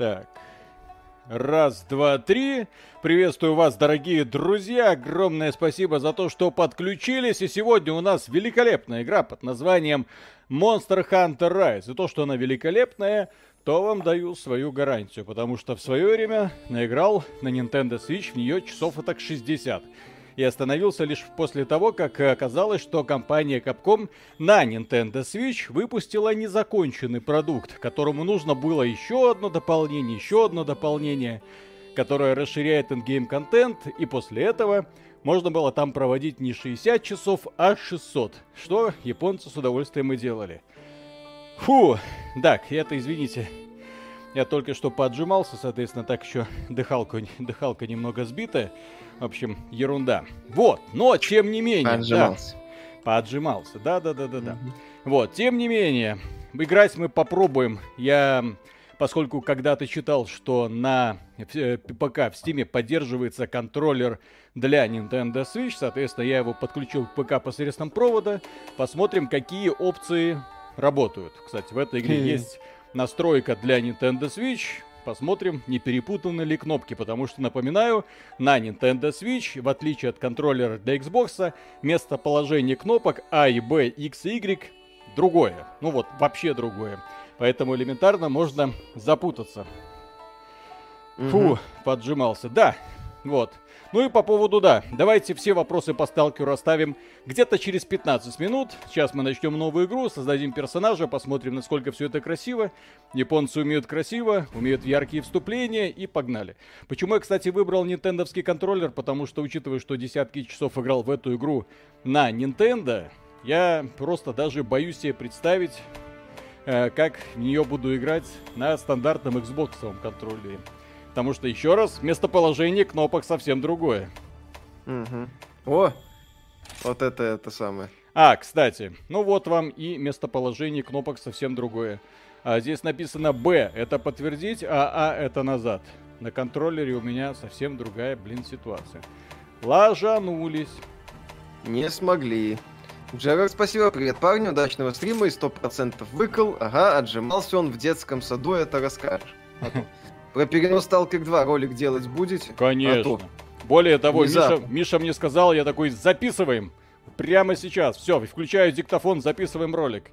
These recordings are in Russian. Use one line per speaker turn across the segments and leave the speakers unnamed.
Так. Раз, два, три. Приветствую вас, дорогие друзья. Огромное спасибо за то, что подключились. И сегодня у нас великолепная игра под названием Monster Hunter Rise. И то, что она великолепная, то вам даю свою гарантию. Потому что в свое время наиграл на Nintendo Switch в нее часов так 60 и остановился лишь после того, как оказалось, что компания Capcom на Nintendo Switch выпустила незаконченный продукт, которому нужно было еще одно дополнение, еще одно дополнение, которое расширяет ингейм контент, и после этого можно было там проводить не 60 часов, а 600, что японцы с удовольствием и делали. Фу, так, это, извините, я только что поджимался, соответственно, так еще дыхалка, дыхалка немного сбитая. В общем, ерунда. Вот, но тем не менее...
Поджимался.
Да, поджимался, да-да-да-да-да. Mm-hmm. Вот, тем не менее, играть мы попробуем. Я, поскольку когда-то читал, что на э, ПК в Стиме поддерживается контроллер для Nintendo Switch, соответственно, я его подключил к ПК посредством провода. Посмотрим, какие опции работают. Кстати, в этой игре есть настройка для Nintendo Switch, Посмотрим, не перепутаны ли кнопки, потому что, напоминаю, на Nintendo Switch, в отличие от контроллера для Xbox, местоположение кнопок А и Б, X и Y другое. Ну вот, вообще другое. Поэтому элементарно можно запутаться. Фу, угу. поджимался. Да, вот. Ну и по поводу, да, давайте все вопросы по сталкеру оставим где-то через 15 минут. Сейчас мы начнем новую игру, создадим персонажа, посмотрим, насколько все это красиво. Японцы умеют красиво, умеют яркие вступления и погнали. Почему я, кстати, выбрал нинтендовский контроллер? Потому что, учитывая, что десятки часов играл в эту игру на Nintendo, я просто даже боюсь себе представить, э, как в нее буду играть на стандартном Xbox контроллере. Потому что, еще раз, местоположение кнопок совсем другое.
Угу. О, вот это это самое.
А, кстати, ну вот вам и местоположение кнопок совсем другое. А здесь написано Б, это подтвердить, а А это назад. На контроллере у меня совсем другая, блин, ситуация. Ложанулись.
Не смогли. Джерард, спасибо, привет, парни, удачного стрима и 100% выкол. Ага, отжимался он в детском саду, это расскажешь. Про перенос Stalker 2 ролик делать будете?
Конечно. А Более того, Миша, Миша мне сказал, я такой, записываем. Прямо сейчас. Все, включаю диктофон, записываем ролик.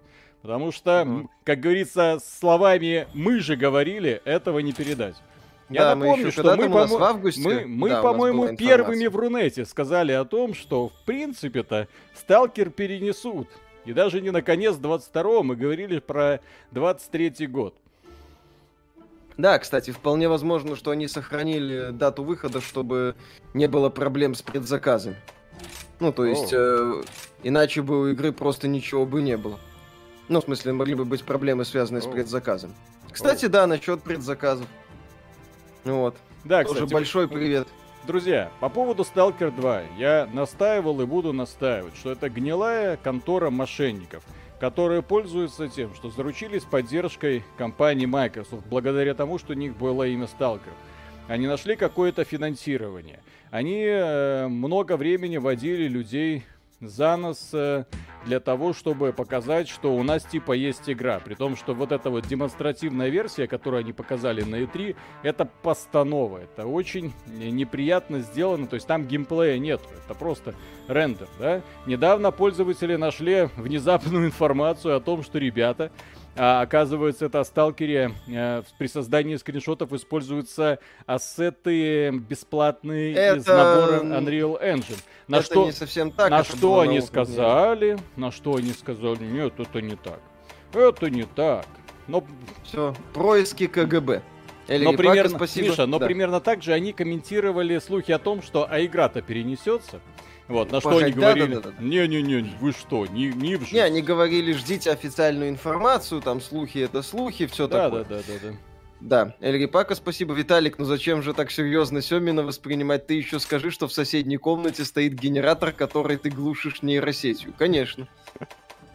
Потому что, угу. как говорится, словами «мы же говорили», этого не передать. Я да, напомню, мы что мы, по- августе, мы, мы да, по-моему, первыми в Рунете сказали о том, что, в принципе-то, Сталкер перенесут. И даже не на конец 22-го мы говорили про 23-й год.
Да, кстати, вполне возможно, что они сохранили дату выхода, чтобы не было проблем с предзаказами. Ну, то есть, э, иначе бы у игры просто ничего бы не было. Ну, в смысле, могли бы быть проблемы, связанные с предзаказом. Кстати, да, насчет предзаказов. Вот.
Да,
Тоже
кстати.
большой привет.
Друзья, по поводу Stalker 2, я настаивал и буду настаивать, что это гнилая контора мошенников – которые пользуются тем, что заручились поддержкой компании Microsoft, благодаря тому, что у них было имя Stalker. Они нашли какое-то финансирование. Они э, много времени водили людей за нос э, для того, чтобы показать, что у нас типа есть игра. При том, что вот эта вот демонстративная версия, которую они показали на E3, это постанова. Это очень неприятно сделано. То есть там геймплея нет. Это просто рендер, да? Недавно пользователи нашли внезапную информацию о том, что ребята а, оказывается, это сталкере э, при создании скриншотов используются ассеты бесплатные это... из набора Unreal Engine.
На это что, не совсем так.
На что они сказали? На что они сказали? Нет, это не так. Это не так.
Но... Все, происки КГБ.
Или но примерно, спасибо. Миша, но да. примерно так же они комментировали слухи о том, что а игра-то перенесется. Вот, на что они говорили, не-не-не, вы что, не, не в
Не, они говорили, ждите официальную информацию, там слухи это слухи, все да, такое. Да, да, да, да. Да, Эльри Пака, спасибо. Виталик, ну зачем же так серьезно Семина воспринимать? Ты еще скажи, что в соседней комнате стоит генератор, который ты глушишь нейросетью. Конечно.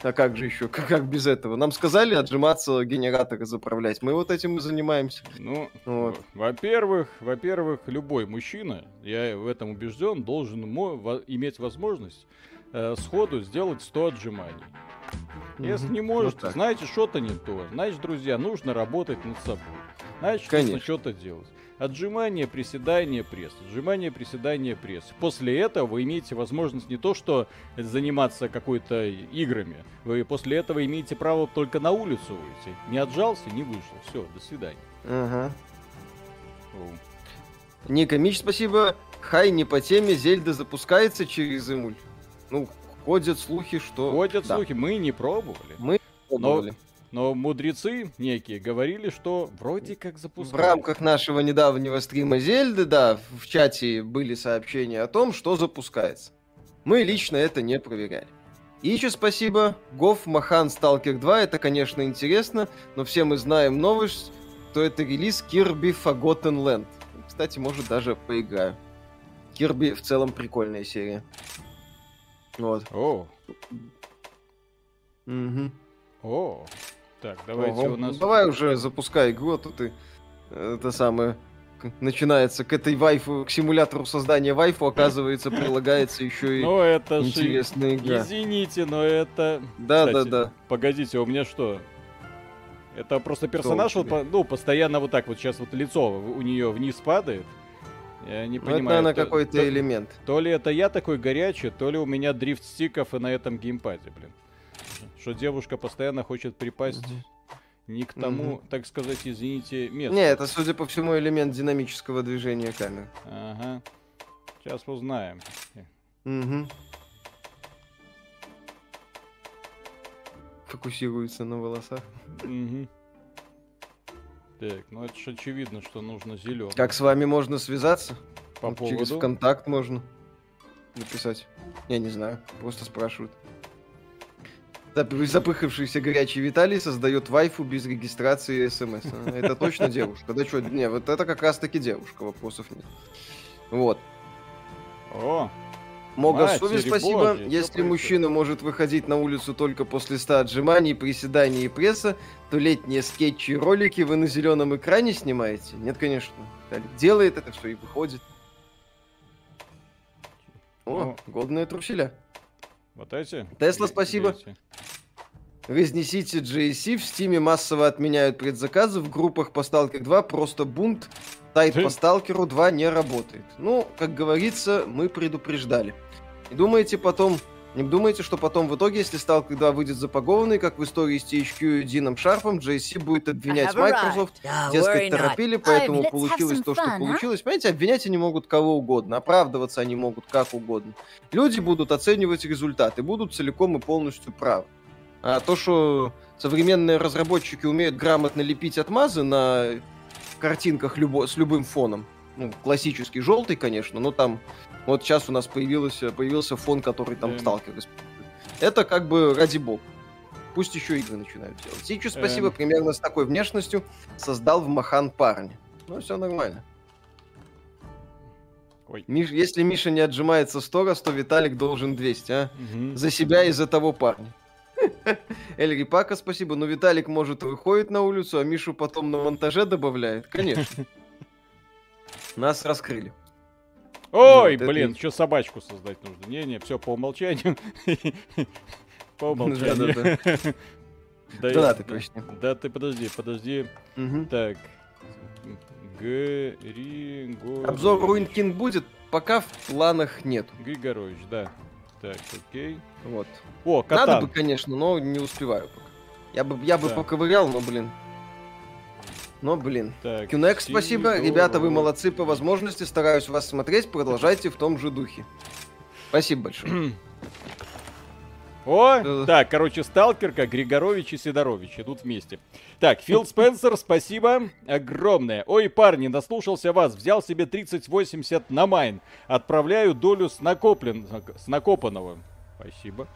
А как же еще? Как, как без этого? Нам сказали отжиматься генераторы заправлять. Мы вот этим и занимаемся.
Ну, вот. во-первых, во-первых, любой мужчина, я в этом убежден, должен иметь возможность э, сходу сделать 100 отжиманий. Если не можете, ну, знаете, что-то не то. Значит, друзья, нужно работать над собой. Значит, Конечно. нужно что-то делать. Отжимание, приседание, пресс. Отжимание, приседание, пресс. После этого вы имеете возможность не то, что заниматься какой-то играми. Вы после этого имеете право только на улицу выйти. Не отжался, не вышел. Все, до свидания. Ага.
Ника Мич, спасибо. Хай, не по теме, Зельда запускается через эмуль. Ну, ходят слухи, что...
Ходят да. слухи, мы не пробовали.
Мы пробовали.
Но но мудрецы некие говорили, что вроде как запускают.
В рамках нашего недавнего стрима Зельды, да, в чате были сообщения о том, что запускается. Мы лично это не проверяли. И еще спасибо. Гоф Махан Сталкер 2, это, конечно, интересно, но все мы знаем новость, что это релиз Kirby Forgotten Land. Кстати, может, даже поиграю. Кирби в целом прикольная серия. Вот.
О.
Угу.
О. Так, давайте Ого. у нас...
Давай уже запускай игру, а то ты это самое начинается к этой вайфу, к симулятору создания вайфу, оказывается, прилагается еще и
ну, это
интересная
игра. Извините, но это...
Да, Кстати, да, да.
Погодите, у меня что? Это просто персонаж, вот, ну, постоянно вот так вот сейчас вот лицо у нее вниз падает. Я не ну, понимаю. Это,
наверное, какой-то то, элемент.
То ли это я такой горячий, то ли у меня дрифт стиков и на этом геймпаде, блин что девушка постоянно хочет припасть не к тому, так сказать, извините, месту.
Не, это, судя по всему, элемент динамического движения камеры.
Ага. Сейчас узнаем.
Угу. Фокусируется на волосах.
Угу. Так, ну это же очевидно, что нужно зеленый.
Как с вами можно связаться?
По вот поводу?
Через ВКонтакт можно написать. Я не знаю, просто спрашивают. Запыхавшийся горячий Виталий создает вайфу без регистрации смс. А, это точно девушка? Да что, не, вот это как раз таки девушка, вопросов нет. Вот.
О,
Могасови, спасибо. Божьи, Если мужчина может выходить на улицу только после 100 отжиманий, приседаний и пресса, то летние скетчи и ролики вы на зеленом экране снимаете? Нет, конечно. Делает это все и выходит. О, годные труселя.
Вот эти?
Тесла, спасибо. Эти. Разнесите JC, в Стиме массово отменяют предзаказы, в группах по Сталкер 2 просто бунт, тайп по Сталкеру 2 не работает. Ну, как говорится, мы предупреждали. И думаете потом, не думаете, что потом в итоге, если Stalker 2 выйдет запагованный, как в истории с THQ и Дином Шарфом, JC будет обвинять Microsoft, дескать, торопили, поэтому получилось то, что получилось. Понимаете, обвинять они могут кого угодно, оправдываться они могут как угодно. Люди будут оценивать результаты, будут целиком и полностью правы. А то, что современные разработчики умеют грамотно лепить отмазы на картинках любо, с любым фоном, ну, классический желтый, конечно, но там вот сейчас у нас появился, появился фон, который там сталкер Это как бы ради бога. Пусть еще игры начинают делать. Сичу, спасибо, эм... примерно с такой внешностью создал в Махан парня. Ну, все нормально. Ой. Миш, если Миша не отжимается 100 раз, то Виталик должен 200, а? Угу. За себя и за того парня. Эльри Пака, спасибо. Но Виталик, может, выходит на улицу, а Мишу потом на монтаже добавляет. Конечно. Нас раскрыли.
Ой, вот блин, это... еще собачку создать нужно. Не-не, все по умолчанию. По умолчанию.
Да, да, ты точно.
Да, ты подожди, подожди. Так. Григорий.
Обзор Руин Кинг будет, пока в планах нет.
Григорович, да. Так, окей.
Вот.
О,
катан. Надо бы, конечно, но не успеваю пока. Я бы, я бы да. поковырял, но, блин. Но, блин. Так, Кюнек, спасибо. Ребята, вы молодцы по возможности. Стараюсь вас смотреть. Продолжайте в том же духе. Спасибо большое.
О, э. так, короче, Сталкерка, Григорович и Сидорович идут вместе. Так, Фил Спенсер, спасибо огромное. Ой, парни, наслушался вас, взял себе 3080 на майн. Отправляю долю с, накоплен... с накопанного. Спасибо.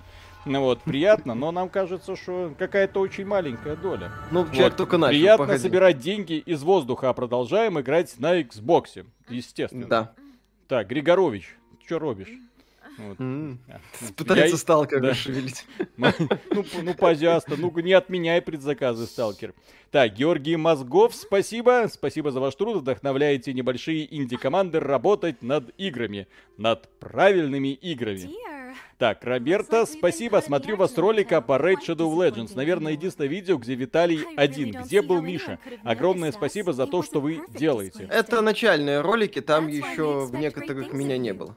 Ну вот, приятно, но нам кажется, что какая-то очень маленькая доля.
Ну, человек вот, только начал,
Приятно погоди. собирать деньги из воздуха, а продолжаем играть на Xbox, естественно.
Да.
Так, Григорович, что робишь?
Вот. Mm. Пытается я... сталкер да. расшевелить.
ну, ну, пожалуйста, ну не отменяй предзаказы, сталкер. Так, Георгий Мозгов, спасибо. Спасибо за ваш труд. Вдохновляете небольшие инди-команды работать над играми. Над правильными играми. Dear. Так, Роберта, спасибо. Смотрю вас ролика по Raid Shadow Legends. Наверное, единственное видео, где Виталий один. Где был Миша? Огромное спасибо за то, что вы делаете.
Это начальные ролики, там еще в некоторых меня не было.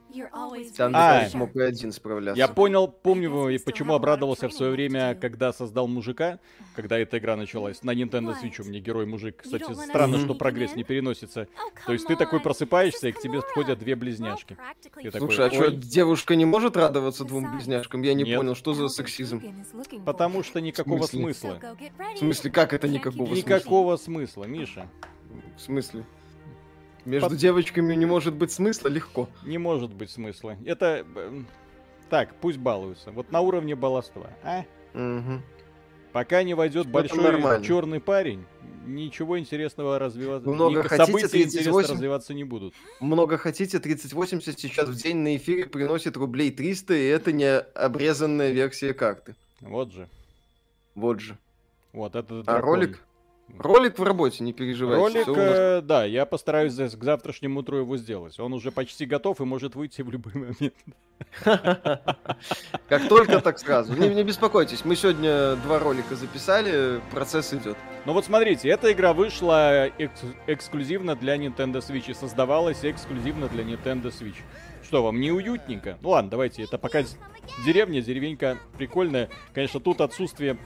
Там а, смог и один справляться.
Я понял, помню, почему обрадовался в свое время, когда создал мужика, когда эта игра началась. На Nintendo Switch у меня герой мужик. Кстати, странно, что прогресс не переносится. То есть ты такой просыпаешься, и к тебе входят две близняшки.
Слушай, а что, девушка не может радоваться двум близняшкам? Я не Нет. понял, что за сексизм?
Потому что никакого смысла.
В смысле, как это никакого
смысла? Никакого смысла, Миша.
В смысле? Между Под... девочками не может быть смысла легко.
Не может быть смысла. Это... Э, так, пусть балуются. Вот на уровне баловства, а? Угу. Пока не войдет большой черный парень, ничего интересного развиваться.
Много хотите, события 38...
развиваться не будут.
Много хотите, 3080 сейчас в день на эфире приносит рублей 300, и это не обрезанная версия карты.
Вот же.
Вот же.
Вот это.
А ролик? Ролик в работе, не переживайте.
Ролик, нас... э, да, я постараюсь к завтрашнему утру его сделать. Он уже почти готов и может выйти в любой момент.
Как только, так сразу. Не, не беспокойтесь, мы сегодня два ролика записали, процесс идет.
Ну вот смотрите, эта игра вышла экс- эксклюзивно для Nintendo Switch и создавалась эксклюзивно для Nintendo Switch. Что вам, не уютненько? Ну ладно, давайте, это пока деревня, деревенька прикольная. Конечно, тут отсутствие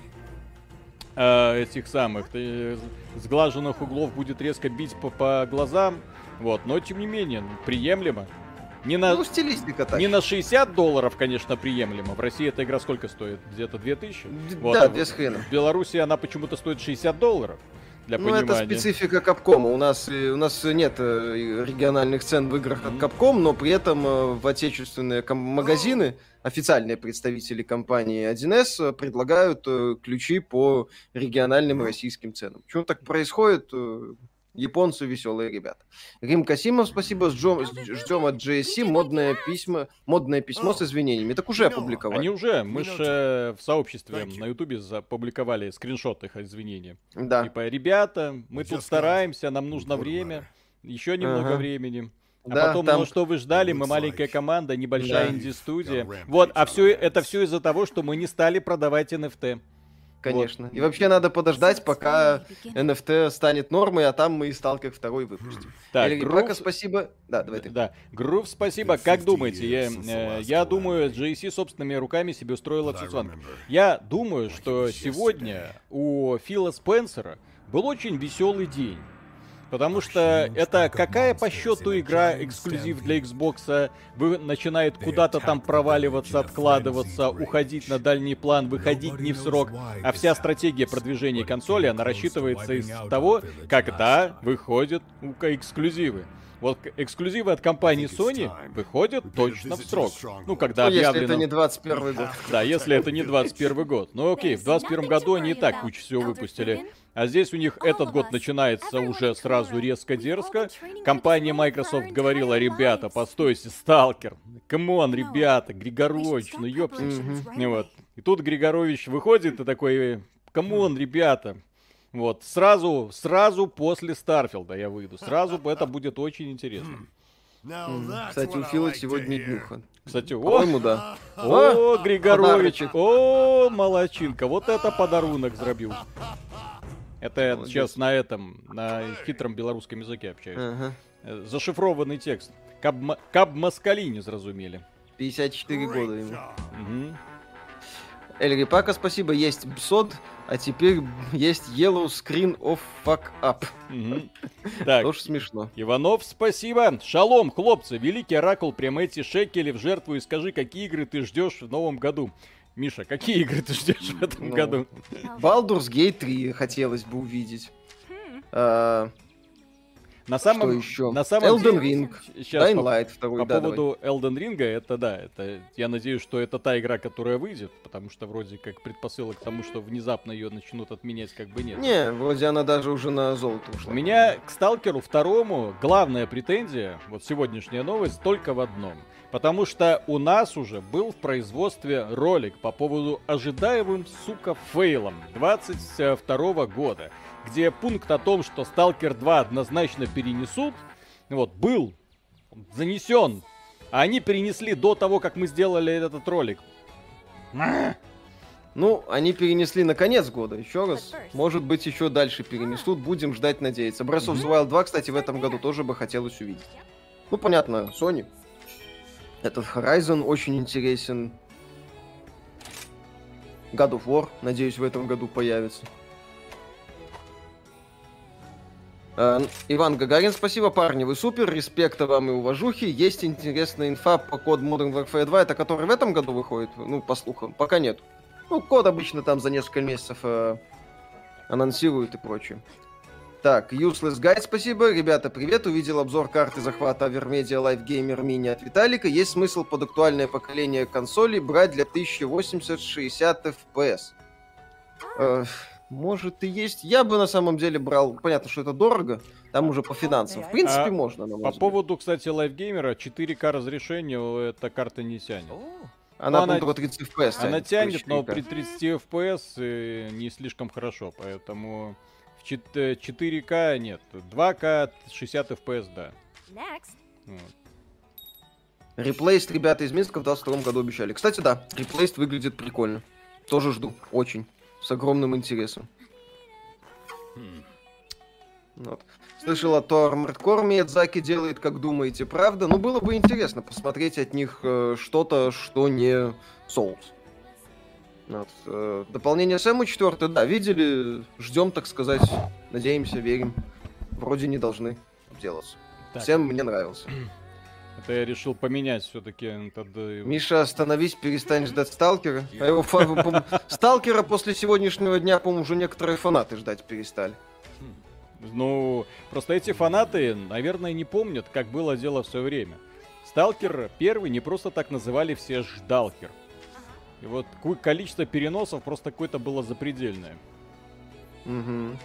э, этих самых ты, сглаженных углов будет резко бить по, по глазам. Вот, но тем не менее, приемлемо. Не на,
ну, стилистика так.
Не на 60 долларов, конечно, приемлемо. В России эта игра сколько стоит? Где-то 2000?
Д- вот. Да, без хрена.
В Беларуси она почему-то стоит 60 долларов. Для ну, понимания.
это специфика Капкома. У нас, у нас нет э, региональных цен в играх от Капком, но при этом э, в отечественные магазины официальные представители компании 1С предлагают э, ключи по региональным российским ценам. Почему так происходит? Японцы веселые ребята. Рим Касимов, спасибо. Ждем, ждем от GSC модное письмо, модное письмо с извинениями. Так уже опубликовали.
Они уже. Мы же в сообществе на Ютубе опубликовали скриншот их извинений.
Да.
Типа, ребята, мы тут стараемся, нам нужно время. Еще немного ага. времени. А да, потом, там... ну что вы ждали, мы маленькая команда, небольшая да. инди-студия. Вот, а все это все из-за того, что мы не стали продавать NFT.
Конечно. Вот. И вообще надо подождать, пока NFT станет нормой, а там мы и Сталкер второй выпустим.
Так, Или, Грув...
Пока спасибо. Да, давай ты.
Да, Грув, спасибо. Как думаете? Я, э, я думаю, GSC собственными руками себе устроил аксессуар. Я думаю, что сегодня у Фила Спенсера был очень веселый день. Потому что это какая по счету игра эксклюзив для Xbox вы начинает куда-то там проваливаться, откладываться, уходить на дальний план, выходить не в срок. А вся стратегия продвижения консоли, она рассчитывается из того, когда выходят эксклюзивы. Вот эксклюзивы от компании Sony выходят точно в срок. Ну, когда ну, объявлено...
если это не 21 год.
Да, если это не 21 год. Ну, окей, в 21 году они и так кучу всего выпустили. А здесь у них этот год начинается уже сразу резко дерзко. Компания Microsoft говорила, ребята, постойте, Сталкер. Come on, ребята, Григорович, ну ёпсись. Mm-hmm. Вот. И тут Григорович выходит и такой, come on, ребята. Вот, сразу, сразу после Starfield а я выйду. Сразу это будет очень интересно.
Кстати, у Фила сегодня днюха.
Кстати, о, да. О, Григорович, о, молодчинка, вот это подарунок зробил. Это я сейчас на этом, на хитром белорусском языке общаюсь. Ага. Э, зашифрованный текст. Каб, каб москали не зразумели.
54 года ему. Угу. Эльри Пака, спасибо. Есть Бсод, а теперь есть Yellow Screen of Fuck Up.
Угу. Так.
Тоже смешно.
Иванов, спасибо. Шалом, хлопцы. Великий оракул, прям эти шекели в жертву и скажи, какие игры ты ждешь в новом году. Миша, какие игры ты ждешь в этом ну, году?
Baldur's Gate 3 хотелось бы увидеть. А,
на самом,
что еще?
На самом
Elden Ring,
Сейчас Dying Light второй, По да, поводу давай. Elden Ring, это да, это я надеюсь, что это та игра, которая выйдет, потому что вроде как предпосылок к тому, что внезапно ее начнут отменять, как бы нет.
Не, вроде она даже уже на золото ушла.
У меня к Сталкеру второму главная претензия, вот сегодняшняя новость, только в одном. Потому что у нас уже был в производстве ролик по поводу ожидаемым, сука, фейлом 22 года где пункт о том, что Сталкер 2 однозначно перенесут, вот, был занесен А они перенесли до того, как мы сделали этот ролик.
Ну, они перенесли на конец года. Еще раз. Может быть, еще дальше перенесут. Будем ждать, надеяться. Breath of the Wild 2, кстати, в этом году тоже бы хотелось увидеть. Ну, понятно, Sony. Этот Horizon очень интересен. God of War, надеюсь, в этом году появится. Иван Гагарин, спасибо, парни, вы супер, респекта вам и уважухи. Есть интересная инфа по код Modern Warfare 2, это который в этом году выходит? Ну, по слухам, пока нет. Ну, код обычно там за несколько месяцев э, анонсируют и прочее. Так, Useless Guide, спасибо. Ребята, привет. Увидел обзор карты захвата Avermedia Live Gamer Mini от Виталика. Есть смысл под актуальное поколение консолей брать для 1080-60 FPS? Э, может и есть. Я бы на самом деле брал... Понятно, что это дорого. Там уже по финансам. В принципе, а можно.
по взгляд. поводу, кстати, Live Gamer, 4К разрешения эта карта не тянет.
Она, она только 30 FPS.
Она тянет, но при 30 FPS э, не слишком хорошо, поэтому в 4К нет. 2К 60 FPS, да.
Вот. Реплейст ребята из Минска в 22 году обещали. Кстати, да, реплейст выглядит прикольно. Тоже жду, очень. С огромным интересом. Хм. Вот. Слышал, а то Armored Core Миядзаки делает, как думаете, правда? Ну, было бы интересно посмотреть от них э, что-то, что не Souls. Вот. Э, дополнение Сэму 4, да, видели, ждем, так сказать, надеемся, верим. Вроде не должны делаться. Так. Всем мне нравился.
Это я решил поменять все-таки.
Миша, остановись, перестань ждать Сталкера. А его Сталкера после сегодняшнего дня, по-моему, уже некоторые фанаты ждать перестали.
Ну, просто эти фанаты, наверное, не помнят, как было дело в свое время. Сталкер первый не просто так называли все Ждалкер. И вот количество переносов просто какое-то было запредельное.
Угу.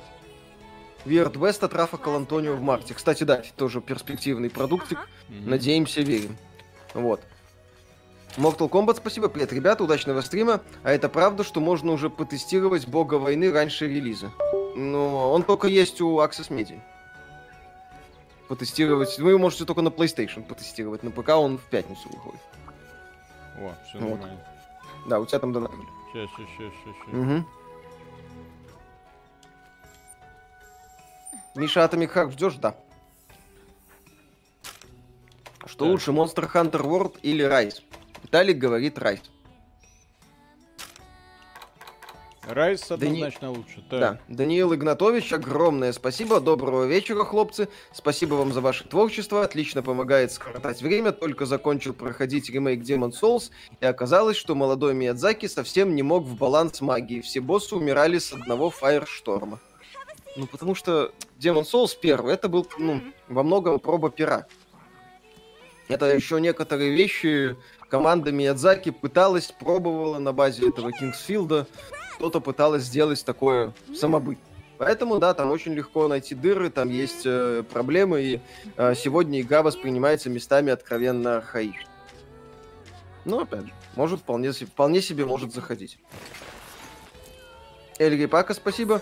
Weird West от Рафа Калантонио в марте. Кстати, да, тоже перспективный продуктик. Угу. Надеемся, верим. Вот. Mortal Kombat, спасибо, привет, ребята, удачного стрима. А это правда, что можно уже потестировать Бога войны раньше релиза? Но он только есть у Access Media. Потестировать. Вы можете только на PlayStation потестировать. На ПК он в пятницу выходит.
О, все вот. нормально.
Да, у тебя там донат.
Сейчас, сейчас, сейчас, сейчас. Угу.
Миша Atomic Heart ждешь? Да. Что да. лучше, Monster Hunter World или Rise? Виталик говорит Rise.
Райс однозначно Дани... лучше.
Так. Да. Даниил Игнатович, огромное спасибо. Доброго вечера, хлопцы. Спасибо вам за ваше творчество. Отлично помогает скоротать время. Только закончил проходить ремейк Demon Souls, и оказалось, что молодой Миядзаки совсем не мог в баланс магии. Все боссы умирали с одного фаершторма. Ну, потому что Demon Souls первый, это был, ну, во многом проба пера. Это еще некоторые вещи команда Миядзаки пыталась, пробовала на базе этого Кингсфилда кто-то пыталась сделать такое самобыт. Поэтому, да, там очень легко найти дыры, там есть э, проблемы, и э, сегодня игра воспринимается местами откровенно архаично. Но, опять же, может вполне, вполне себе может заходить. Эльри Пака, спасибо.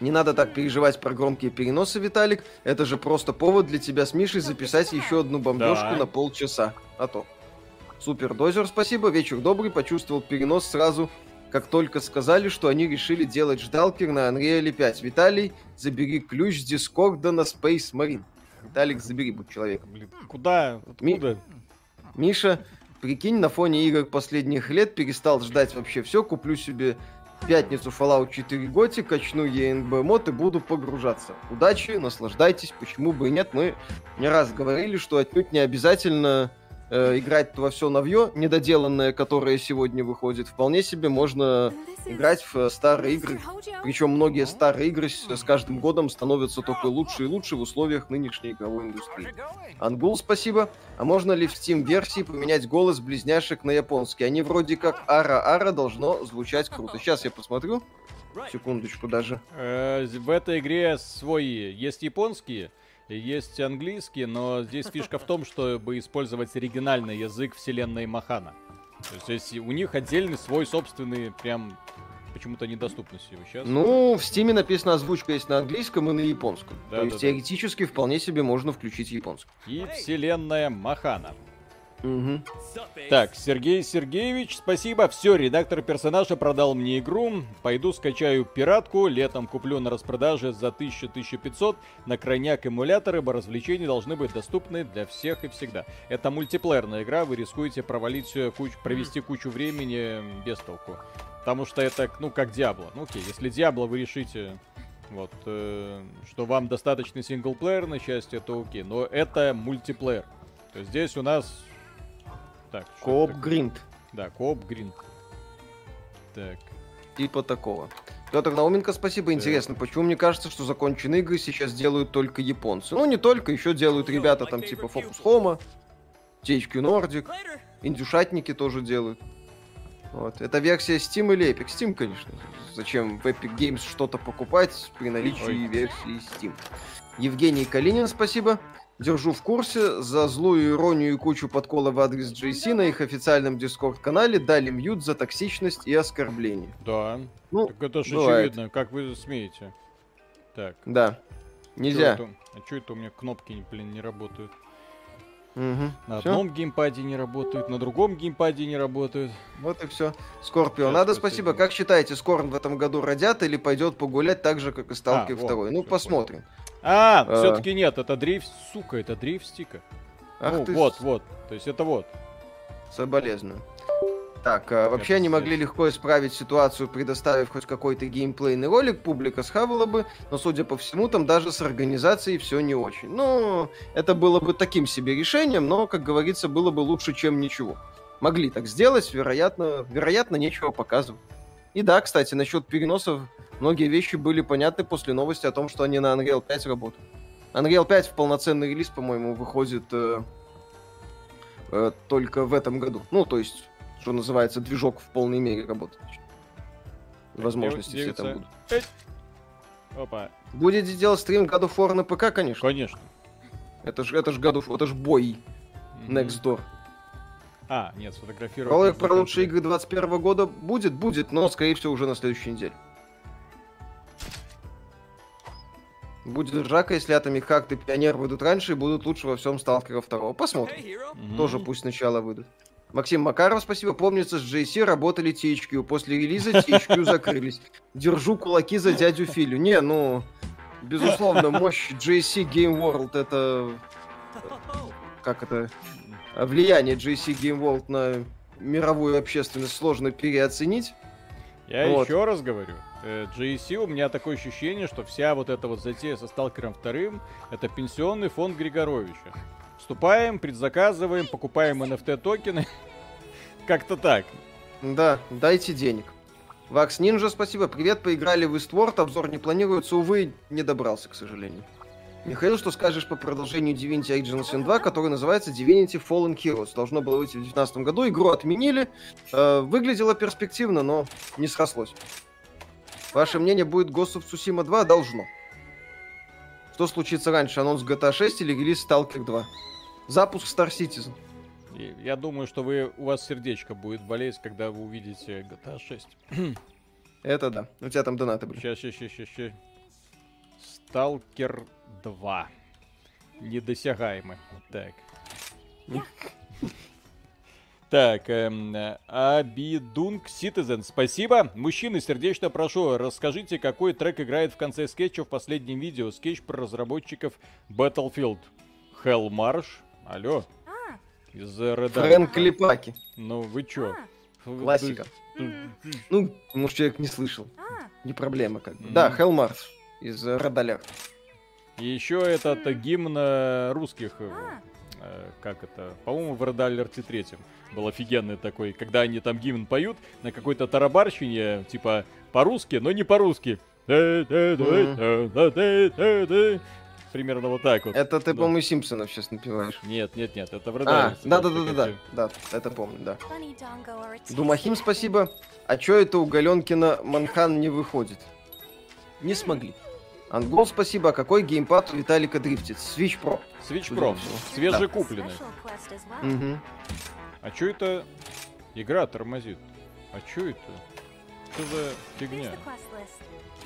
Не надо так переживать про громкие переносы, Виталик. Это же просто повод для тебя с Мишей записать еще одну бомбежку да. на полчаса. А то. Супер дозер, спасибо. Вечер добрый. Почувствовал перенос сразу как только сказали, что они решили делать ждалкер на Unreal 5. Виталий, забери ключ с Дискорда на Space Marine. Виталик, забери, будь человеком. Блин,
куда? Откуда? Ми...
Миша, прикинь, на фоне игр последних лет перестал ждать вообще все, куплю себе пятницу Fallout 4 Готи, качну ENB мод и буду погружаться. Удачи, наслаждайтесь, почему бы и нет. Мы не раз говорили, что отнюдь не обязательно э, играть во все новье, недоделанное, которое сегодня выходит, вполне себе можно играть в старые игры. Причем многие старые игры с, с каждым годом становятся только лучше и лучше в условиях нынешней игровой индустрии. Ангул, спасибо. А можно ли в Steam-версии поменять голос близняшек на японский? Они вроде как ара-ара должно звучать круто. Сейчас я посмотрю. Секундочку даже.
Э, в этой игре свои есть японские, есть английский, но здесь фишка в том, чтобы использовать оригинальный язык вселенной Махана. То есть у них отдельный свой собственный прям почему-то недоступен сейчас.
Ну, в Стиме написано озвучка есть на английском и на японском. Да, То да, есть да. теоретически вполне себе можно включить японский.
И вселенная Махана. Угу. Так, Сергей Сергеевич, спасибо. Все, редактор персонажа продал мне игру. Пойду скачаю пиратку. Летом куплю на распродаже за 1000-1500. На крайняк эмуляторы, ибо развлечения должны быть доступны для всех и всегда. Это мультиплеерная игра, вы рискуете провалить куч... провести кучу времени без толку. Потому что это, ну, как Diablo. Ну, окей, если Diablo вы решите вот, э, что вам достаточно синглплеерной части, это окей. Но это мультиплеер. То есть здесь у нас
так, Co-op Grind.
Да, Co-op Grind.
Так. Типа такого. Петр Науменко, спасибо. Интересно, так. почему мне кажется, что законченные игры сейчас делают только японцы? Ну, не только, еще делают ребята там типа Focus Home, THQ Nordic, индюшатники тоже делают. Вот. Это версия Steam или Epic? Steam, конечно. Зачем в Epic Games что-то покупать при наличии Ой. версии Steam? Евгений Калинин, спасибо. Держу в курсе. За злую иронию и кучу подкола в адрес JC на их официальном дискорд-канале дали мьют за токсичность и оскорбление.
Да. Ну, так это же очевидно, как вы смеете.
Так. Да. Нельзя.
Чё это, а что это у меня кнопки, блин, не работают? Угу. На все? одном геймпаде не работают, на другом геймпаде не работают.
Вот и все. Скорпио, надо спасибо. Как считаете, Скорн в этом году родят или пойдет погулять так же, как и Сталкер а, 2? Вот, ну, посмотрим. Понял.
А, а, все-таки нет, это дрейф, сука, это дрейф стика. Ах ну, ты... вот, вот, то есть это вот.
Соболезную. Так, а, вообще они могли легко исправить ситуацию, предоставив хоть какой-то геймплейный ролик, публика схавала бы, но, судя по всему, там даже с организацией все не очень. Ну, это было бы таким себе решением, но, как говорится, было бы лучше, чем ничего. Могли так сделать, вероятно, вероятно, нечего показывать. И да, кстати, насчет переносов, многие вещи были понятны после новости о том, что они на Unreal 5 работают. Unreal 5 в полноценный релиз, по-моему, выходит э, э, только в этом году. Ну, то есть, что называется, движок в полной мере работает. Возможности все там будут. Опа. Будете делать стрим God of War на ПК, конечно.
Конечно.
Это же это ж God of, это ж бой. Mm-hmm. Next Door.
А, нет, сфотографировать.
Ролик про лучшие игры 21 года будет, будет, но, скорее всего, уже на следующей неделе. Будет ржака, если Heart и Пионер выйдут раньше и будут лучше во всем Сталкера 2. Посмотрим. Mm-hmm. Тоже пусть сначала выйдут. Максим Макаров, спасибо. Помнится, с JC работали THQ. После релиза THQ закрылись. Держу кулаки за дядю Филю. Не, ну, безусловно, мощь JC Game World это... Как это? влияние JC Game World на мировую общественность сложно переоценить.
Я вот. еще раз говорю, GSC э, у меня такое ощущение, что вся вот эта вот затея со Сталкером вторым это пенсионный фонд Григоровича. Вступаем, предзаказываем, покупаем NFT токены. Как-то так.
Да, дайте денег. Вакс Нинджа, спасибо. Привет, поиграли в Eastward. Обзор не планируется, увы, не добрался, к сожалению. Михаил, что скажешь по продолжению Divinity Original Sin 2, который называется Divinity Fallen Heroes? Должно было выйти в 2019 году, игру отменили. Э, выглядело перспективно, но не срослось. Ваше мнение, будет Ghost of Tsushima 2? Должно. Что случится раньше, анонс GTA 6 или релиз Stalker 2? Запуск Star Citizen.
Я думаю, что вы, у вас сердечко будет болеть, когда вы увидите GTA 6.
Это да. У тебя там донаты были.
Сейчас, сейчас, сейчас, сейчас. Сталкер 2. Недосягаемый. Так. Так, эм, Абидунг Citizen, спасибо. Мужчины, сердечно прошу, расскажите, какой трек играет в конце скетча в последнем видео. Скетч про разработчиков Battlefield. Hell Marsh. Алло. А.
Из Red Фрэнк Клипаки.
Ну, вы чё?
А. Классика. Ну, может, человек не слышал. А. Не проблема, как бы. Да, Hell Marsh из Red Alert.
И еще этот гимн э, русских, э, как это, по-моему, в Red 3 был офигенный такой, когда они там гимн поют на какой-то тарабарщине, типа по-русски, но не по-русски. Примерно вот так вот.
Это ты, по-моему, Симпсонов сейчас напиваешь.
Нет, нет, нет, это в Red
А, да-да-да-да, да, это помню, да. Думахим, спасибо. А чё это у Галенкина Манхан не выходит? Не смогли. Ангол, спасибо. А какой геймпад у Виталика дрифтит? Switch Pro.
Switch Pro. Свежекупленный. Да. Угу. А чё это игра тормозит? А чё это? Что за фигня?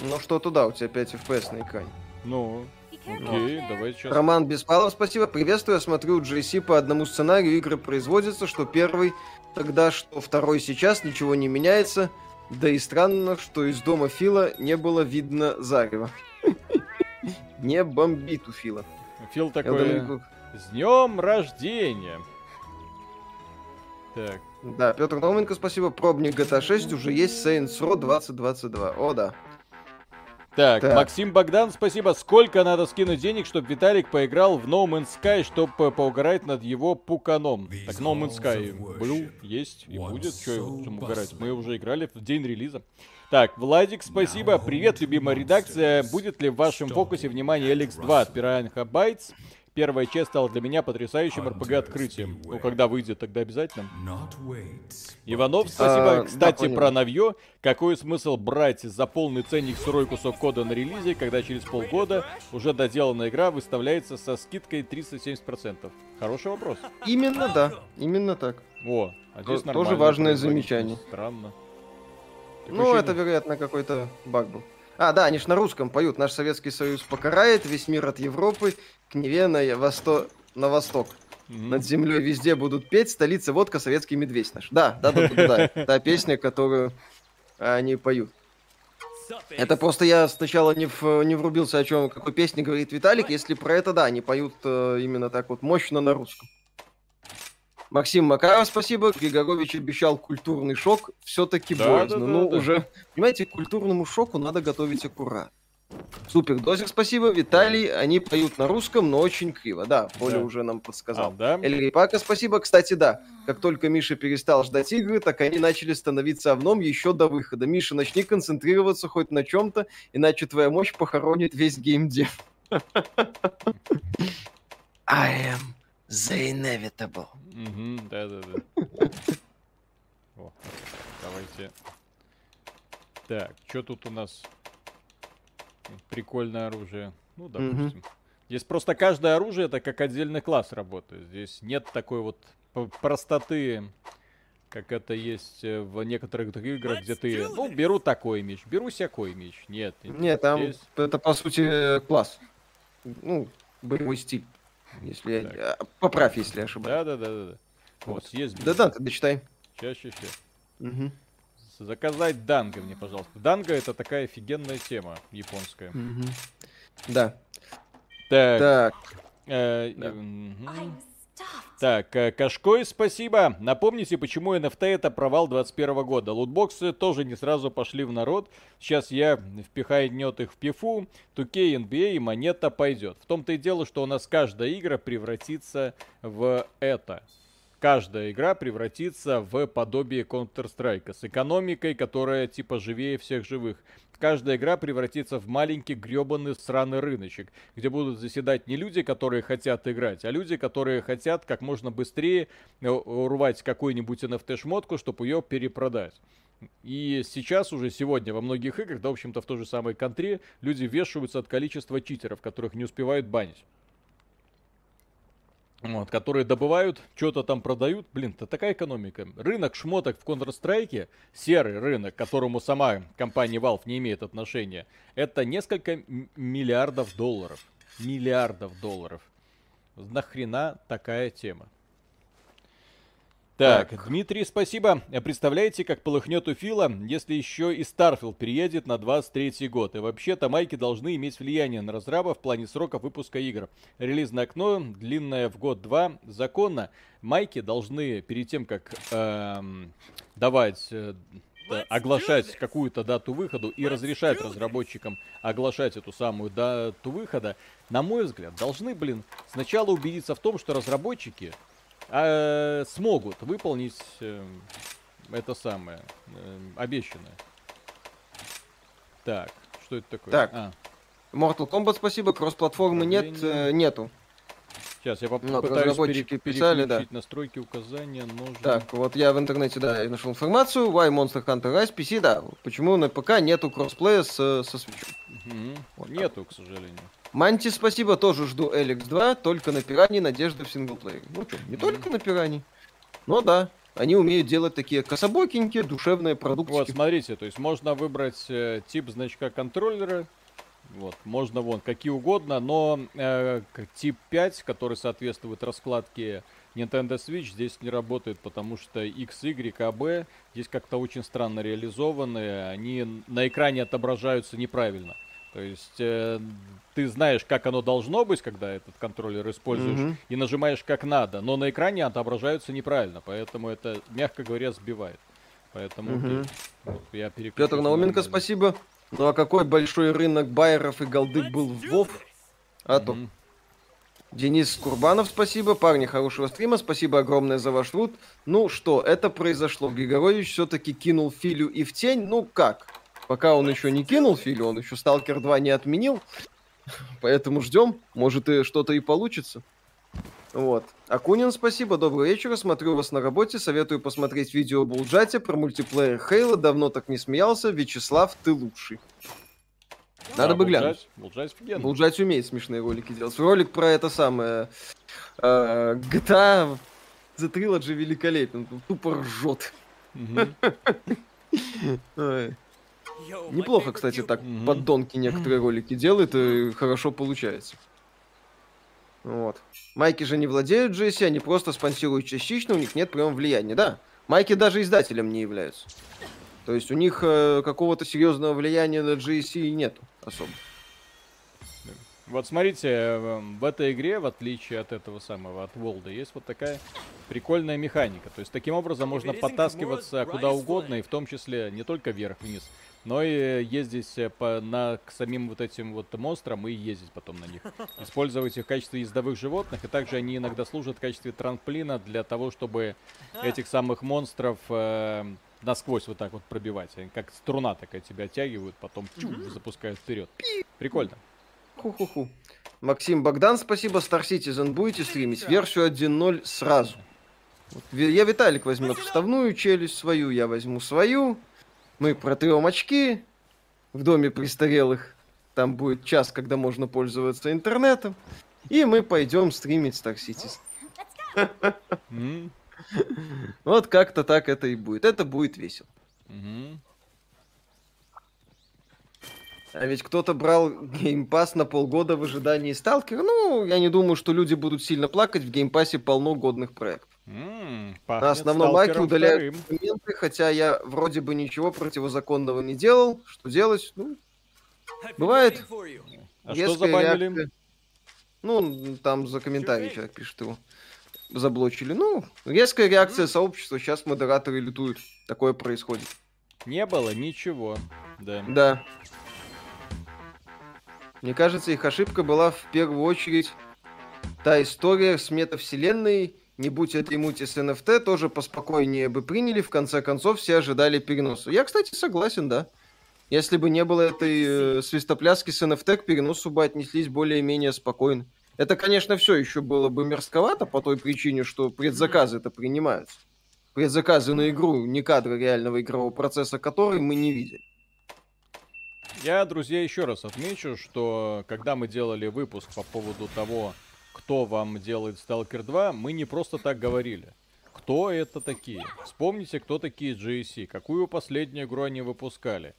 Ну что туда, у тебя 5 FPS на экране.
Ну. Окей, давай сейчас.
Роман Беспалов, спасибо. Приветствую, я смотрю GSC по одному сценарию игры производится, что первый тогда, что второй сейчас, ничего не меняется. Да и странно, что из дома Фила не было видно зарева. Не бомбит у Фила.
Фил такой, с днем рождения!
Так. Да, Петр Науменко, спасибо. Пробник GTA 6 уже есть Saints Row 2022. О, да.
Так, так, Максим Богдан, спасибо. Сколько надо скинуть денег, чтобы Виталик поиграл в No Man's Sky, чтобы поугарать над его пуканом? Так, No Man's Sky был, есть и будет. Что чем угорать? Мы уже играли в день релиза. Так, Владик, спасибо. Привет, любимая редакция. Будет ли в вашем фокусе внимание LX2 от Piranha Bytes? Первая часть стала для меня потрясающим РПГ-открытием. Ну, когда выйдет, тогда обязательно. Иванов, спасибо. А, Кстати, да, про новье. Какой смысл брать за полный ценник сырой кусок кода на релизе, когда через полгода уже доделанная игра выставляется со скидкой 370%? Хороший вопрос.
Именно да, именно так.
О,
а здесь То, Тоже важное замечание.
Странно.
Ну, это, вероятно, какой-то баг был. А, да, они ж на русском поют. Наш Советский Союз покарает весь мир от Европы к Неве на, восто... на восток. Mm-hmm. Над землей везде будут петь, столица водка, советский медведь наш. Да, да, да, да, да. Та песня, которую они поют. Это просто я сначала не, в, не врубился, о чем, какой песне говорит Виталик. Если про это, да, они поют э, именно так вот мощно на русском. Максим Макаров, спасибо. Григорович обещал культурный шок. Все-таки да, боязно. Да, да, ну, да. уже, понимаете, к культурному шоку надо готовить аккуратно. Супер, Дозик, спасибо. Виталий, они поют на русском, но очень криво. Да, Поля да. уже нам подсказал. А, да? Эль Рипака, спасибо. Кстати, да, как только Миша перестал ждать игры, так они начали становиться овном еще до выхода. Миша, начни концентрироваться хоть на чем-то, иначе твоя мощь похоронит весь геймдев. I am The Inevitable.
Угу, да-да-да. давайте. Так, что тут у нас? Прикольное оружие. Ну, допустим. Угу. Здесь просто каждое оружие это как отдельный класс работает. Здесь нет такой вот простоты, как это есть э, в некоторых других играх, где ты, ну, беру такой меч, беру всякой меч. Нет.
Нет, там здесь... это по сути класс. Ну, боевой стиль. Если так. я... Поправь, если я ошибаюсь.
Да, да, да, да. да. Вот, есть.
Да, да, ты дочитай.
Сейчас, сейчас, сейчас. Угу. Заказать данго мне, пожалуйста. Данго это такая офигенная тема японская.
Угу. Да.
Так. Так. Э, да. Угу. Так, э, Кашкой, спасибо. Напомните, почему NFT это провал 21 года. Лутбоксы тоже не сразу пошли в народ. Сейчас я впихаю днет их в пифу, 2K, NBA и монета пойдет. В том-то и дело, что у нас каждая игра превратится в это каждая игра превратится в подобие Counter-Strike с экономикой, которая типа живее всех живых. Каждая игра превратится в маленький гребаный сраный рыночек, где будут заседать не люди, которые хотят играть, а люди, которые хотят как можно быстрее э, урвать какую-нибудь NFT-шмотку, чтобы ее перепродать. И сейчас уже сегодня во многих играх, да, в общем-то, в той же самой контре, люди вешаются от количества читеров, которых не успевают банить вот, которые добывают, что-то там продают. Блин, это такая экономика. Рынок шмоток в Counter-Strike, серый рынок, к которому сама компания Valve не имеет отношения, это несколько миллиардов долларов. Миллиардов долларов. Нахрена такая тема? Так, так, Дмитрий, спасибо. Представляете, как полыхнет у Фила, если еще и Starfield приедет на 23 год. И вообще-то майки должны иметь влияние на разраба в плане срока выпуска игр. Релизное окно, длинное в год-два, законно. Майки должны перед тем, как эм, давать... Э, оглашать какую-то дату выхода и разрешать разработчикам оглашать эту самую дату выхода, на мой взгляд, должны, блин, сначала убедиться в том, что разработчики э, смогут выполнить э, это самое э, обещанное. Так, что это такое?
Так. А. Mortal Kombat, спасибо, кросс-платформы нет, э, нету.
Сейчас я попытаюсь ну, разработчики пере- писали, да. настройки указания
нужно. Так, вот я в интернете, да, нашел информацию. Why Monster Hunter Rise PC, да. Почему на ПК нету кроссплея с, со свечом?
Угу. Вот нету, так. к сожалению.
Манти, спасибо, тоже жду Эликс 2, только на пиране надежда в синглплеере. Ну что, не только на пиране. Но да, они умеют делать такие кособокенькие, душевные продукты.
Вот, смотрите, то есть можно выбрать э, тип значка контроллера, Вот, можно вон какие угодно, но э, тип 5, который соответствует раскладке Nintendo Switch, здесь не работает, потому что X, Y, A, B здесь как-то очень странно реализованы, они на экране отображаются неправильно. То есть э, ты знаешь, как оно должно быть, когда этот контроллер используешь, mm-hmm. и нажимаешь как надо, но на экране отображаются неправильно, поэтому это, мягко говоря, сбивает. Поэтому mm-hmm.
вот, я Петр Науменко, спасибо. Ну а какой большой рынок байеров и голды был в Вов? А то. Mm-hmm. Денис Курбанов, спасибо. Парни, хорошего стрима. Спасибо огромное за ваш труд. Ну что, это произошло. Григорович все-таки кинул Филю и в тень. Ну как? Пока он еще не кинул Филю, он еще Сталкер 2 не отменил. Поэтому ждем. Может и что-то и получится. Вот. Акунин, спасибо, доброго вечера. Смотрю вас на работе. Советую посмотреть видео Булджати про мультиплеер Хейла. Давно так не смеялся. Вячеслав, ты лучший. Надо да, бы глянуть. Булджать офигенно. Булджать умеет смешные ролики делать. Ролик про это самое... Э, GTA The Trilogy великолепен. Тупо ржет. Неплохо, кстати, так поддонки некоторые ролики делает и хорошо получается. Вот. Майки же не владеют GSC, они просто спонсируют частично, у них нет прямого влияния. Да, майки даже издателем не являются. То есть у них э, какого-то серьезного влияния на GSC нету особо.
Вот смотрите, эм, в этой игре, в отличие от этого самого, от Волда, есть вот такая прикольная механика. То есть таким образом можно подтаскиваться куда угодно, и в том числе не только вверх-вниз, но и ездить э, по, на, к самим вот этим вот монстрам и ездить потом на них. Использовать их в качестве ездовых животных, и также они иногда служат в качестве трамплина для того, чтобы этих самых монстров э, насквозь вот так вот пробивать. Они как струна такая тебя оттягивают, потом чу, запускают вперед. Прикольно.
Ху-ху-ху. Максим Богдан, спасибо. Star Citizen будете стримить? Версию 1.0 сразу. Вот, я Виталик возьмет вставную челюсть свою, я возьму свою. Мы протрем очки в доме престарелых. Там будет час, когда можно пользоваться интернетом. И мы пойдем стримить Star Citizen. Вот как-то так это и будет. Это будет весело. А ведь кто-то брал Game Pass на полгода в ожидании Сталкера. Ну, я не думаю, что люди будут сильно плакать. В Game Pass'е полно годных проектов. Mm, на основном лайке удаляют документы, хотя я вроде бы ничего противозаконного не делал. Что делать? Ну, бывает.
А что забанили? Реакция...
Ну, там за комментарий человек пишет его. Заблочили. Ну, резкая реакция сообщества. Сейчас модераторы лютуют. Такое происходит.
Не было ничего. Да.
Да. Мне кажется, их ошибка была в первую очередь та история с метавселенной. Не будь этой мути с NFT, тоже поспокойнее бы приняли. В конце концов, все ожидали переноса. Я, кстати, согласен, да. Если бы не было этой э, свистопляски с NFT, к переносу бы отнеслись более-менее спокойно. Это, конечно, все еще было бы мерзковато по той причине, что предзаказы это принимаются. Предзаказы на игру, не кадры реального игрового процесса, который мы не видели.
Я, друзья, еще раз отмечу, что когда мы делали выпуск по поводу того, кто вам делает Stalker 2, мы не просто так говорили. Кто это такие? Вспомните, кто такие GSC, какую последнюю игру они выпускали.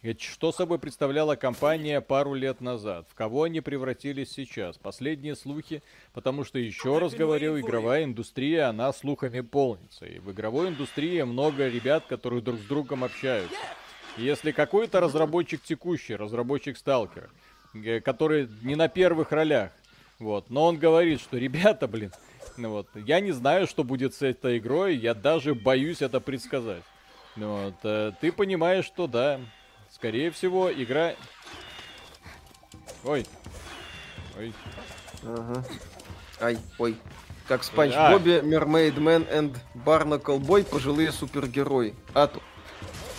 Ведь что собой представляла компания пару лет назад? В кого они превратились сейчас? Последние слухи, потому что еще раз говорю, игровая индустрия, она слухами полнится. И в игровой индустрии много ребят, которые друг с другом общаются. Если какой-то разработчик текущий, разработчик Сталкера, э, который не на первых ролях, вот, но он говорит, что ребята, блин, ну вот, я не знаю, что будет с этой игрой, я даже боюсь это предсказать. Ну вот, э, ты понимаешь, что да, скорее всего, игра... Ой.
Ой. Ага. Ай, ой. Как Спанч Бобби, Mermaid Man и Barnacle Boy, пожилые супергерои. А то.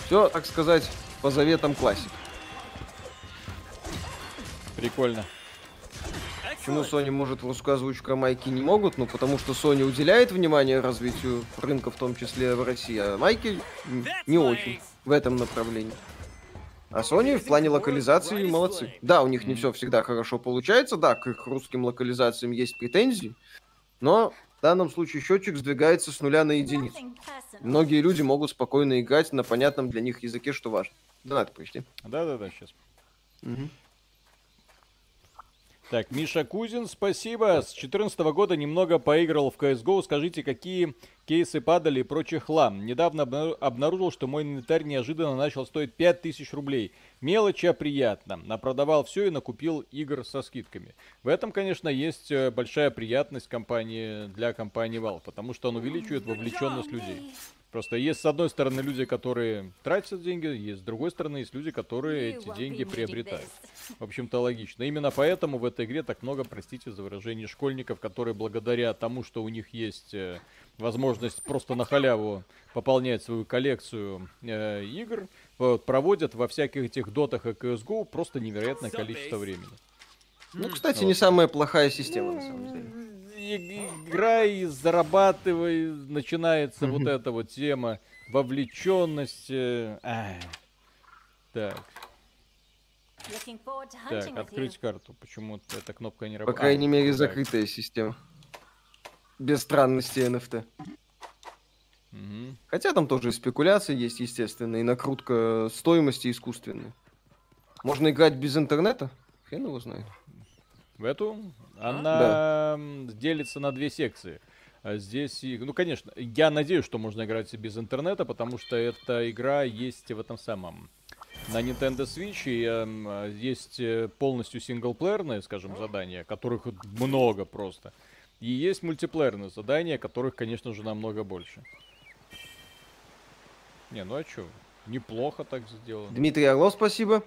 Все, так сказать, по заветам классик.
Прикольно.
Почему Sony может озвучку майки не могут? Ну, потому что Sony уделяет внимание развитию рынка, в том числе в России, а майки не очень в этом направлении. А Sony в плане локализации молодцы. Да, у них не все всегда хорошо получается, да, к их русским локализациям есть претензии, но в данном случае счетчик сдвигается с нуля на единицу. Многие люди могут спокойно играть на понятном для них языке, что важно. Донаты пришли.
Да-да-да, сейчас. Угу. Так, Миша Кузин, спасибо. С 2014 года немного поиграл в CSGO. Скажите, какие кейсы падали и прочий хлам? Недавно обнаружил, что мой инвентарь неожиданно начал стоить 5000 рублей. Мелочь, а приятно. Напродавал все и накупил игр со скидками. В этом, конечно, есть э, большая приятность компании, для компании Valve, потому что он увеличивает вовлеченность людей. Просто есть с одной стороны люди, которые тратят деньги, есть с другой стороны есть люди, которые эти деньги приобретают. В общем-то логично. Именно поэтому в этой игре так много, простите за выражение, школьников, которые благодаря тому, что у них есть э, возможность просто на халяву пополнять свою коллекцию э, игр, вот, проводят во всяких этих дотах и CSGO просто невероятное количество времени.
Ну, кстати, вот. не самая плохая система, на самом деле
играй, зарабатывай, начинается вот эта вот тема вовлеченности. Так. Так, открыть карту. Почему эта кнопка не работает?
По крайней а, мере, закрытая система. Без странности NFT. Угу. Хотя там тоже спекуляции есть, естественно, и накрутка стоимости искусственной. Можно играть без интернета? Хрен его знает.
В эту? Она да. делится на две секции. А здесь, ну, конечно, я надеюсь, что можно играть без интернета, потому что эта игра есть в этом самом на Nintendo Switch и э, есть полностью синглплеерные, скажем, задания, которых много просто. И есть мультиплеерные задания, которых, конечно же, намного больше. Не, ну а чё? Неплохо так сделано.
Дмитрий Орлов, спасибо.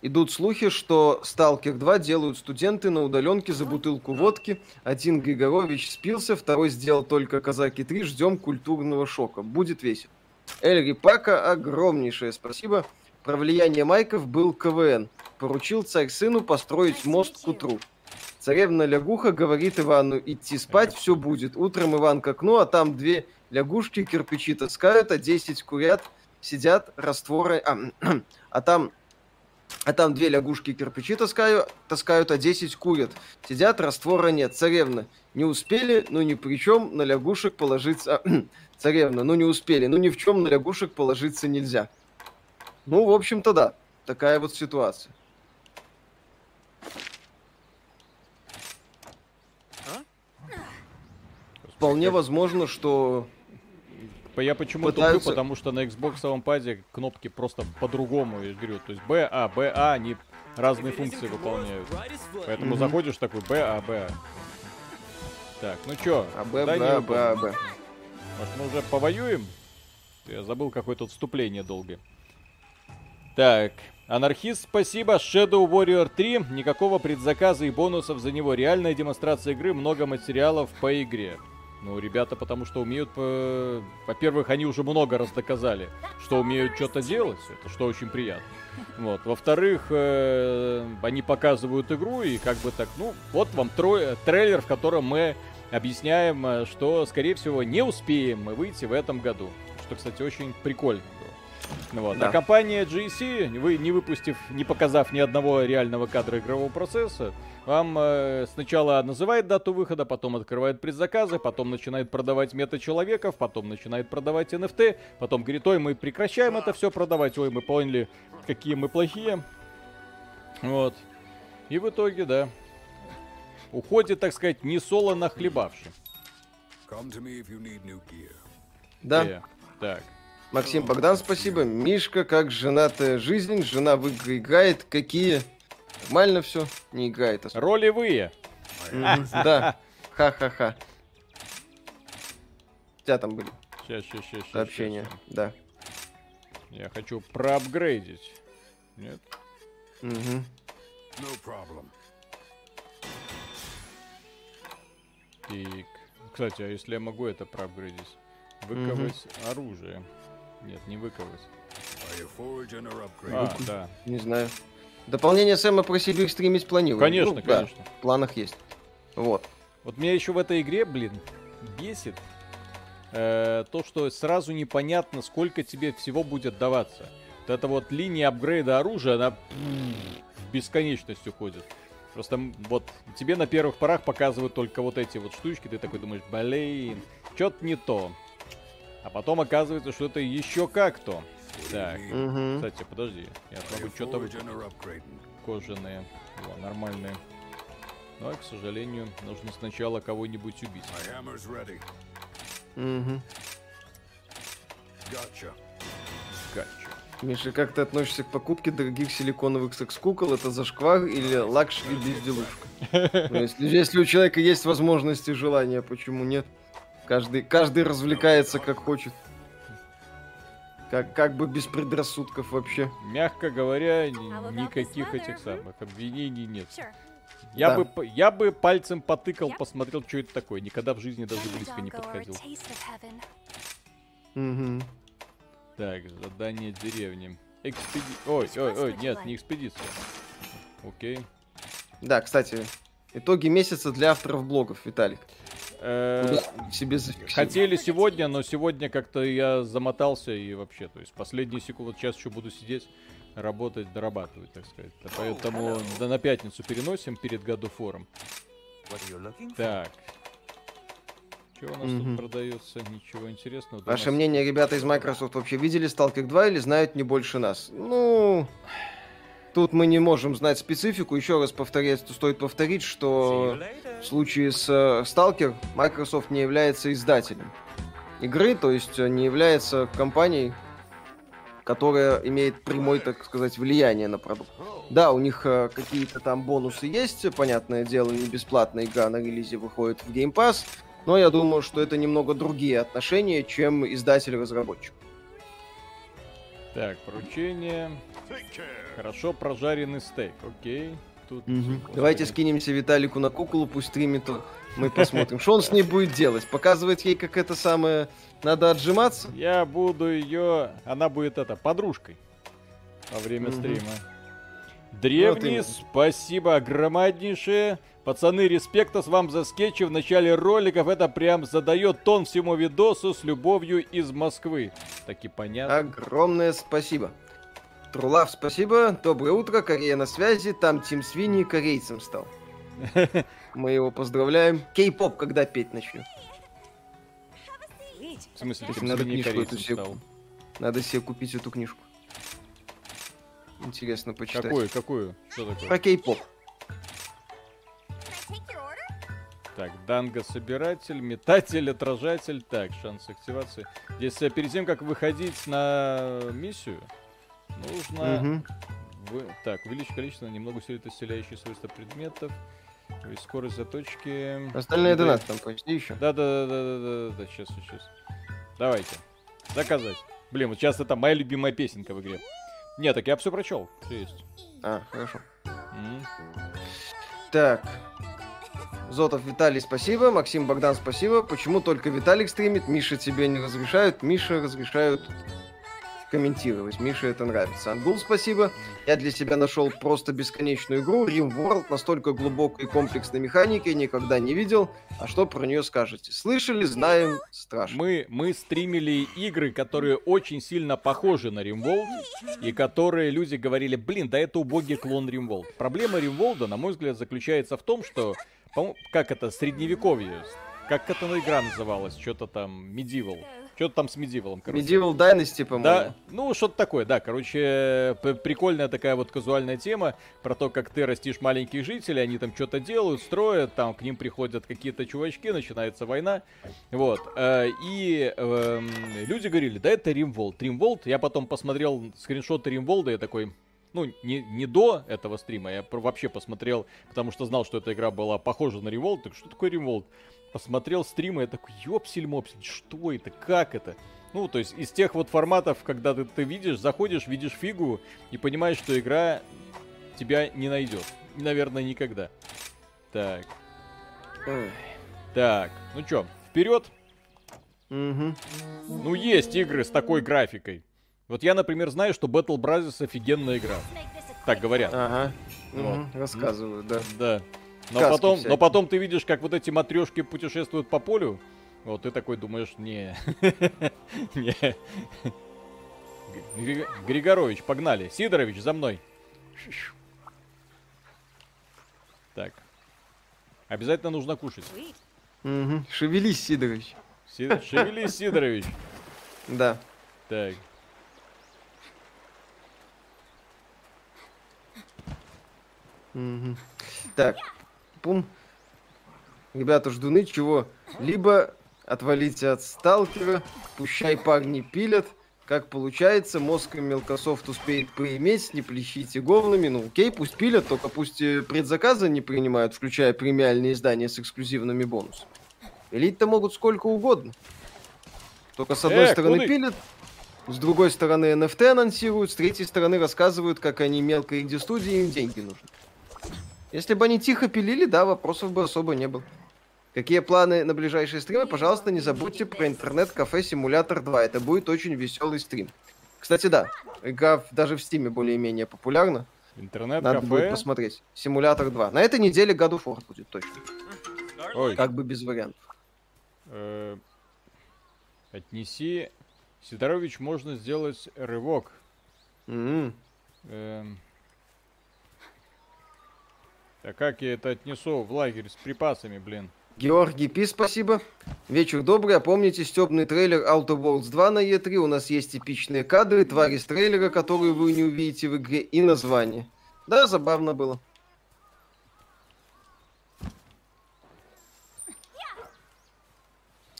Идут слухи, что Сталкер 2 делают студенты на удаленке за бутылку водки. Один Григорович спился, второй сделал только Казаки 3. Ждем культурного шока. Будет весело. Эль Рипака, огромнейшее спасибо. Про влияние Майков был КВН. Поручил царь сыну построить мост к утру. Царевна лягуха говорит Ивану идти спать, все будет. Утром Иван к окну, а там две лягушки кирпичи таскают, а десять курят сидят растворы... А, а там а там две лягушки кирпичи таскают, таскают, а десять курят. Сидят, раствора нет. Царевна, не успели, ну ни при чем, на лягушек положиться... А, царевна, ну не успели, ну ни в чем на лягушек положиться нельзя. Ну, в общем-то, да. Такая вот ситуация. Вполне возможно, что
я почему пытаются... туплю, потому что на Xbox паде кнопки просто по-другому, я говорю. То есть B, A, B, A, они разные функции выполняют. Поэтому mm-hmm. заходишь такой B, A, B, A. Так, ну чё?
А, Б, Б, Б, Б.
Может, мы уже повоюем? Я забыл какое-то вступление долгое. Так, Анархист, спасибо. Shadow Warrior 3. Никакого предзаказа и бонусов за него. Реальная демонстрация игры, много материалов по игре. Ну, ребята, потому что умеют... Во-первых, они уже много раз доказали, что умеют что-то делать, это что очень приятно. Вот. Во-вторых, э, они показывают игру и как бы так, ну, вот вам трой... трейлер, в котором мы объясняем, э, что, скорее всего, не успеем мы выйти в этом году. Что, кстати, очень прикольно. Вот. Да. А компания GSC, вы не выпустив, не показав ни одного реального кадра игрового процесса, вам э, сначала называет дату выхода, потом открывает предзаказы, потом начинает продавать мета-человеков, потом начинает продавать NFT, потом говорит, ой, мы прекращаем это все продавать, ой, мы поняли, какие мы плохие. Вот. И в итоге, да, уходит, так сказать, не солоно хлебавший.
Да. Э, так. Максим Богдан, спасибо. Мишка, как женатая жизнь, жена в игры играет, какие? Нормально все, не играет.
Особо. Ролевые.
Да, ха-ха-ха. У тебя там были
сейчас, сейчас, сейчас,
сообщения, да.
Я хочу проапгрейдить. Нет?
Угу. No problem.
И, кстати, а если я могу это проапгрейдить? Выковать угу. оружие. Нет, не выковать.
А, да. Не знаю. Дополнение Сэма про Сибирь стримить планирую.
Конечно, ну, конечно.
Да, в планах есть. Вот.
Вот меня еще в этой игре, блин, бесит э, то, что сразу непонятно, сколько тебе всего будет даваться. Вот эта вот линия апгрейда оружия, она в бесконечность уходит. Просто вот тебе на первых порах показывают только вот эти вот штучки, ты такой думаешь, блин, что-то не то. А потом оказывается, что это еще как то. Так, угу. кстати, подожди. Я могу что-то... Кожаные. О, нормальные. Но, к сожалению, нужно сначала кого-нибудь убить.
Угу. Миша, как ты относишься к покупке дорогих силиконовых секс-кукол? Это зашквар или luxury безделушка? Ну, если, если у человека есть возможности и желания, почему нет? Каждый, каждый развлекается как хочет. Как, как бы без предрассудков вообще.
Мягко говоря, никаких этих самых обвинений нет. Я, да. бы, я бы пальцем потыкал, посмотрел, что это такое. Никогда в жизни даже близко не подходил.
Угу.
Так, задание деревни. Экспеди... Ой, ой, ой, нет, не экспедиция. Окей.
Да, кстати, итоги месяца для авторов блогов, Виталик.
Э, себе Хотели сегодня, но сегодня как-то я замотался и вообще, то есть последние секунды, сейчас еще буду сидеть, работать, дорабатывать, так сказать. Поэтому да, на пятницу переносим перед годофором. Так. Что у нас mm-hmm. тут продается? Ничего интересного.
Ваше нас... мнение, ребята из Microsoft вообще видели Stalker 2 или знают не больше нас? Ну, тут мы не можем знать специфику. Еще раз повторять, стоит повторить, что в случае с uh, Stalker Microsoft не является издателем игры, то есть э, не является компанией, которая имеет прямой, так сказать, влияние на продукт. Да, у них э, какие-то там бонусы есть, понятное дело, не бесплатная игра на релизе выходит в Game Pass, но я думаю, что это немного другие отношения, чем издатель-разработчик.
Так, поручение. Хорошо прожаренный стейк, окей.
Тут угу. Давайте скинемся Виталику на куклу, пусть стримит, мы посмотрим, что он с ней будет делать. Показывает ей, как это самое, надо отжиматься?
Я буду ее, она будет это, подружкой во время угу. стрима. Древний, вот спасибо огромнейшее. Пацаны, респекта с вам за скетчи в начале роликов. Это прям задает тон всему видосу с любовью из Москвы. Таки понятно.
Огромное спасибо. Трулав, спасибо. Доброе утро, Корея на связи. Там Тим Свини корейцем стал. Мы его поздравляем. Кей-поп когда петь начнет?
В смысле, надо книжку
эту себе... Надо себе купить эту книжку. Интересно почитать.
Какую, какую? Что такое?
Про кей-поп.
Так, данго собиратель, метатель, отражатель. Так, шанс активации. Здесь э, перед тем, как выходить на миссию, нужно... Угу. Вы... Так, увеличить количество, немного усилит исцеляющие свойства предметов. И скорость заточки.
Остальные да. донаты там почти еще.
Да, да, да, да, да, да, сейчас, сейчас. Давайте. Заказать. Блин, вот сейчас это моя любимая песенка в игре. Нет, так я все прочел. Все есть.
А, хорошо. Mm. Так, Зотов Виталий, спасибо. Максим Богдан, спасибо. Почему только Виталик стримит? Миша тебе не разрешают. Миша разрешают комментировать. Мише это нравится. Ангул, спасибо. Я для себя нашел просто бесконечную игру. Rim World настолько глубокой и комплексной механики никогда не видел. А что про нее скажете? Слышали, знаем, страшно.
Мы, мы стримили игры, которые очень сильно похожи на Rimworld, и которые люди говорили, блин, да это убогий клон Rimworld. Проблема Rimworld, на мой взгляд, заключается в том, что как это, средневековье. Как эта игра называлась? Что-то там, Medieval. Что-то там с Medieval,
короче. Medieval Dynasty, по-моему.
Да, ну, что-то такое, да. Короче, прикольная такая вот казуальная тема про то, как ты растишь маленьких жителей, они там что-то делают, строят, там к ним приходят какие-то чувачки, начинается война. Вот. Э, и э, люди говорили, да это Римволд. Римволд, я потом посмотрел скриншоты Римволда, я такой, ну, не, не до этого стрима, я вообще посмотрел, потому что знал, что эта игра была похожа на Revolt, так что такое Revolt? Посмотрел стримы, я такой, ёпсель-мопсель, что это, как это? Ну, то есть из тех вот форматов, когда ты, ты видишь, заходишь, видишь фигу и понимаешь, что игра тебя не найдет. Наверное, никогда. Так. Ой. Так, ну чё, вперед?
Угу.
Ну, есть игры с такой графикой. Вот я, например, знаю, что Battle Brothers офигенная игра. Так говорят.
Ага. Вот. Угу, рассказывают, да.
Да. Но потом, но потом ты видишь, как вот эти матрешки путешествуют по полю. Вот ты такой думаешь, не. не. Григорович, погнали. Сидорович, за мной. Так. Обязательно нужно кушать.
Угу. Шевелись, Сидорович.
Шевелись, Сидорович.
Да.
Так.
Угу. Так, Пум. Ребята, ждуны чего? Либо отвалите от сталкера, пущай парни пилят, как получается, мозг Мелкософт успеет поиметь, не плещите говнами. Ну окей, пусть пилят, только пусть э, предзаказы не принимают, включая премиальные издания с эксклюзивными бонусами. Пилить-то могут сколько угодно. Только с одной э, стороны куды? пилят, с другой стороны NFT анонсируют, с третьей стороны рассказывают, как они мелкой инди-студии, им деньги нужны. Если бы они тихо пилили, да, вопросов бы особо не было. Какие планы на ближайшие стримы? Пожалуйста, не забудьте про интернет-кафе Симулятор 2. Это будет очень веселый стрим. Кстати, да, игра даже в Стиме более-менее популярна.
Интернет-кафе?
Надо будет посмотреть. Симулятор 2. На этой неделе God of War будет точно. Ой. Как бы без вариантов.
Э, отнеси. Сидорович, можно сделать рывок. Mm-hmm. А как я это отнесу в лагерь с припасами, блин?
Георгий Пи, спасибо. Вечер добрый. А помните стебный трейлер Outer Worlds 2 на E3? У нас есть эпичные кадры, твари с трейлера, которые вы не увидите в игре, и название. Да, забавно было.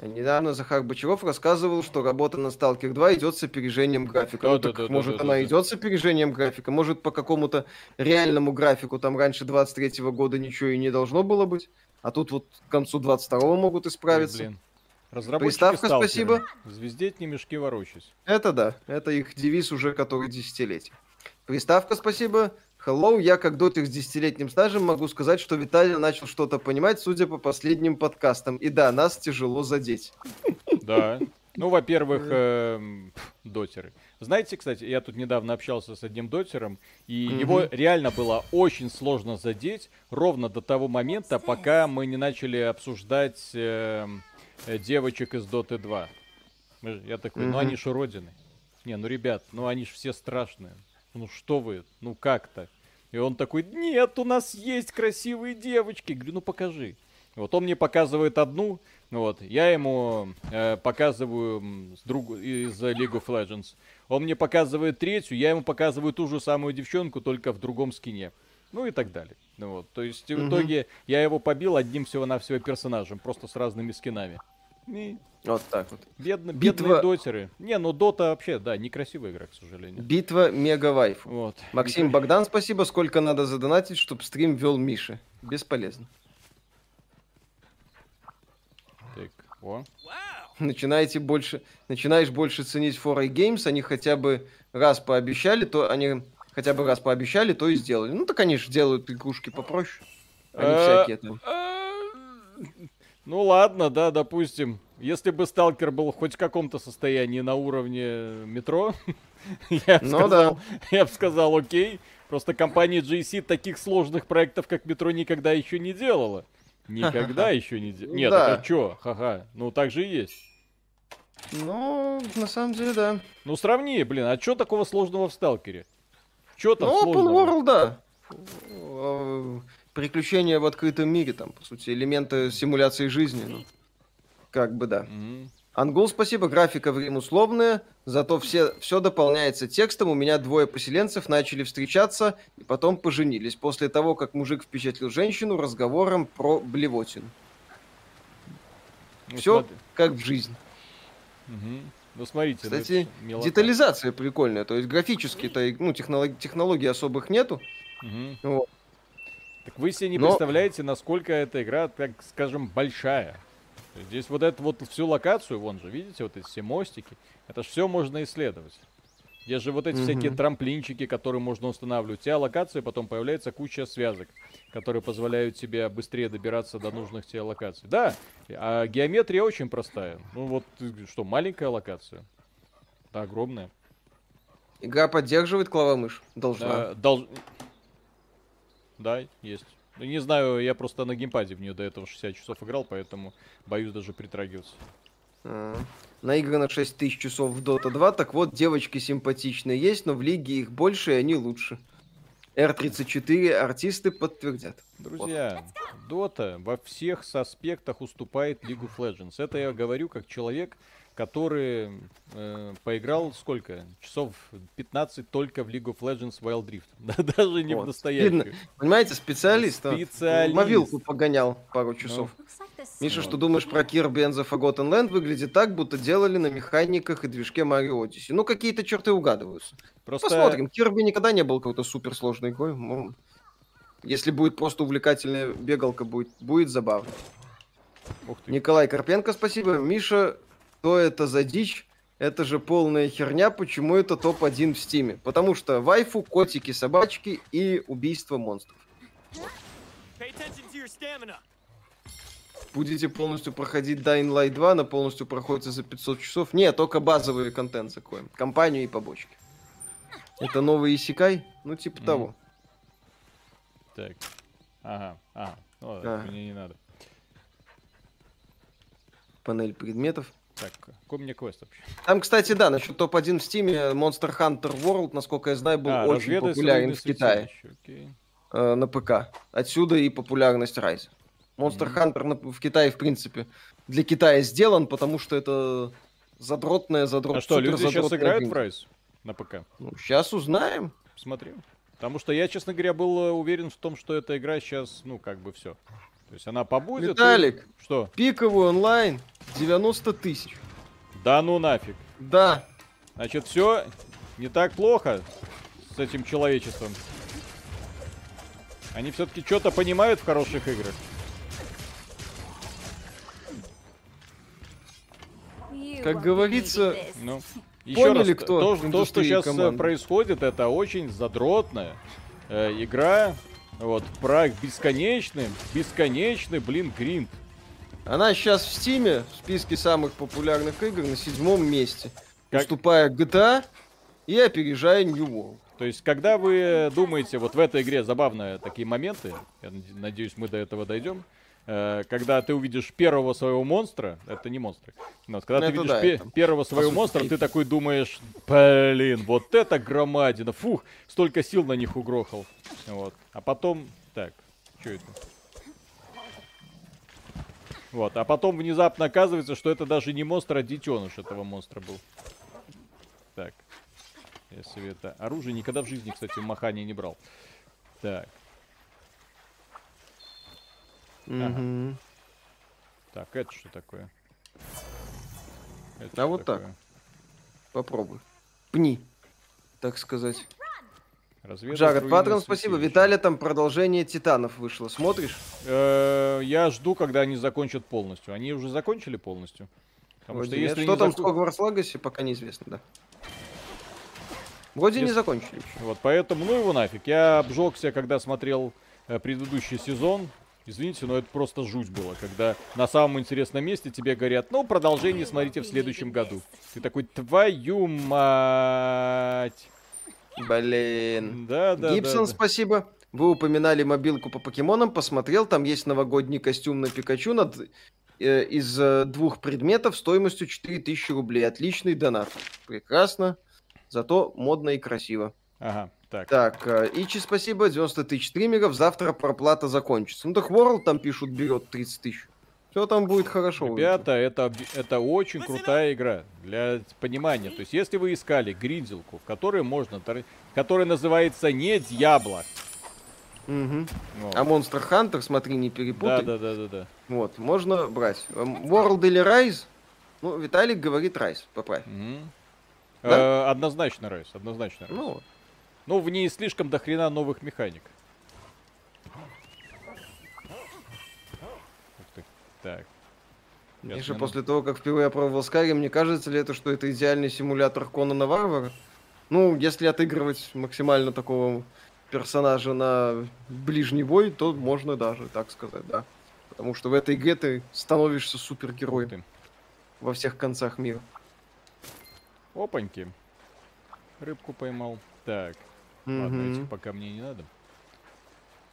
Недавно Захар Бочаров рассказывал, что работа на Stalker 2 идет с опережением графика. Да, ну, да, так, да, может, да, она да, идет с опережением графика, может, по какому-то реальному графику, там раньше 23-го года ничего и не должно было быть. А тут вот к концу 22-го могут исправиться. Ой, блин.
Разработчики
Приставка, сталкеры. спасибо.
Звездеть не мешки ворочись.
Это да, это их девиз уже который десятилетие. Приставка, спасибо. Hello, я как дотик с десятилетним стажем могу сказать, что Виталий начал что-то понимать, судя по последним подкастам. И да, нас тяжело задеть.
Да. Ну, во-первых, э, дотеры. Знаете, кстати, я тут недавно общался с одним дотером, и mm-hmm. его реально было очень сложно задеть ровно до того момента, пока мы не начали обсуждать э, э, девочек из Доты 2. Я такой, mm-hmm. ну они ж уродины. Не, ну ребят, ну они ж все страшные. Ну что вы, ну как так? И он такой, нет, у нас есть красивые девочки. Говорю, ну покажи. Вот он мне показывает одну, вот, я ему э, показываю с друг... из League of Legends. Он мне показывает третью, я ему показываю ту же самую девчонку, только в другом скине. Ну и так далее. Ну, вот. То есть в итоге я его побил одним всего-навсего персонажем, просто с разными скинами.
Вот так вот.
Бедно, Битва... Бедные дотеры. Не, ну Дота вообще, да, некрасивая игра, к сожалению.
Битва мега вайф. Вот. Максим Богдан, спасибо. Сколько надо задонатить, чтобы стрим вел Миша? Бесполезно. Так, о. Начинаете больше, начинаешь больше ценить 4A Games, они хотя бы раз пообещали, то они хотя бы раз пообещали, то и сделали. Ну так они же делают игрушки попроще. Они а, всякие там. А,
ну ладно, да, допустим. Если бы сталкер был хоть в каком-то состоянии на уровне метро, я бы ну, сказал, да. я бы сказал, окей. Просто компания GC таких сложных проектов, как метро, никогда еще не делала. Никогда еще не делала. Нет, да. это что? Ха-ха. Ну так же и есть.
Ну, на самом деле, да.
Ну, сравни, блин, а что такого сложного в Сталкере? Что там
ну, сложного? Open World, да. Приключения в открытом мире, там, по сути, элементы симуляции жизни, ну, как бы, да. Mm-hmm. Ангул, спасибо, графика время условная, зато все, все дополняется текстом. У меня двое поселенцев начали встречаться и потом поженились. После того, как мужик впечатлил женщину разговором про блевотину. Ну, все смотри. как в жизни.
Угу. Ну, смотрите.
Ну, Кстати, ну, детализация прикольная. То есть графически-то ну, технолог... технологий особых нету. Угу.
Вот. Так вы себе не Но... представляете, насколько эта игра, так скажем, большая. Здесь вот эту вот всю локацию, вон же, видите, вот эти все мостики, это же все можно исследовать. Здесь же вот эти mm-hmm. всякие трамплинчики, которые можно устанавливать. У тебя локации потом появляется куча связок, которые позволяют тебе быстрее добираться до нужных тебе локаций. Да, а геометрия очень простая. Ну вот, что, маленькая локация? Да, огромная.
Игра поддерживает клавомышь? Должна.
А, дол... Да, есть. Ну, не знаю, я просто на геймпаде в нее до этого 60 часов играл, поэтому боюсь даже притрагиваться.
А, наиграно 6000 часов в Dota 2, так вот, девочки симпатичные есть, но в лиге их больше, и они лучше. R34 артисты подтвердят.
Друзья, вот. Dota во всех аспектах уступает League of Legends. Это я говорю как человек, который э, поиграл сколько? Часов 15 только в League of Legends Wild Rift. Даже не вот. в настоящую.
Понимаете, специалист. Специалист. Мобилку погонял пару часов. Ну. Миша, что думаешь про Kirby and the Forgotten Land? Выглядит так, будто делали на механиках и движке Mario Odyssey. Ну, какие-то черты угадываются. Просто... Посмотрим. Kirby никогда не был какой-то суперсложной игрой. Ну, если будет просто увлекательная бегалка, будет, будет забавно. Николай Карпенко, спасибо. Миша, что это за дичь? Это же полная херня, почему это топ-1 в стиме? Потому что вайфу, котики, собачки и убийство монстров. Будете полностью проходить Dying Light 2, она полностью проходится за 500 часов. Нет, только базовый контент закроем. Компанию и побочки. Это новый Исикай? Ну, типа mm. того.
Так. Ага, ага. Ну, а. мне не надо.
Панель предметов.
Так, какой мне квест вообще?
Там, кстати, да, насчет топ-1 в Стиме, Monster Hunter World, насколько я знаю, был а, очень популярен в Китае. Окей. Э, на ПК. Отсюда и популярность Rise. Monster mm-hmm. Hunter в Китае, в принципе, для Китая сделан, потому что это задротная, задротная.
А что, люди сейчас играют в Rise на ПК?
Ну, сейчас узнаем.
Посмотрим. Потому что я, честно говоря, был э, уверен в том, что эта игра сейчас, ну, как бы все. То есть она побудет.
Виталик,
и... что?
Пиковый онлайн 90 тысяч.
Да ну нафиг.
Да.
Значит, все не так плохо с этим человечеством. Они все-таки что-то понимают в хороших играх.
Как говорится,
ну, еще Поняли, раз, кто то, то, что сейчас э, команды. происходит, это очень задротная э, игра, вот, про бесконечный, бесконечный, блин, гринд.
Она сейчас в Стиме, в списке самых популярных игр, на седьмом месте. Как... Уступая GTA и опережая New World.
То есть, когда вы думаете, вот в этой игре забавные такие моменты, я надеюсь, мы до этого дойдем, когда ты увидишь первого своего монстра, это не монстры, но когда ну, ты видишь да, пе- это... первого своего монстра, ты такой думаешь, блин, вот это громадина, фух, столько сил на них угрохал. Вот. А потом, так, что это? Вот, а потом внезапно оказывается, что это даже не монстр, а детеныш этого монстра был. Так. Я себе это оружие никогда в жизни, кстати, в махане не брал. Так.
Ага.
Так, это что такое?
Это а вот такое? так. Попробуй. Пни, так сказать. Разведать Патрон, спасибо. Виталий, там продолжение Титанов вышло. Смотришь?
Э, я жду, когда они закончат полностью. Они уже закончили полностью?
Потому что если что там зак... с Hogwarts Legacy, пока неизвестно, да. Вроде если... не закончили.
Вот, поэтому, ну его нафиг. Я обжегся, когда смотрел э, предыдущий сезон. Извините, но это просто жуть было, когда на самом интересном месте тебе говорят, ну, продолжение смотрите в следующем году. Ты такой, твою мать.
Блин.
Да, да,
Гибсон,
да, да.
спасибо. Вы упоминали мобилку по покемонам, посмотрел, там есть новогодний костюм на Пикачу над, э, из э, двух предметов стоимостью 4000 рублей. Отличный донат. Прекрасно, зато модно и красиво.
Ага, так.
Так, э, Ичи, спасибо, 90 тысяч стримеров, завтра проплата закончится. Ну так World там пишут, берет 30 тысяч. Все там будет хорошо.
Ребята, это, это очень крутая игра для понимания. То есть, если вы искали гринделку, в которой можно, которая называется не Дьябло.
Угу. Вот. А Monster Hunter, смотри, не перепутай.
Да, да, да, да, да.
Вот, можно брать. Эм, World или Rise? Ну, Виталик говорит Rise, поправь. Угу.
Да? Э, однозначно Rise, однозначно Rise. Ну, ну, в ней слишком дохрена новых механик. Так.
Миша, после того, как впервые пробовал Skyrim, мне кажется ли это, что это идеальный симулятор Конана Варвара? Ну, если отыгрывать максимально такого персонажа на ближний бой, то можно даже так сказать, да. Потому что в этой игре ты становишься супергероем во всех концах мира.
Опаньки. Рыбку поймал. Так. Ладно, этих пока мне не надо.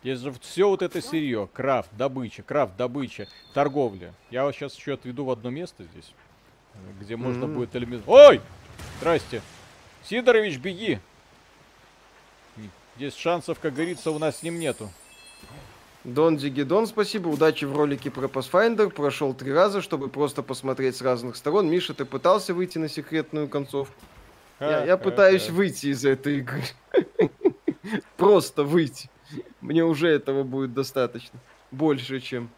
Есть же все вот это сырье. Крафт, добыча, крафт, добыча, торговля. Я вас сейчас еще отведу в одно место здесь, где можно mm-hmm. будет элемент... Ой! Здрасте. Сидорович, беги! Здесь шансов, как говорится, у нас с ним нету.
Дон Дигидон, спасибо. Удачи в ролике про Pathfinder. Прошел три раза, чтобы просто посмотреть с разных сторон. Миша, ты пытался выйти на секретную концовку? Я, я пытаюсь выйти из этой игры. Просто выйти. Мне уже этого будет достаточно. Больше, чем.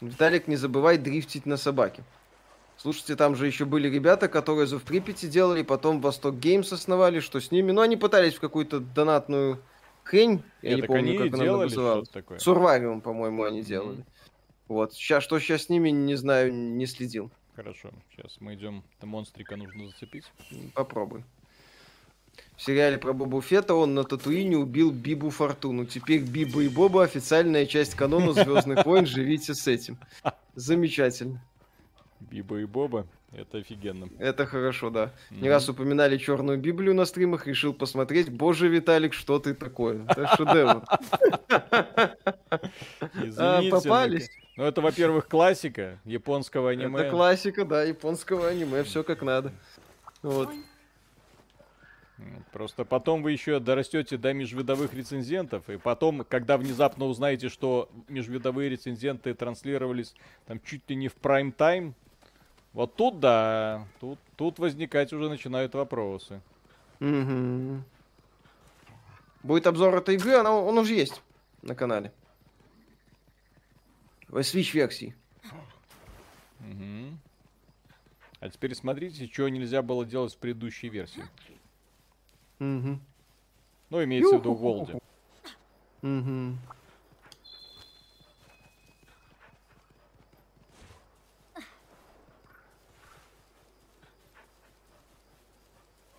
Виталик, не забывай дрифтить на собаке. Слушайте, там же еще были ребята, которые в Припяти делали, потом Восток Геймс основали, что с ними? Ну, они пытались в какую-то донатную хрень, я Нет, не помню, как она называлась. Сурвариум, по-моему, они делали. Вот. Сейчас, что сейчас с ними, не знаю, не следил.
Хорошо, сейчас мы идем. Это монстрика нужно зацепить.
Попробуй. В сериале про Бобу Фета он на Татуине убил Бибу Фортуну. Теперь Биба и Боба официальная часть канона Звездных войн. Живите с этим. Замечательно.
Биба и Боба. Это офигенно.
Это хорошо, да. Mm-hmm. Не раз упоминали Черную Библию на стримах, решил посмотреть. Боже, Виталик, что ты такое? Это шедевр.
А, попались. Ну, это, во-первых, классика японского аниме.
Это классика, да, японского аниме, все как надо. Вот.
Просто потом вы еще дорастете до межвидовых рецензентов, и потом, когда внезапно узнаете, что межвидовые рецензенты транслировались там чуть ли не в прайм-тайм, вот тут да, тут, тут возникать уже начинают вопросы.
Угу. Будет обзор этой игры, она, он уже есть на канале. В Switch версии.
Угу. А теперь смотрите, что нельзя было делать с предыдущей версией.
Угу.
Ну, имеется в виду в Волде.
Угу.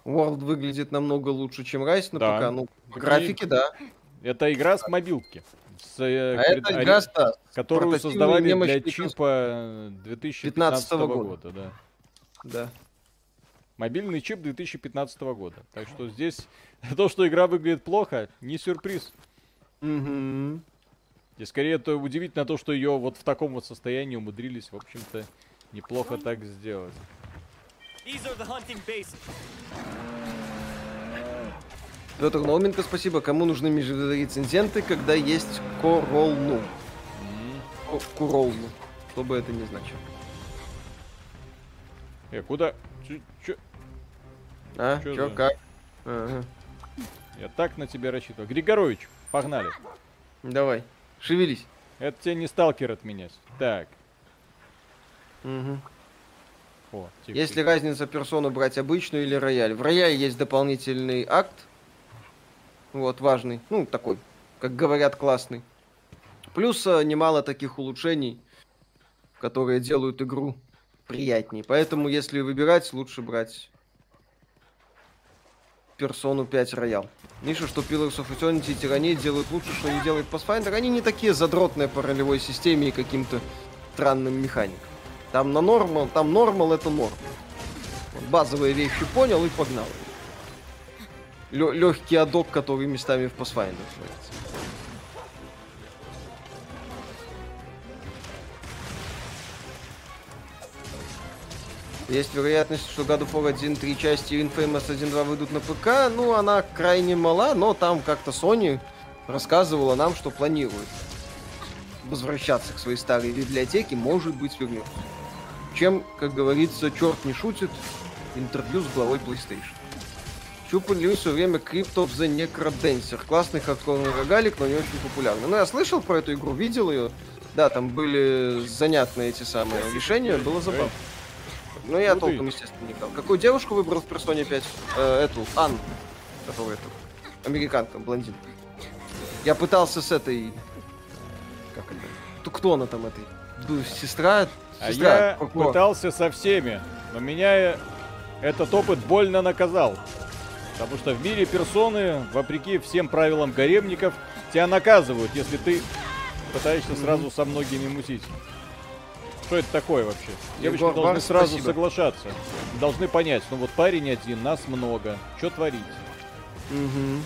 World выглядит намного лучше, чем Rise на да. ПК. Ну, графики, да.
Это игра с мобилки. С, э, а это игра, да, которую создавали для чипа 2015 года. года да.
да.
Мобильный чип 2015 года. Так что здесь то, что игра выглядит плохо, не сюрприз.
Угу.
И скорее это удивительно то, что ее вот в таком вот состоянии умудрились, в общем-то, неплохо так сделать.
Петр Науменко, спасибо. Кому нужны рецензенты, когда есть Королну? Mm. Куролну. Что бы это ни значило.
Э, куда? Ч чё?
А, чё, чё за... как? Ага.
Я так на тебя рассчитываю. Григорович, погнали.
Давай, шевелись.
Это тебе не сталкер отменять. Так.
Угу. О, типа... Есть ли разница персону брать обычную или рояль? В рояле есть дополнительный акт. Вот, важный. Ну, такой, как говорят, классный. Плюс э, немало таких улучшений, которые делают игру приятнее. Поэтому, если выбирать, лучше брать персону 5 роял. Миша, что Pillars of Eternity и Тираней делают лучше, что не делает Pathfinder. Они не такие задротные по ролевой системе и каким-то странным механикам. Там на нормал, там нормал это норм. Вот базовые вещи понял и погнал. Легкий адок, который местами в Pathfinder называется. Есть вероятность, что God of War 1, 3 части и Infamous 1, 2 выйдут на ПК. Ну, она крайне мала, но там как-то Sony рассказывала нам, что планирует возвращаться к своей старой библиотеке, может быть, вернется чем, как говорится, черт не шутит, интервью с главой PlayStation. Льюис все время Crypt of the Necrodancer. Классный хардкорный рогалик, но не очень популярный. Ну, я слышал про эту игру, видел ее. Да, там были занятные эти самые решения, было забавно. Но я толком, естественно, не играл. Какую девушку выбрал в Persona 5? Э, эту, Ан, которая эту, американка, блондин. Я пытался с этой... Как это? Кто она там, этой? Сестра
а я пытался со всеми, но меня этот опыт больно наказал. Потому что в мире персоны, вопреки всем правилам гаремников, тебя наказывают, если ты пытаешься сразу со многими мутить. Что это такое вообще? Девочки Егор, должны сразу спасибо. соглашаться. Должны понять, ну вот парень один, нас много. Что творить?
Угу.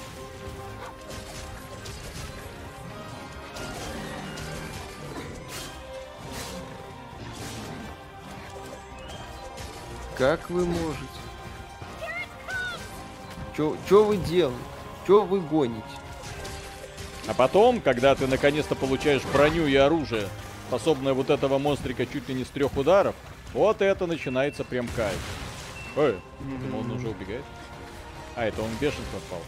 Как вы можете? Что вы делаете? Что вы гоните?
А потом, когда ты наконец-то получаешь броню и оружие, способное вот этого монстрика чуть ли не с трех ударов, вот это начинается прям кайф. Ой, mm-hmm. он уже убегает. А, это он бешенство впал.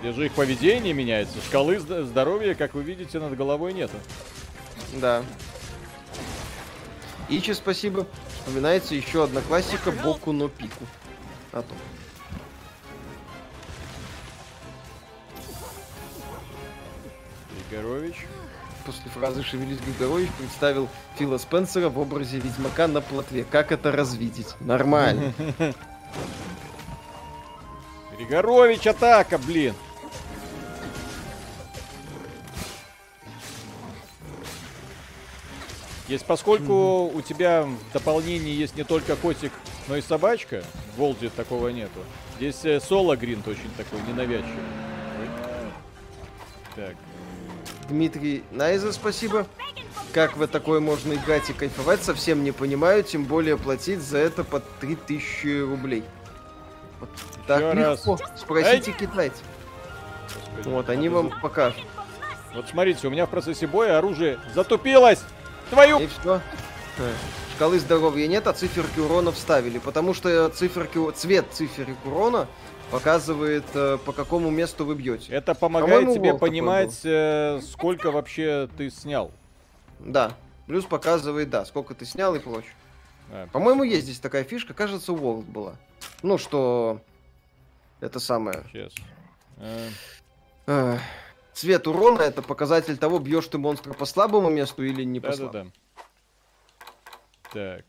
Здесь же их поведение меняется. Шкалы здоровья, как вы видите, над головой нету.
Да. Ичи, спасибо. Вспоминается еще одна классика Боку но Пику. А то.
Григорович.
После фразы «Шевелись, Григорович» представил Фила Спенсера в образе Ведьмака на плотве. Как это развидеть? Нормально.
Григорович, атака, блин! Есть, поскольку mm-hmm. у тебя в дополнении есть не только котик, но и собачка, в Волде такого нету. Здесь э, соло гринт очень такой ненавязчивый.
Так. Дмитрий Найза, спасибо. Как в такое можно играть и кайфовать, совсем не понимаю, тем более платить за это по 3000 рублей. Вот так Еще легко. Раз. Спросите Эй! китайцев. Господи, вот, они вам покажут.
Вот смотрите, у меня в процессе боя оружие затупилось! Твою...
И все. Шкалы здоровья нет, а циферки урона вставили, потому что циферки, цвет циферок урона показывает, э, по какому месту вы бьете.
Это помогает тебе понимать, э, сколько вообще ты снял.
Да. Плюс показывает, да, сколько ты снял и прочее. А, По-моему, есть здесь такая фишка, кажется, у World была. Ну, что это самое. Сейчас. А... Цвет урона это показатель того, бьешь ты монстра по слабому месту или не по да, слабому.
Да, да. Так.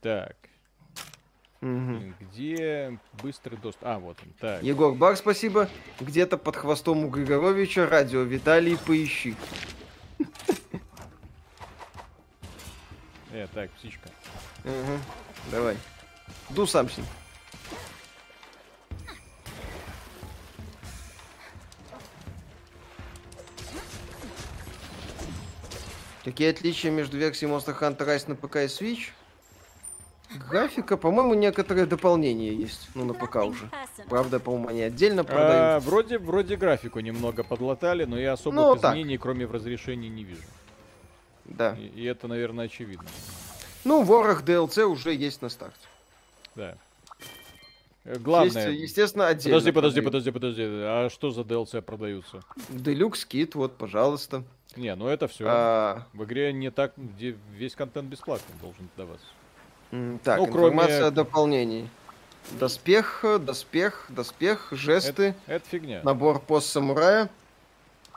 Так. Угу. Где быстрый доступ? А, вот он. Так.
Егор Бар, спасибо. Где-то под хвостом у Григоровича радио Виталий, поищи.
Э, так, птичка.
Угу. Давай. Ду сам с ним. Какие отличия между версией Monster Hunter Rise на ПК и Switch? Графика, по-моему, некоторые дополнения есть. Ну, на ПК уже. Правда, по-моему, они отдельно продают. А,
вроде, вроде графику немного подлатали, но я особых ну, изменений, так. кроме в разрешении, не вижу.
Да.
И, и это, наверное, очевидно.
Ну, ворох DLC уже есть на старте.
Да. Главное.
Есть, естественно, отдельно.
Подожди, подожди, подожди, подожди. А что за DLC продаются?
Делюкс кит, вот, пожалуйста.
Не, ну это все. А... В игре не так, где весь контент бесплатно должен даваться.
Так, ну, информация кроме... о дополнении. Доспех, доспех, доспех, жесты.
Это, это фигня.
Набор пост-самурая.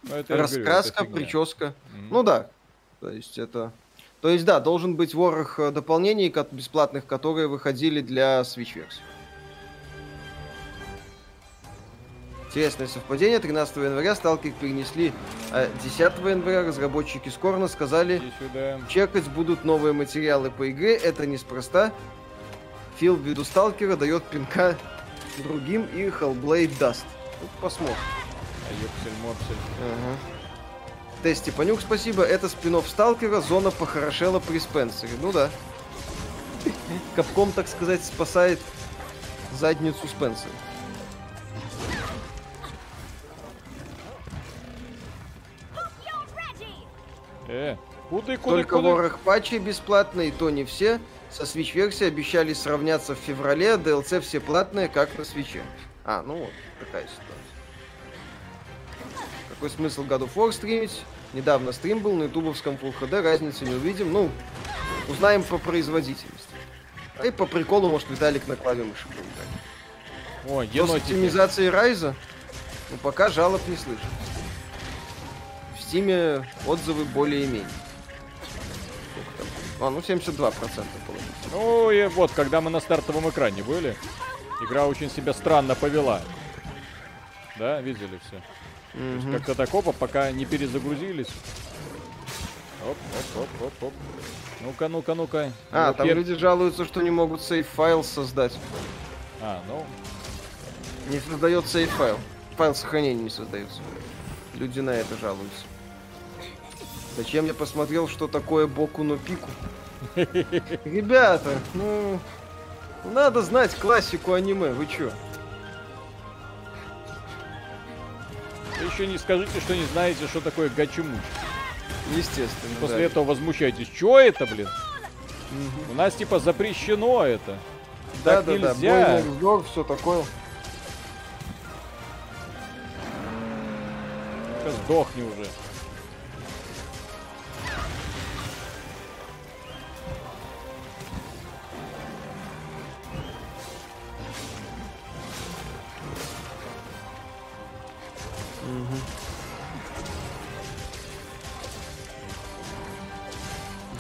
Ну, раскраска, говорю, прическа. Mm-hmm. Ну да. То есть это... То есть да, должен быть ворох э, дополнений бесплатных, которые выходили для Switch версии. Интересное совпадение. 13 января сталкер перенесли, а 10 января разработчики Скорна сказали, чекать будут новые материалы по игре. Это неспроста. Фил ввиду сталкера дает пинка другим и Hellblade даст. Вот посмотрим. Ага. Тести Панюк, спасибо. Это спин Сталкера, зона похорошела при Спенсере. Ну да. Капком, так сказать, спасает задницу Спенсера.
Э, куда, куда,
Только куда? ворох патчей бесплатные, то не все. Со Switch версии обещали сравняться в феврале, а DLC все платные, как на свече. А, ну вот, такая ситуация. Какой смысл God of War стримить? Недавно стрим был на ютубовском Full HD, разницы не увидим. Ну, узнаем по производительности. А и по приколу, может, Виталик на клаве мыши
О, енотики. С
оптимизацией Райза? Ну, пока жалоб не слышно. Стиме отзывы более-менее. А, ну 72% получится.
Ну и вот, когда мы на стартовом экране были, игра очень себя странно повела. Да, видели все. Mm-hmm. Как-то так опа, пока не перезагрузились. Оп, оп, оп, оп, оп. Ну-ка, ну-ка, ну-ка.
А, ну, там пер... люди жалуются, что не могут сейф-файл создать.
А, ну.
Не создает сейф-файл. Файл сохранения не создается. Люди на это жалуются. Зачем я посмотрел, что такое Боку но Пику? Ребята, ну... Надо знать классику аниме, вы чё?
Вы еще не скажите, что не знаете, что такое гачумуч.
Естественно.
После да. этого возмущаетесь. Чё это, блин? Угу. У нас типа запрещено это.
Да, так да, нельзя. да. Бой все такое.
Сдохни уже.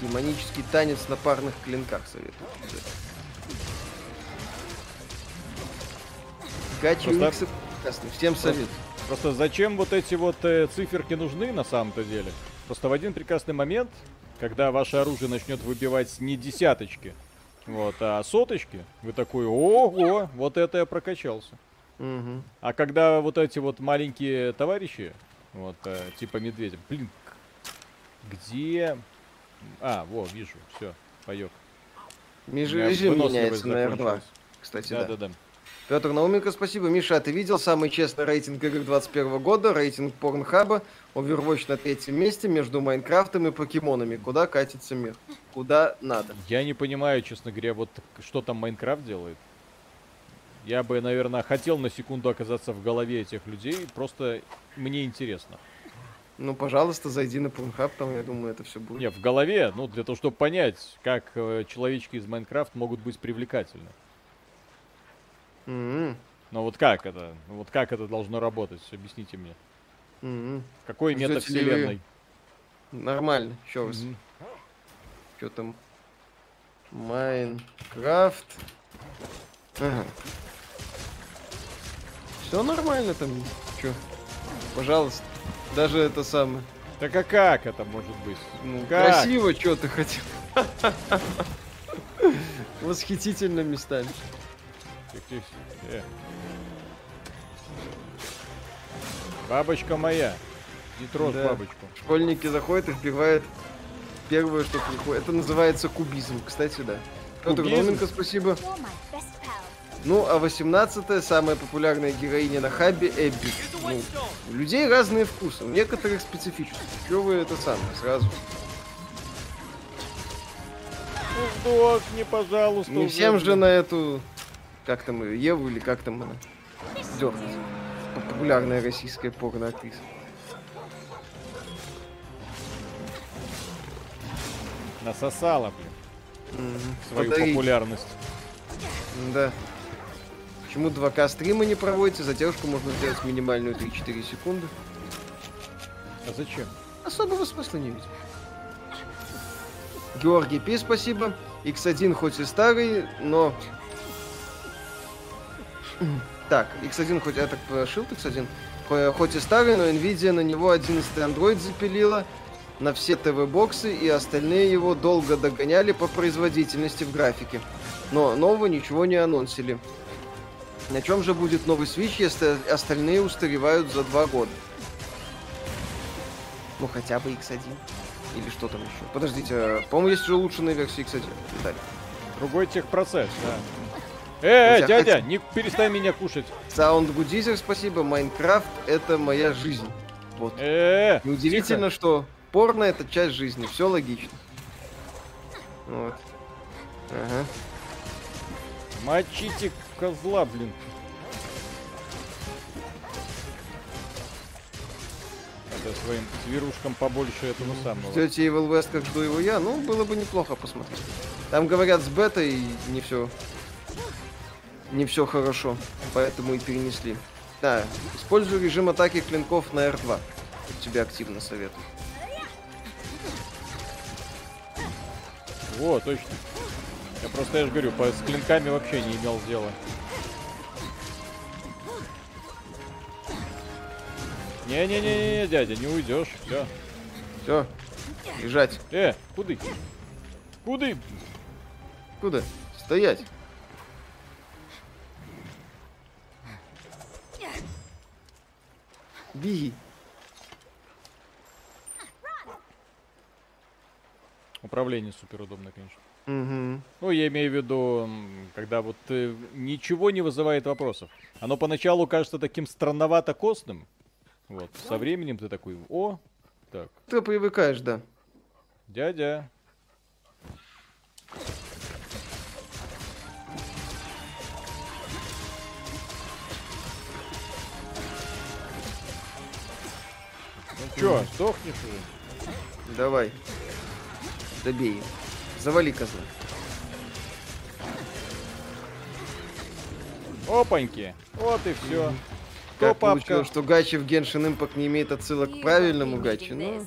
Демонический танец на парных клинках советую. Гачи Просто... прекрасный, всем совет.
Просто зачем вот эти вот э, циферки нужны на самом-то деле? Просто в один прекрасный момент, когда ваше оружие начнет выбивать не десяточки, вот, а соточки, вы такой, ого, вот это я прокачался. Угу. А когда вот эти вот маленькие товарищи, вот, э, типа медведя, блин, где а, во, вижу, все, поек.
Режим меняется на R2. Кстати, да. Да, да, да. Петр Науменко, спасибо. Миша, а ты видел самый честный рейтинг игр 21 года? Рейтинг Порнхаба. Overwatch на третьем месте между Майнкрафтом и покемонами. Куда катится мир? Куда надо?
Я не понимаю, честно говоря, вот что там Майнкрафт делает. Я бы, наверное, хотел на секунду оказаться в голове этих людей. Просто мне интересно.
Ну, пожалуйста, зайди на Pornhub, там, я думаю, это все будет.
Не, в голове, ну, для того, чтобы понять, как э, человечки из Майнкрафт могут быть привлекательны. Mm-hmm. Но вот как это? Вот как это должно работать? Объясните мне. Mm-hmm. Какой Ждете метавселенной?
Вы... Нормально, еще раз. Mm-hmm. Что там? Майнкрафт. Ага. Все нормально там. Че? Пожалуйста. Даже это самое.
Так а как это может быть?
Ну, как? Красиво, что ты хотел. Восхитительно местами.
Бабочка моя. Не трожь да. бабочку.
Школьники заходят и вбивают первое, что приходит. Это называется кубизм, кстати, да. Петр Роменко, спасибо. Ну, а 18 самая популярная героиня на хабе Эбби. Ну, у людей разные вкусы, у некоторых специфические. Чего вы это самое сразу?
Ну, сдохни, пожалуйста.
Не всем же на эту... Как там ее, Еву или как там она? Дёрнуть. Популярная российская порно-актриса.
Насосала, блин. Угу. Свою Подарить. популярность.
Да. Почему 2К стрима не проводите? Задержку можно сделать минимальную 3-4 секунды.
А зачем?
Особого смысла не видим. Георгий Пи, спасибо. X1 хоть и старый, но... Так, X1 хоть... Я так прошил X1. Хоть и старый, но Nvidia на него 11 Android запилила на все ТВ-боксы, и остальные его долго догоняли по производительности в графике. Но нового ничего не анонсили. На чем же будет новый Switch, если остальные устаревают за два года? Ну, хотя бы X1. Или что там еще? Подождите, а, по-моему, есть уже улучшенная версия X1. Виталий.
Другой техпроцесс, да. Э, э дядя, не перестань меня кушать.
Саунд Гудизер, спасибо. Майнкрафт — это моя жизнь. Вот. Э, -э Неудивительно, тихо. что порно — это часть жизни. Все логично. Вот. Ага.
Мочите козла, блин. Это своим зверушкам побольше этого самого.
Ждете Evil West, как жду его я? Ну, было бы неплохо посмотреть. Там, говорят, с бетой не все... Не все хорошо, поэтому и перенесли. Да, использую режим атаки клинков на R2. Тебе активно советую.
О, точно. Я просто, я же говорю, по, с клинками вообще не имел дела. Не-не-не, дядя, не уйдешь. Все.
Все. Лежать.
Э, куды? Куды?
Куда? Стоять. Беги.
Управление супер удобно, конечно.
Угу.
Ну, я имею в виду, когда вот э, ничего не вызывает вопросов. Оно поначалу кажется таким странновато костным. Вот, со временем ты такой, о, так.
Ты привыкаешь, да.
Дядя. Ну чё, сдохнешь уже?
Давай. Добей. Завали козла.
Опаньки. Вот и все.
Кто как папка? что Гачи в Genshin Impact не имеет отсылок к правильному Гачи. Ну,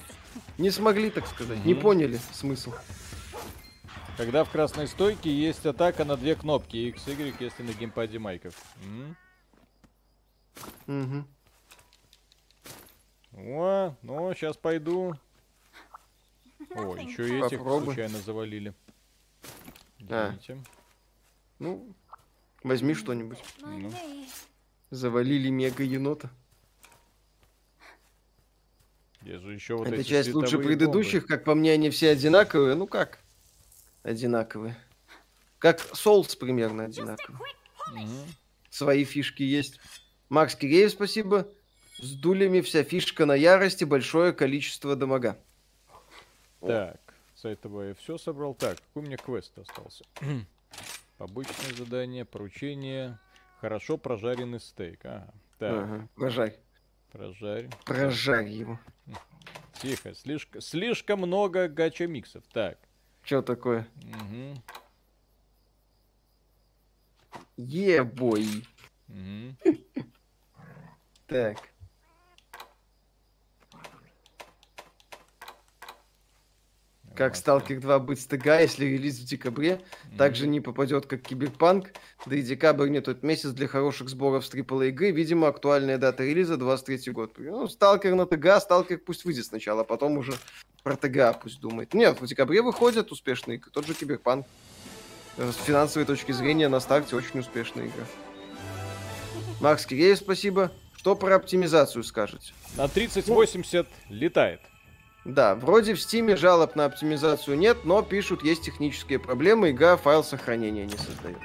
не смогли, так сказать. Mm-hmm. Не поняли смысл.
Когда в красной стойке есть атака на две кнопки, X, Y, если на геймпаде майков.
Угу.
О, ну, сейчас пойду. О, еще и этих Попробуй. случайно завалили.
А. Ну, возьми что-нибудь. Ну. Завалили мега-енота.
Я же еще вот
Эта часть лучше предыдущих, бомбы. как по мне, они все одинаковые. Ну как? Одинаковые. Как Souls примерно одинаковые. Угу. Свои фишки есть. Макс Киреев, спасибо. С дулями вся фишка на ярости, большое количество дамага.
Так, с этого я все собрал. Так, какой у меня квест остался? Обычное задание, поручение. Хорошо прожаренный стейк. Ага. Так. Ага,
прожарь.
Прожарь.
Прожарь его.
Тихо, слишком, слишком много гача-миксов. Так.
Что такое?
Угу.
Ебой. Угу. Так. Как Stalker 2 быть стыга, если релиз в декабре, mm-hmm. также не попадет как Киберпанк. Да и декабрь не тот месяц для хороших сборов с AAA игры. Видимо, актуальная дата релиза 23 год. Ну, Сталкер на ТГА, Сталкер пусть выйдет сначала, а потом уже про ТГА пусть думает. Нет, в декабре выходят успешные игры. Тот же Киберпанк. С финансовой точки зрения на старте очень успешная игра. Макс Киреев, спасибо. Что про оптимизацию скажете?
На 3080 ну, летает.
Да, вроде в Стиме жалоб на оптимизацию нет, но пишут, есть технические проблемы, игра файл сохранения не создает.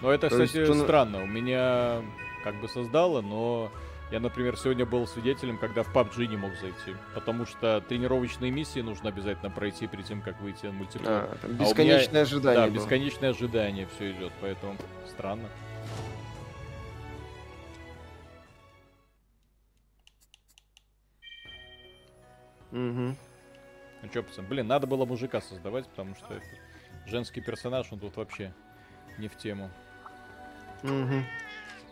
Но это, То кстати, есть, странно. У меня как бы создало, но я, например, сегодня был свидетелем, когда в PUBG не мог зайти. Потому что тренировочные миссии нужно обязательно пройти перед тем, как выйти на мультиплеер. А,
там бесконечное а меня... ожидание.
Да, было. бесконечное ожидание все идет, поэтому странно.
Угу.
Ну что, пацан, блин, надо было мужика создавать, потому что это женский персонаж, он тут вообще не в тему.
Угу.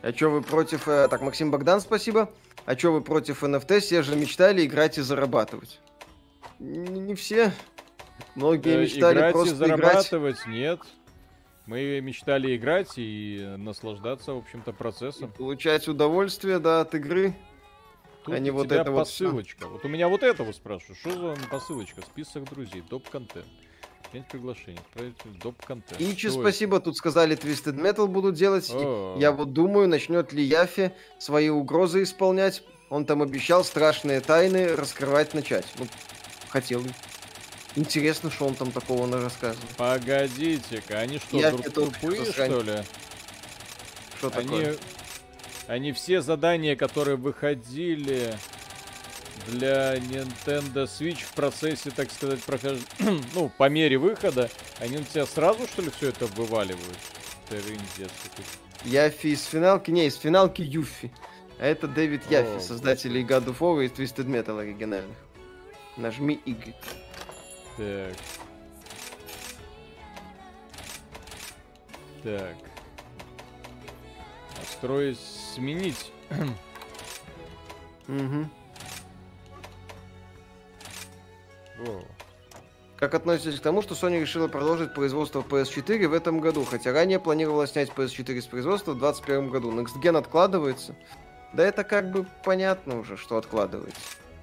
А чё вы против... Э, так, Максим Богдан, спасибо. А чё вы против NFT? Все же мечтали играть и зарабатывать. Не, не все. Многие э, мечтали играть просто и
зарабатывать играть. нет. Мы мечтали играть и наслаждаться, в общем-то, процессом. И
получать удовольствие, да, от игры.
Тут а не вот это посылочка. Вот. вот у меня вот этого спрашиваю. Что за посылочка? Список друзей, доп-контент. Принять приглашение, отправить доп-контент.
Ичи, спасибо, это? тут сказали Twisted Metal будут делать. О-о-о. Я вот думаю, начнет ли Яфи свои угрозы исполнять. Он там обещал страшные тайны раскрывать начать. Ну, хотел. Интересно, что он там такого на рассказывал.
Погодите-ка, они что, Яфи тупые, что ли?
Что такое? Они
все задания, которые выходили для Nintendo Switch в процессе, так сказать, прохож... ну, по мере выхода, они на тебя сразу, что ли, все это вываливают? Трындец.
Яфи из финалки? Не, из финалки Юфи. А это Дэвид О, создатель и God of War и Twisted Metal оригинальных. Нажми Y.
Так. Так. Настроить сменить.
Угу. Как относитесь к тому, что Sony решила продолжить производство PS4 в этом году, хотя ранее планировала снять PS4 с производства в 2021 году? Next Gen откладывается? Да это как бы понятно уже, что откладывается.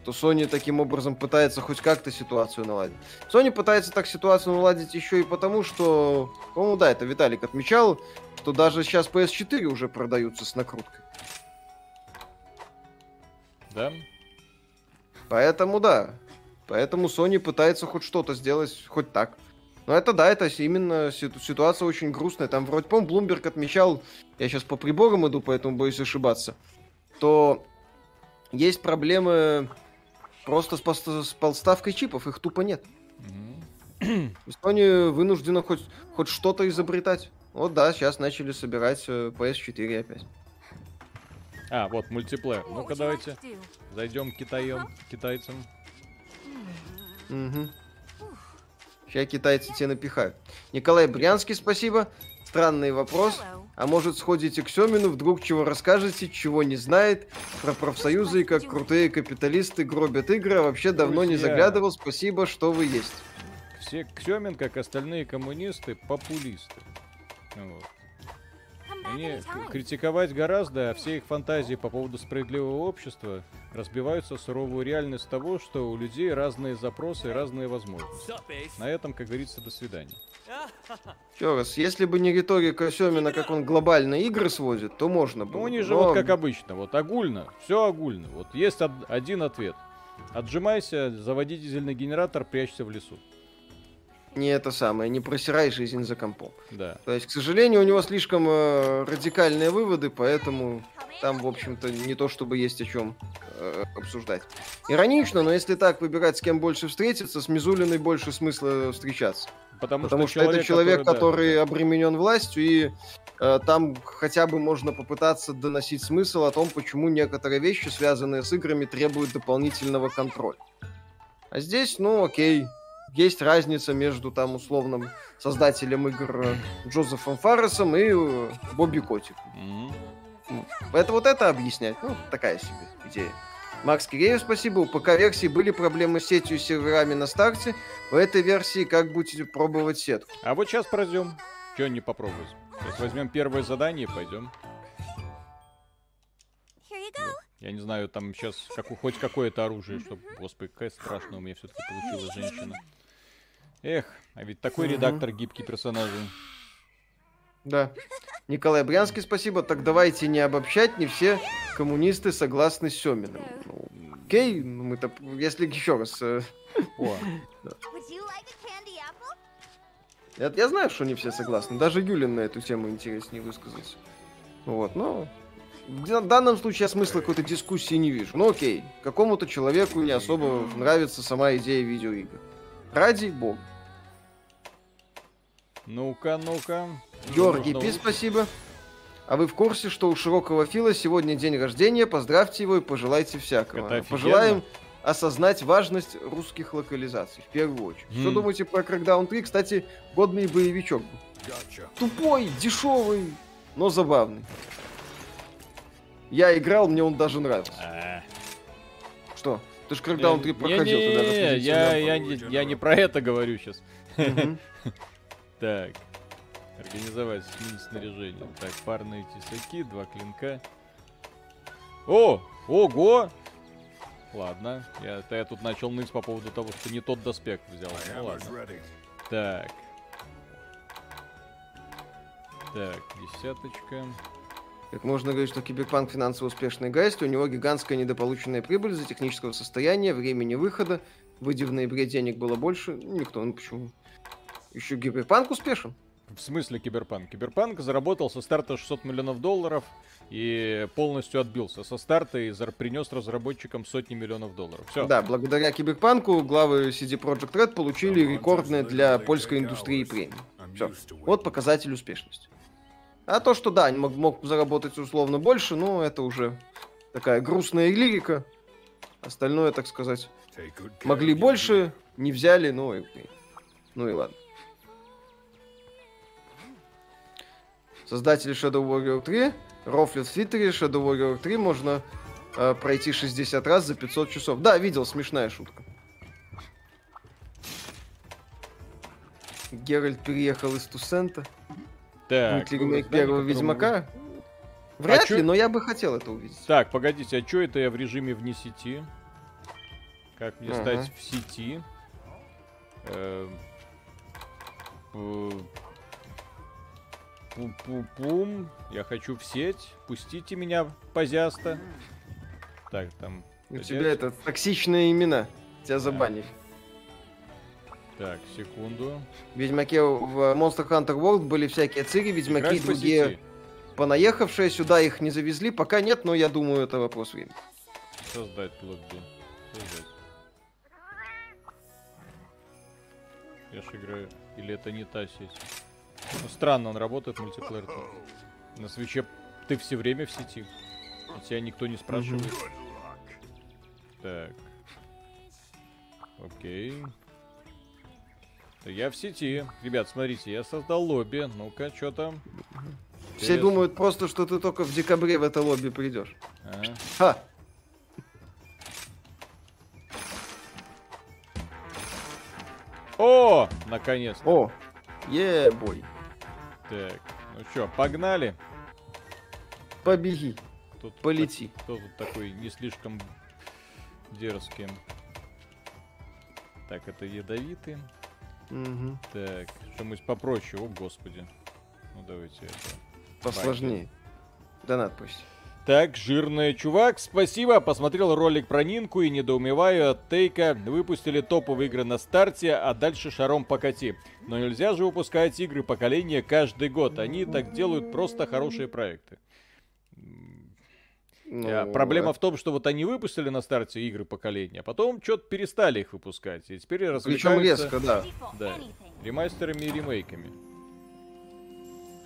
То Sony таким образом пытается хоть как-то ситуацию наладить. Sony пытается так ситуацию наладить еще и потому, что, по-моему, да, это Виталик отмечал, что даже сейчас PS4 уже продаются с накруткой.
Да?
Поэтому да. Поэтому Sony пытается хоть что-то сделать, хоть так. Но это да, это именно ситуация очень грустная. Там вроде, по Блумберг отмечал, я сейчас по приборам иду, поэтому боюсь ошибаться, то есть проблемы просто с, с подставкой чипов, их тупо нет. Mm-hmm. Sony вынуждена хоть, хоть что-то изобретать. Вот да, сейчас начали собирать э, PS4 опять.
А, вот мультиплеер. Ну-ка давайте зайдем к китаям, китайцам.
Угу. Сейчас китайцы тебе напихают. Николай Брянский, спасибо. Странный вопрос. А может сходите к Семину, вдруг чего расскажете, чего не знает, про профсоюзы и как крутые капиталисты гробят игры, а вообще давно не заглядывал, спасибо, что вы есть.
Все Ксемин, как остальные коммунисты, популисты. Вот. Они критиковать гораздо, а все их фантазии по поводу справедливого общества разбиваются суровую реальность того, что у людей разные запросы и разные возможности. На этом, как говорится, до свидания.
Еще раз, если бы не риторика Семина, как он глобальные игры сводит, то можно было.
Ну, они же но... вот как обычно, вот огульно, все огульно. Вот есть один ответ. Отжимайся, заводи дизельный генератор, прячься в лесу
не это самое, не просирай жизнь за компом.
Да.
То есть, к сожалению, у него слишком э, радикальные выводы, поэтому там, в общем-то, не то чтобы есть о чем э, обсуждать. Иронично, но если так выбирать, с кем больше встретиться, с Мизулиной больше смысла встречаться. Потому, Потому что, что человек, это человек, который, который да, обременен властью, и э, там хотя бы можно попытаться доносить смысл о том, почему некоторые вещи, связанные с играми, требуют дополнительного контроля. А здесь, ну, окей, есть разница между там условным создателем игр э, Джозефом Фарресом и э, Бобби Котик. Mm-hmm. Это вот это объяснять, ну, такая себе идея. Макс Киреев, спасибо. У ПК-версии были проблемы с сетью и серверами на старте. В этой версии как будете пробовать сетку?
А вот сейчас пройдем. Че не попробовать? Сейчас возьмем первое задание и пойдем. Я не знаю, там сейчас как, хоть какое-то оружие, чтобы... Господи, какая страшная у меня все-таки получилась женщина. Эх, а ведь такой угу. редактор гибкий персонажей.
Да. Николай Брянский, спасибо. Так давайте не обобщать, не все коммунисты согласны с Семиным. Ну, окей, ну мы-то, если еще раз... Э... О. Я, я знаю, что не все согласны. Даже Юлин на эту тему интереснее высказался. Вот, но... В данном случае я смысла какой-то дискуссии не вижу. Ну окей, какому-то человеку не особо нравится сама идея видеоигр. Ради бога.
Ну-ка, ну-ка.
Георгий Пи, спасибо. А вы в курсе, что у Широкого Фила сегодня день рождения? Поздравьте его и пожелайте всякого. Пожелаем осознать важность русских локализаций, в первую очередь. Mm. Что думаете про Crackdown 3? Кстати, годный боевичок Gotcha. Тупой, дешевый, но забавный. Я играл, мне он даже нравился. А. Что? Ты же Crackdown 3 проходил. Не,
не, не, я, я, я не про это говорю сейчас. Так. Организовать сменить снаряжение. Так, парные тесаки, два клинка. О! Ого! Ладно, я, я тут начал ныть по поводу того, что не тот доспех взял. Ну ладно. Так. Так, десяточка.
Как можно говорить, что Киберпанк финансово успешный guys, у него гигантская недополученная прибыль за технического состояния, времени выхода, выйдя в ноябре денег было больше. Никто, ну почему? Еще Киберпанк успешен.
В смысле Киберпанк? Киберпанк заработал со старта 600 миллионов долларов и полностью отбился со старта и принес разработчикам сотни миллионов долларов. Все.
Да, благодаря Киберпанку главы CD Projekt Red получили рекордные для польской индустрии премии. Все. Вот показатель успешности. А то, что да, мог, мог заработать условно больше, ну, это уже такая грустная лирика. Остальное, так сказать, могли больше, не взяли, ну и, ну и ладно. Создатели Shadow Warrior 3 рофлят в Твиттере, Shadow Warrior 3 можно э, пройти 60 раз за 500 часов. Да, видел, смешная шутка. Геральт переехал из Тусента. Так. Будет ремейк первого Ведьмака? Вряд а ли, чё... но я бы хотел это увидеть.
Так, погодите, а что это я в режиме вне сети? Как мне ага. стать в сети? Э, Пум-пум-пум. Я хочу в сеть. Пустите меня, позяста. Так, там...
У тебя это токсичные имена. Тебя забанили.
Так, секунду.
В Ведьмаке в Monster Hunter World были всякие цири, Ведьмаки и другие понаехавшие сюда их не завезли, пока нет, но я думаю, это вопрос времени.
Создать лобби. Создать. Я же играю. Или это не та сеть? Ну, странно, он работает мультиплеер. -то. На свече ты все время в сети. И тебя никто не спрашивает. Так. Окей. Я в сети. Ребят, смотрите, я создал лобби. Ну-ка, что там?
Все Интересно. думают просто, что ты только в декабре в это лобби придешь. А. Ха!
О, наконец. -то.
О, ебой.
Так, ну что, погнали?
Побеги. Тут Полети.
Так, кто тут такой не слишком дерзкий? Так, это ядовитый.
Угу.
Так, что-нибудь попроще, о господи. Ну давайте это.
Посложнее. Донат пусть.
Так, жирный чувак, спасибо. Посмотрел ролик про Нинку и недоумеваю от Тейка. Выпустили топовые игры на старте, а дальше шаром покати. Но нельзя же выпускать игры поколения каждый год. Они так делают просто хорошие проекты. Ну, Проблема в том, что вот они выпустили на старте игры поколения, а потом что-то перестали их выпускать. И теперь развлекаются...
Причем резко, да.
Да. Ремастерами и ремейками.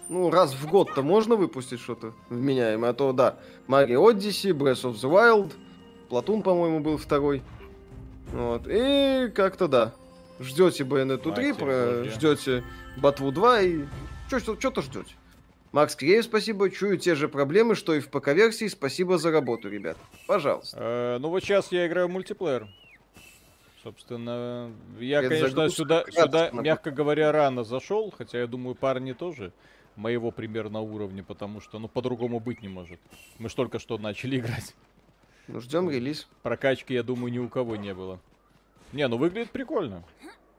Ну, раз в год-то можно выпустить что-то вменяемое, а то, да, Mario Odyssey, Breath of the Wild, Платун, по-моему, был второй. Вот, и как-то, да, ждете Bayonetta 3, про... ждете Батву 2 и что-то ждете. Макс Киреев, спасибо. Чую те же проблемы, что и в ПК-версии. Спасибо за работу, ребят. Пожалуйста.
Э, ну вот сейчас я играю в мультиплеер. Собственно, я, Это конечно, сюда, сюда, мягко говоря, рано зашел, хотя я думаю, парни тоже моего примерно уровня, потому что, ну, по-другому быть не может. Мы ж только что начали играть.
Ну, ждем релиз.
Прокачки, я думаю, ни у кого не было. Не, ну выглядит прикольно.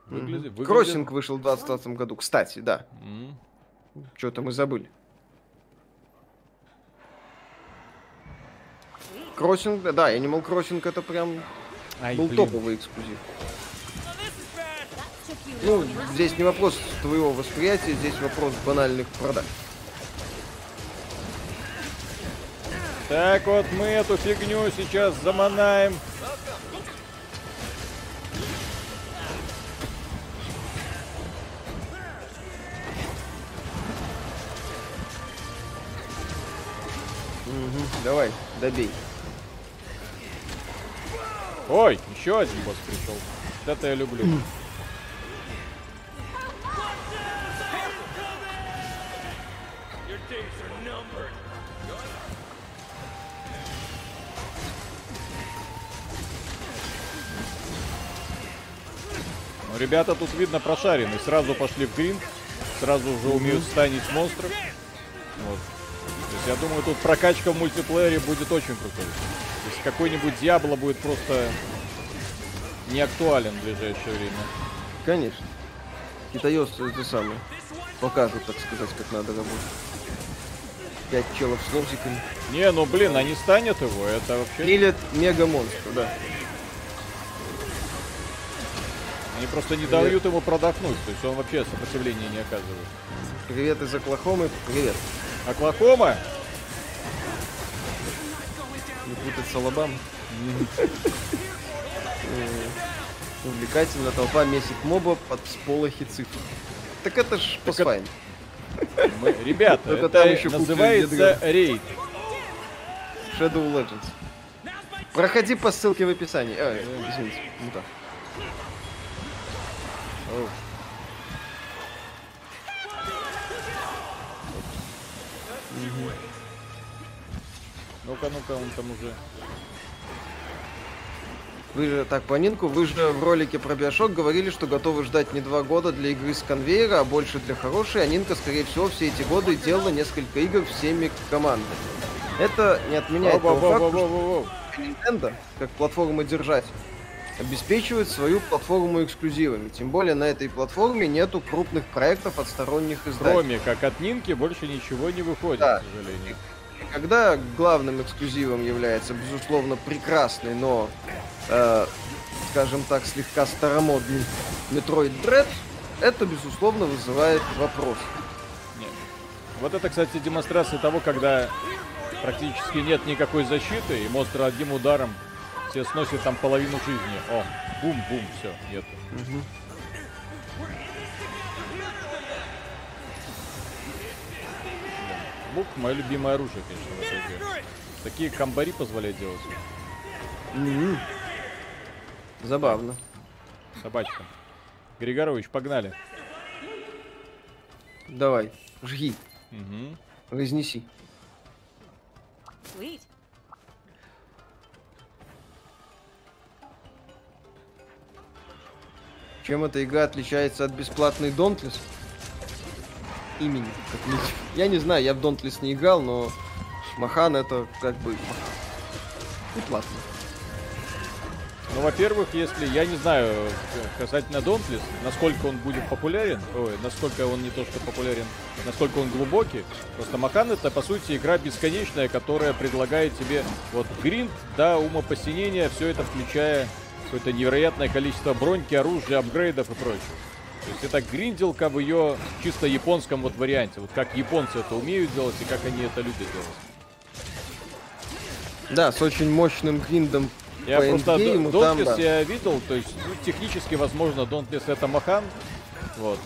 Выглядит, mm-hmm. выглядит... Кроссинг вышел в 2020 году, кстати, да. Mm-hmm. Что-то мы забыли. Кроссинг, да, Animal Crossing это прям Ай, был блин. топовый эксклюзив. Ну, здесь не вопрос твоего восприятия, здесь вопрос банальных продаж.
Так вот, мы эту фигню сейчас заманаем.
Угу, давай, добей.
Ой, еще один босс пришел. Это я люблю. Ну, ребята тут видно прошарены. Сразу пошли в грин. Сразу уже умеют станить монстров. Вот. То есть я думаю, тут прокачка в мультиплеере будет очень крутой. Какой-нибудь Диабло будет просто не актуален в ближайшее время.
Конечно. Китаёсы это самое. Покажут, так сказать, как надо работать. Пять челов с лобзиками.
Не, ну блин, они станет его, это вообще...
Или мега монстр, да.
Они просто не Привет. дают ему продохнуть, то есть он вообще сопротивления не оказывает.
Привет из Оклахомы, привет.
Оклахома?
Путать с Алабамой. Увлекательно толпа месит моба под сполохи цифр. Так это ж.
Мы, ребята, это еще называется рейд.
Shadow Legends. Проходи по ссылке в описании. А, извините, не так.
Ну-ка, ну-ка, он там уже
вы же, так, по Нинку, вы же в ролике про Биошок говорили, что готовы ждать не два года для игры с конвейера, а больше для хорошей, а Нинка, скорее всего, все эти годы делала несколько игр всеми командами. Это не отменяет того факта, что Nintendo, как платформа держать, обеспечивает свою платформу эксклюзивами. Тем более на этой платформе нету крупных проектов от сторонних издателей.
Кроме как от Нинки больше ничего не выходит, да. к сожалению.
Когда главным эксклюзивом является, безусловно, прекрасный, но э, скажем так, слегка старомодный Metroid Dread, это, безусловно, вызывает вопрос.
Нет. Вот это, кстати, демонстрация того, когда практически нет никакой защиты, и монстр одним ударом все сносит там половину жизни. О, бум-бум, все, нет. Угу. Лук мое любимое оружие, конечно, в этой игре. Такие комбари позволяют делать.
Mm-hmm. Забавно.
Собачка. Григорович, погнали.
Давай, жги. Угу. Разнеси. Sweet. Чем эта игра отличается от бесплатной Dauntless? Имени, как. Я не знаю, я в Dauntless не играл, но Махан это как бы и платно.
Ну, во-первых, если, я не знаю, касательно Dauntless, насколько он будет популярен, ой, насколько он не то что популярен, насколько он глубокий. Просто Махан это, по сути, игра бесконечная, которая предлагает тебе вот гринд до умопосинения, все это включая какое-то невероятное количество броньки, оружия, апгрейдов и прочего. То есть это гринделка в ее чисто японском вот варианте. Вот как японцы это умеют делать и как они это любят делать.
Да, с очень мощным гриндом
я по просто там, да. я видел, то есть ну, технически возможно Dauntless это Махан, вот.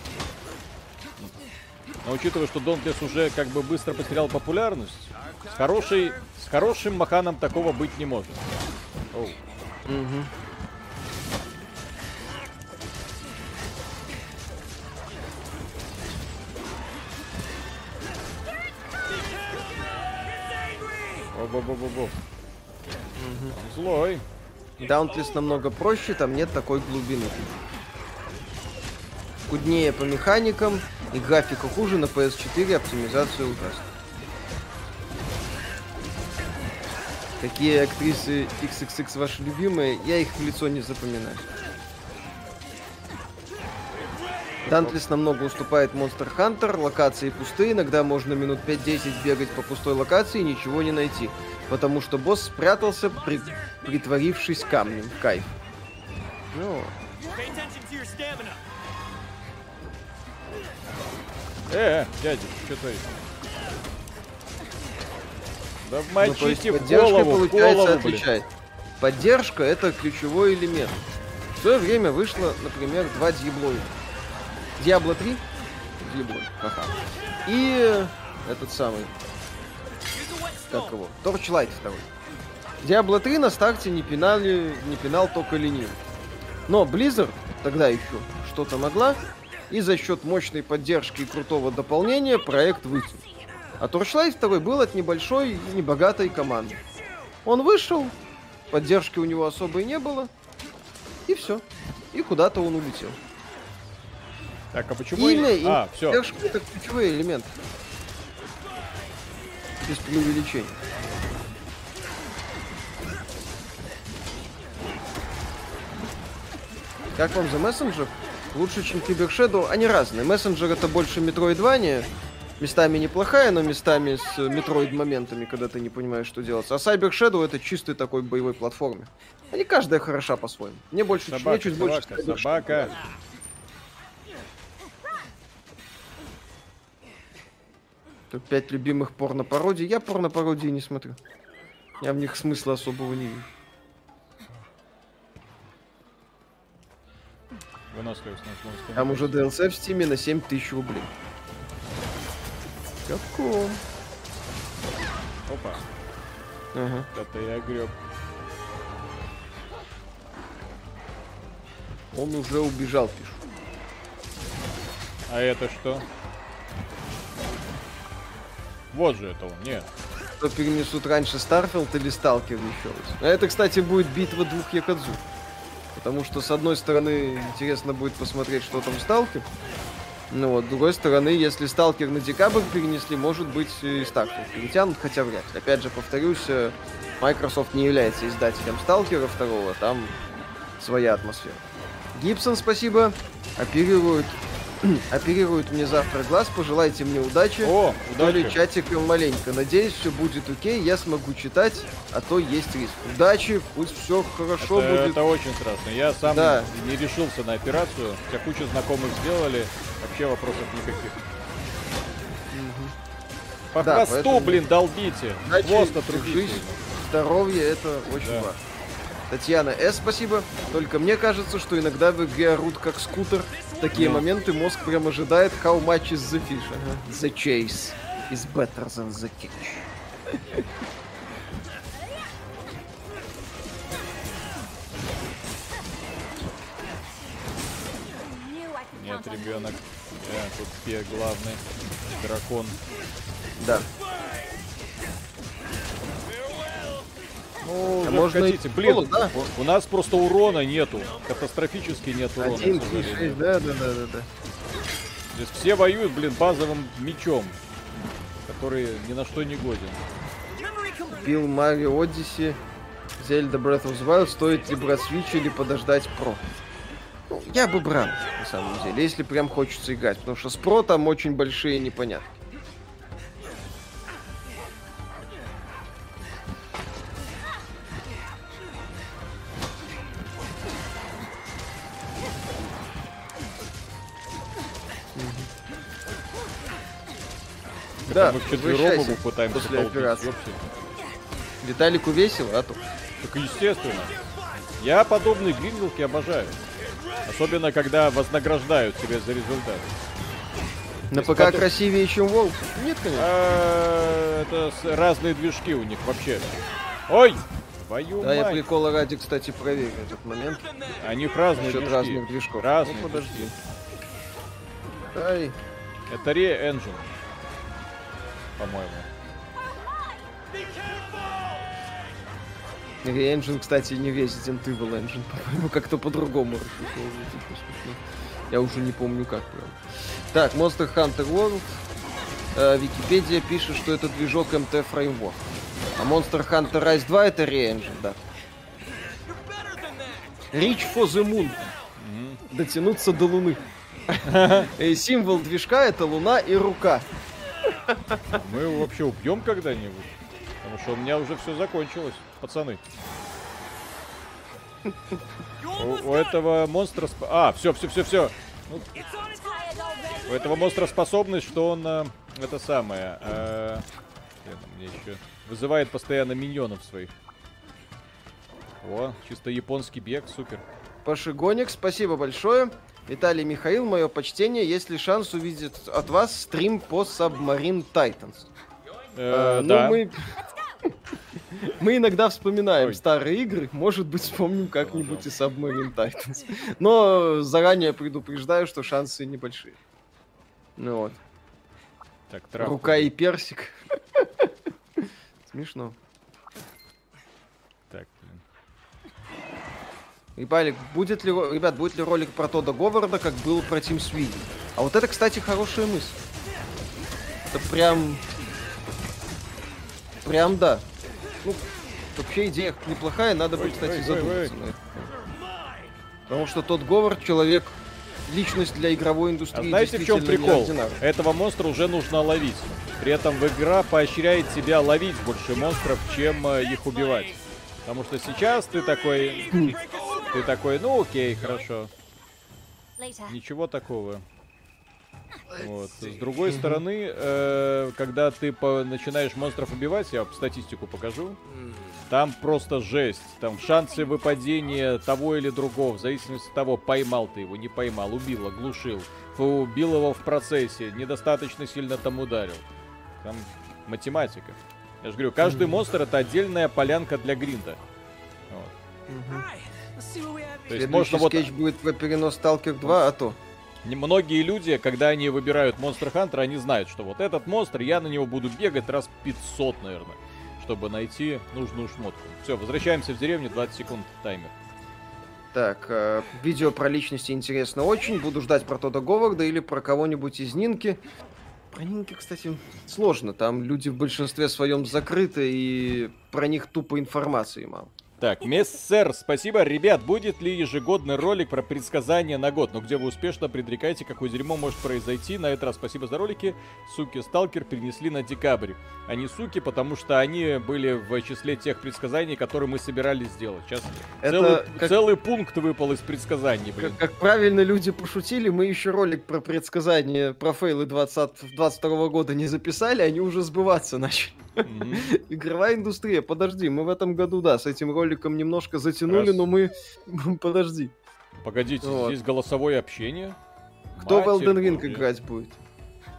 Но учитывая, что Dauntless уже как бы быстро потерял популярность, с, хорошей, с хорошим Маханом такого быть не может. Оу. Угу. Оба-ба-ба-ба. Угу. Злой.
Даунтлес намного проще, там нет такой глубины. Куднее по механикам и графика хуже на PS4, оптимизация ужасна. Какие актрисы XXX ваши любимые, я их в лицо не запоминаю. Дантлес намного уступает Monster Hunter, локации пустые, иногда можно минут 5-10 бегать по пустой локации и ничего не найти потому что босс спрятался, при... притворившись камнем. Кайф. Ну.
Э, дядя, что творишь? Да мочите ну, в голову, получается, голову,
отличает. Поддержка это ключевой элемент. В свое время вышло, например, два Диаблоида. Диабло 3, Диаблой, ха-ха. И этот самый как его, Torchlight второй. Diablo 3 на старте не пинали, не пинал только ленивый. Но Blizzard тогда еще что-то могла, и за счет мощной поддержки и крутого дополнения проект вытянул. А Torchlight 2 был от небольшой и небогатой команды. Он вышел, поддержки у него особой не было, и все. И куда-то он улетел.
Так, а почему...
Имя и а, все. это ключевой элемент без преувеличения. Как вам за мессенджер? Лучше, чем Кибер Shadow. Они разные. Мессенджер это больше Metroidvania. Местами неплохая, но местами с Metroid моментами, когда ты не понимаешь, что делать. А Cyber Shadow это чистый такой боевой платформе. Они каждая хороша по-своему. Мне больше,
собака, мне чуть собака, больше. Собака.
Пять любимых порно-пародий. Я порно-пародии не смотрю. Я в них смысла особого не вижу. Там уже DLC в стиме на 7000 рублей. Капком.
Опа. Ага. Это я греб.
Он уже убежал, пишу.
А это что? Вот же это он, нет.
Что перенесут раньше Старфилд или Сталкер еще раз. А это, кстати, будет битва двух ёкодзун. Потому что, с одной стороны, интересно будет посмотреть, что там Сталкер. Ну вот, с другой стороны, если Сталкер на декабрь перенесли, может быть и Старфилд перетянут, хотя вряд ли. Опять же, повторюсь, э, Microsoft не является издателем Сталкера второго, там своя атмосфера. Гибсон, спасибо, оперирует Оперирует мне завтра глаз, пожелайте мне удачи.
О, удачи.
Чатиком маленько. Надеюсь, все будет окей, я смогу читать, а то есть риск. Удачи, пусть все хорошо
это,
будет.
Это очень страшно. Я сам да. не решился на операцию, хотя кучу знакомых сделали, вообще вопросов никаких. По да, хвосту, поэтому... блин, долбите.
Значит, Хвост отрубите. Здоровье это очень да. важно. Татьяна С, спасибо. Только мне кажется, что иногда в игре орут как скутер. В такие моменты мозг прям ожидает how much is the fish. Ага. The chase is better than the catch.
Нет, ребенок. Да, тут Пе главный. Дракон.
Да.
Ну, а можно хотите. Блин, О, да? у нас просто урона нету. Катастрофически нет урона. 1, 3, 6,
да, да, да, да, да.
Здесь все воюют, блин, базовым мечом, который ни на что не годен.
Бил Марио Одиссе, Зельда Breath of the Wild, стоит ли брать Switch или подождать Pro? Ну, я бы брал, на самом деле, если прям хочется играть, потому что с Pro там очень большие непонятки.
Да, мы вчетвером его пытаемся после операции.
Виталику весело, а то?
Так естественно. Я подобные гринвилки обожаю. Особенно, когда вознаграждают тебя за результат.
На ПК потом... красивее, чем Волк?
Нет, конечно. А, это разные движки у них вообще. Ой! Твою
да, мать. я прикола ради, кстати, проверю этот момент.
У них разные
движки. разных движков.
Разные ну, подожди.
Ай.
Это Re Engine по-моему.
Engine, кстати, не Resident Evil Engine, по-моему, как-то по-другому Я уже не помню как прям. Так, Monster Hunter World. Э, Википедия пишет, что это движок MT Framework. А Monster Hunter Rise 2 это Re-Engine, да. Reach for the Moon. Дотянуться до Луны. И символ движка это Луна и рука.
Мы его вообще убьем когда-нибудь? Потому что у меня уже все закончилось, пацаны. У, у этого монстра... Сп... А, все, все, все, все. Ну, у этого монстра способность, что он... Э, это самое... Э, мне еще... Вызывает постоянно миньонов своих. О, чисто японский бег, супер.
Пашигоник, спасибо большое. Виталий Михаил, мое почтение. Есть ли шанс увидеть от вас стрим по Submarine Titans?
Э, а, ну,
мы... Мы иногда вспоминаем Ой. старые игры, может быть, вспомним как-нибудь и Submarine Titans. Но заранее предупреждаю, что шансы небольшие. Ну вот.
Так,
Рука и персик. Смешно. Ребят, будет ли, ребят, будет ли ролик про Тода Говарда, как был про Тим Свиди? А вот это, кстати, хорошая мысль. Это прям... Прям да. Ну, вообще идея неплохая, надо будет, кстати, задуматься на это. Потому что тот Говард человек, личность для игровой индустрии. А
знаете, в чем прикол? Этого монстра уже нужно ловить. При этом в игра поощряет тебя ловить больше монстров, чем э, их убивать. Потому что сейчас ты такой... Ты такой, ну окей, хорошо. Ничего такого. Вот. С другой стороны, э, когда ты по начинаешь монстров убивать, я статистику покажу, там просто жесть. Там шансы выпадения того или другого, в зависимости от того, поймал ты его, не поймал, убил, оглушил, убил его в процессе, недостаточно сильно там ударил. Там математика. Я же говорю, каждый монстр это отдельная полянка для гринда. Вот.
То есть можно вот... скетч будет про перенос Сталкер 2, а то.
Многие люди, когда они выбирают Монстр Хантера, они знают, что вот этот монстр, я на него буду бегать раз 500, наверное, чтобы найти нужную шмотку. Все, возвращаемся в деревню, 20 секунд таймер.
Так, э, видео про личности интересно очень. Буду ждать про Тода Говарда или про кого-нибудь из Нинки. Про Нинки, кстати, сложно. Там люди в большинстве своем закрыты, и про них тупо информации мало.
Так, мессер, спасибо. Ребят, будет ли ежегодный ролик про предсказания на год? Ну, где вы успешно предрекаете, какое дерьмо может произойти? На этот раз спасибо за ролики. Суки Сталкер перенесли на декабрь. Они суки, потому что они были в числе тех предсказаний, которые мы собирались сделать. Сейчас Это целый, как... целый пункт выпал из предсказаний,
блин. Как, как правильно люди пошутили, мы еще ролик про предсказания, про фейлы 20, 22 года не записали, они уже сбываться начали. Игровая индустрия, подожди, мы в этом году, да, с этим роликом немножко затянули, но мы... Подожди.
Погодите, здесь голосовое общение?
Кто в Elden Ring играть будет?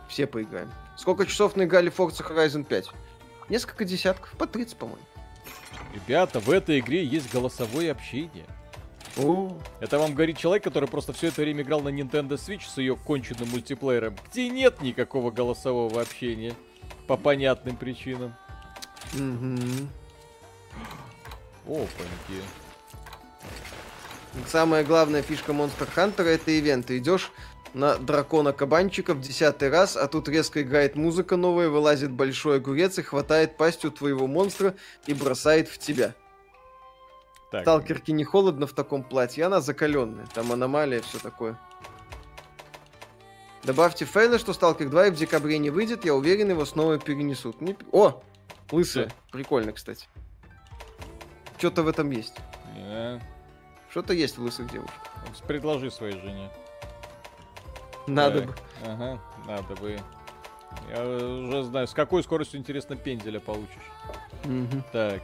Все поиграем. Сколько часов наиграли Forza Horizon 5? Несколько десятков, по 30, по-моему.
Ребята, в этой игре есть голосовое общение. О. Это вам говорит человек, который просто все это время играл на Nintendo Switch с ее конченным мультиплеером, где нет никакого голосового общения. По понятным причинам. Угу.
Опаньки. Самая главная фишка Monster Hunter это ивенты. Идешь на дракона кабанчика в десятый раз, а тут резко играет музыка новая, вылазит большой огурец и хватает пастью твоего монстра и бросает в тебя. Так. Сталкерке не холодно в таком платье, она закаленная. Там аномалия, все такое. Добавьте фейлы, что Сталкер 2 и в декабре не выйдет, я уверен, его снова перенесут. Не... О! Лысая. Прикольно, кстати. Что-то в этом есть. Yeah. Что-то есть в лысых девушках.
Предложи своей жене.
Надо так. бы.
Ага, надо бы. Я уже знаю, с какой скоростью, интересно, пенделя получишь. Угу. Так.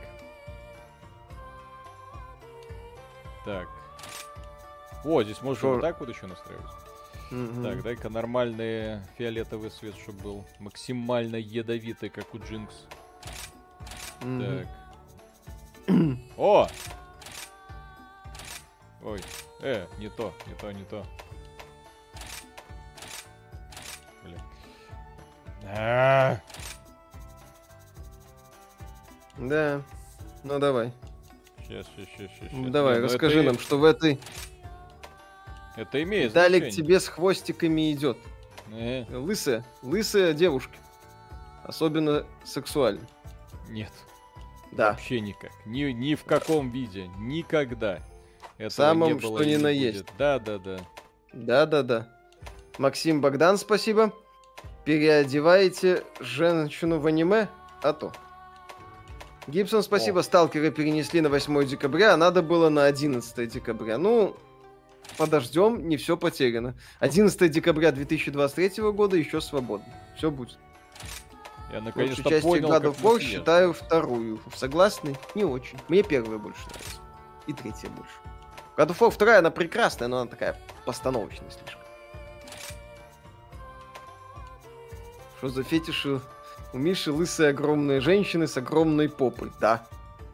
Так. О, здесь можно Шо... вот так вот еще настраивать. Угу. Так, дай-ка нормальный фиолетовый свет, чтобы был максимально ядовитый, как у Джинкс. Угу. Так. О! Ой, э, не то, не то, не то. Блин.
А -а -а. Да. Ну давай.
Сейчас, сейчас, сейчас, сейчас.
Давай, ну, расскажи нам, что в этой
это имеет
Далее значение. к тебе с хвостиками идет. Э. Лысая, лысая девушка. Особенно сексуально.
Нет.
Да.
Вообще никак. Ни, ни в каком виде. Никогда.
Этого Самом, не было, что ни на есть.
Да, да, да.
Да, да, да. Максим Богдан, спасибо. Переодеваете женщину в аниме? А то. Гибсон, спасибо. О. Сталкеры перенесли на 8 декабря, а надо было на 11 декабря. Ну, подождем, не все потеряно. 11 декабря 2023 года еще свободно. Все будет.
Я наконец-то понял, God
of War считаю вторую. Согласны? Не очень. Мне первая больше нравится. И третья больше. God of War вторая, она прекрасная, но она такая постановочная слишком. Что за фетиши? У Миши лысые огромные женщины с огромной попой. Да,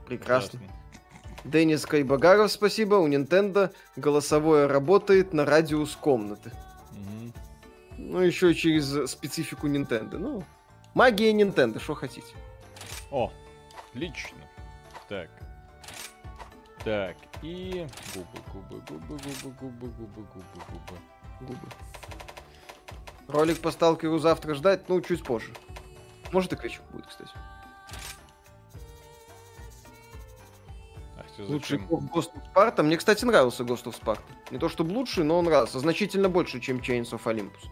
прекрасно. Прекрасно. Денис Кайбагаров, спасибо. У Nintendo голосовое работает на радиус комнаты. Угу. Ну, еще через специфику Nintendo. Ну, магия Nintendo, что хотите.
О, отлично. Так. Так, и губы, губы, губы, губы, губы, губы, губы, губы. Губы.
Ролик по сталкеру завтра ждать, ну, чуть позже. Может и крючок будет, кстати. Лучший Ghost of Sparta. Мне, кстати, нравился Ghost of Sparta. Не то чтобы лучший, но он нравился. Значительно больше, чем Chains of Olympus.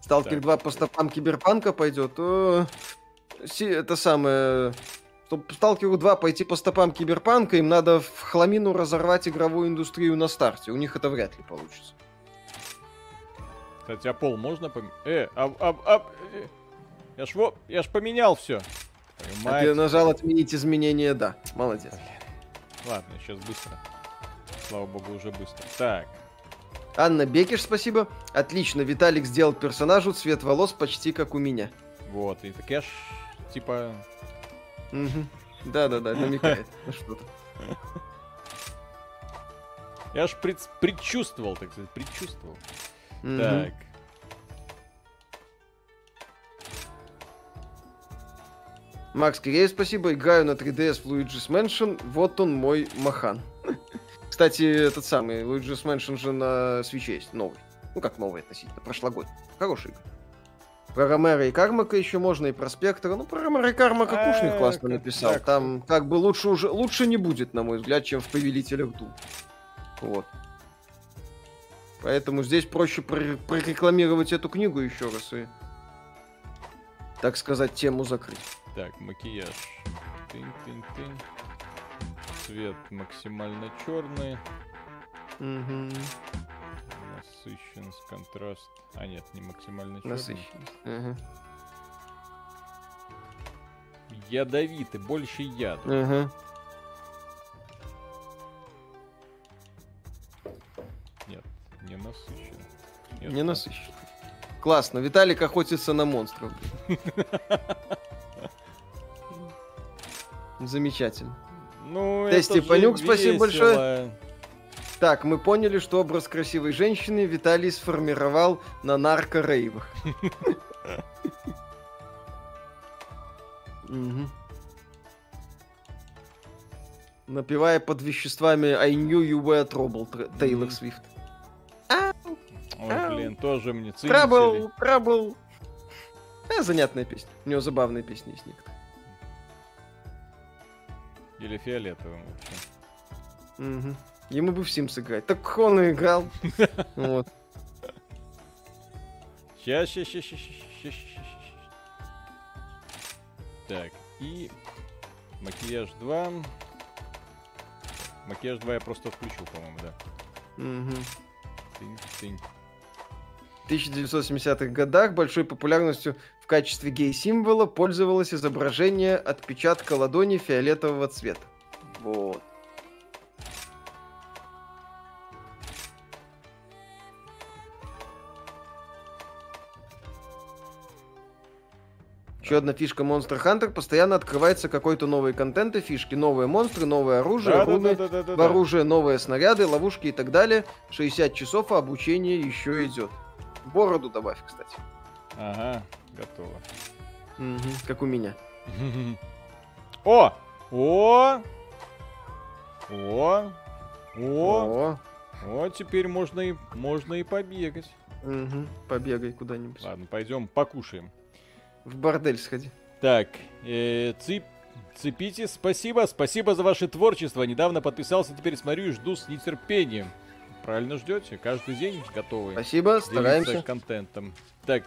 Сталкер 2 по стопам Киберпанка пойдет. О, это самое... Чтобы Сталкеру 2 пойти по стопам Киберпанка, им надо в хламину разорвать игровую индустрию на старте. У них это вряд ли получится.
Кстати, а пол можно поменять? Э, а, а, а, э, я ж, во, я ж поменял все.
А ты нажал отменить изменения, да. Молодец.
Ладно, сейчас быстро. Слава богу, уже быстро. Так.
Анна Бекиш, спасибо. Отлично, Виталик сделал персонажу цвет волос почти как у меня.
Вот, и так я ж, типа...
Да-да-да, намекает на что-то.
Я ж пред... предчувствовал, так сказать, предчувствовал. Так.
Макс Киреев, спасибо. Играю на 3DS в Luigi's Mansion. Вот он мой Махан. Кстати, этот самый Luigi's Mansion же на Switch есть, новый. Ну, как новый относительно, прошлогодний. Хороший игра. Про Ромера и Кармака еще можно, и про Спектра. Ну, про Ромера и Кармака Кушник классно написал. Там как бы лучше уже лучше не будет, на мой взгляд, чем в Повелителях Дум. Вот. Поэтому здесь проще прорекламировать эту книгу еще раз и, так сказать, тему закрыть.
Так, макияж. Тынь-тынь-тынь. Цвет максимально черный. Угу. Насыщенность, контраст. А нет, не максимально черный. Насыщенность. Угу. Ядовитый, больше яда. Угу. Нет, не насыщен.
Нет, не насыщен. Классно. Виталик охотится на монстров. Замечательно. Ну, Тести Панюк, спасибо большое. Так, мы поняли, что образ красивой женщины Виталий сформировал на нарко-рейвах. Напивая под веществами I knew you were trouble, Тейлор Свифт.
Ой, блин, тоже мне
Trouble, trouble. Э, занятная песня. У него забавные песни есть некоторые.
Или фиолетовым вообще.
Угу. Ему бы в Sims играть. Так он и играл. Вот.
Сейчас, сейчас, сейчас, сейчас, сейчас. Так, и макияж 2. Макияж 2 я просто включил, по-моему, да. Угу.
Тынь, тынь. В 1970-х годах большой популярностью в качестве гей-символа пользовалось изображение отпечатка ладони фиолетового цвета. Вот. Еще одна фишка Monster Hunter. Постоянно открывается какой-то новый контент и фишки. Новые монстры, новое оружие, да, руны, да, да, да, да, оружие, новые снаряды, ловушки и так далее. 60 часов, а обучение еще идет. Бороду добавь, кстати.
Ага, готово.
Угу, как у меня.
О! О! О! О! О, теперь можно и, можно и побегать.
Угу, побегай куда-нибудь.
Ладно, пойдем покушаем.
В бордель сходи.
Так, э, цып, цепите, спасибо, спасибо за ваше творчество. Недавно подписался, теперь смотрю и жду с нетерпением. Правильно ждете? Каждый день готовы.
Спасибо, стараемся.
контентом. Так.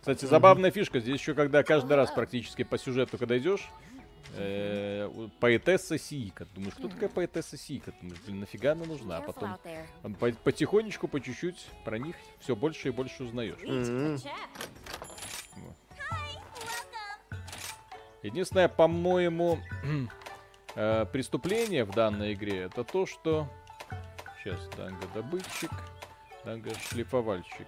Кстати, забавная фишка. Здесь еще, когда каждый раз практически по сюжету, когда идешь, э, поэтесса Сика. Думаешь, кто такая поэтесса Сика? Думаешь, блин, нафига она нужна? А потом по потихонечку, по чуть-чуть про них все больше и больше узнаешь. Единственное, по-моему, э, преступление в данной игре это то, что... Сейчас, данго добытчик, данго шлифовальщик.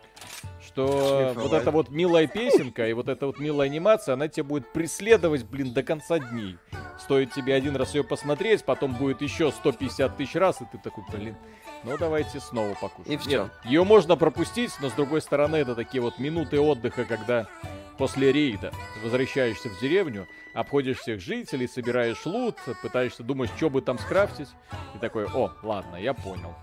Что вот эта вот милая песенка и вот эта вот милая анимация, она тебя будет преследовать, блин, до конца дней. Стоит тебе один раз ее посмотреть, потом будет еще 150 тысяч раз, и ты такой, блин, ну давайте снова покушаем. И все. Нет, ее можно пропустить, но с другой стороны это такие вот минуты отдыха, когда после рейда возвращаешься в деревню, обходишь всех жителей, собираешь лут, пытаешься думать, что бы там скрафтить. И такой, о, ладно, я понял.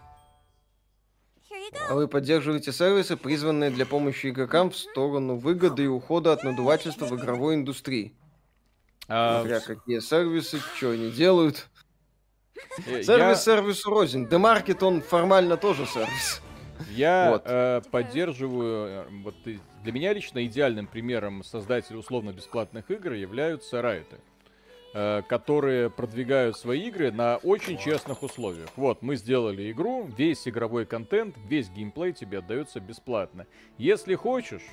А вы поддерживаете сервисы, призванные для помощи игрокам в сторону выгоды и ухода от надувательства в игровой индустрии. А... Смотря какие сервисы, что они делают. Сервис я... сервису рознь. Демаркет, он формально тоже сервис.
Я вот. э, поддерживаю, э, вот для меня лично идеальным примером создателей условно-бесплатных игр являются райты, э, которые продвигают свои игры на очень честных условиях. Вот, мы сделали игру, весь игровой контент, весь геймплей тебе отдается бесплатно. Если хочешь,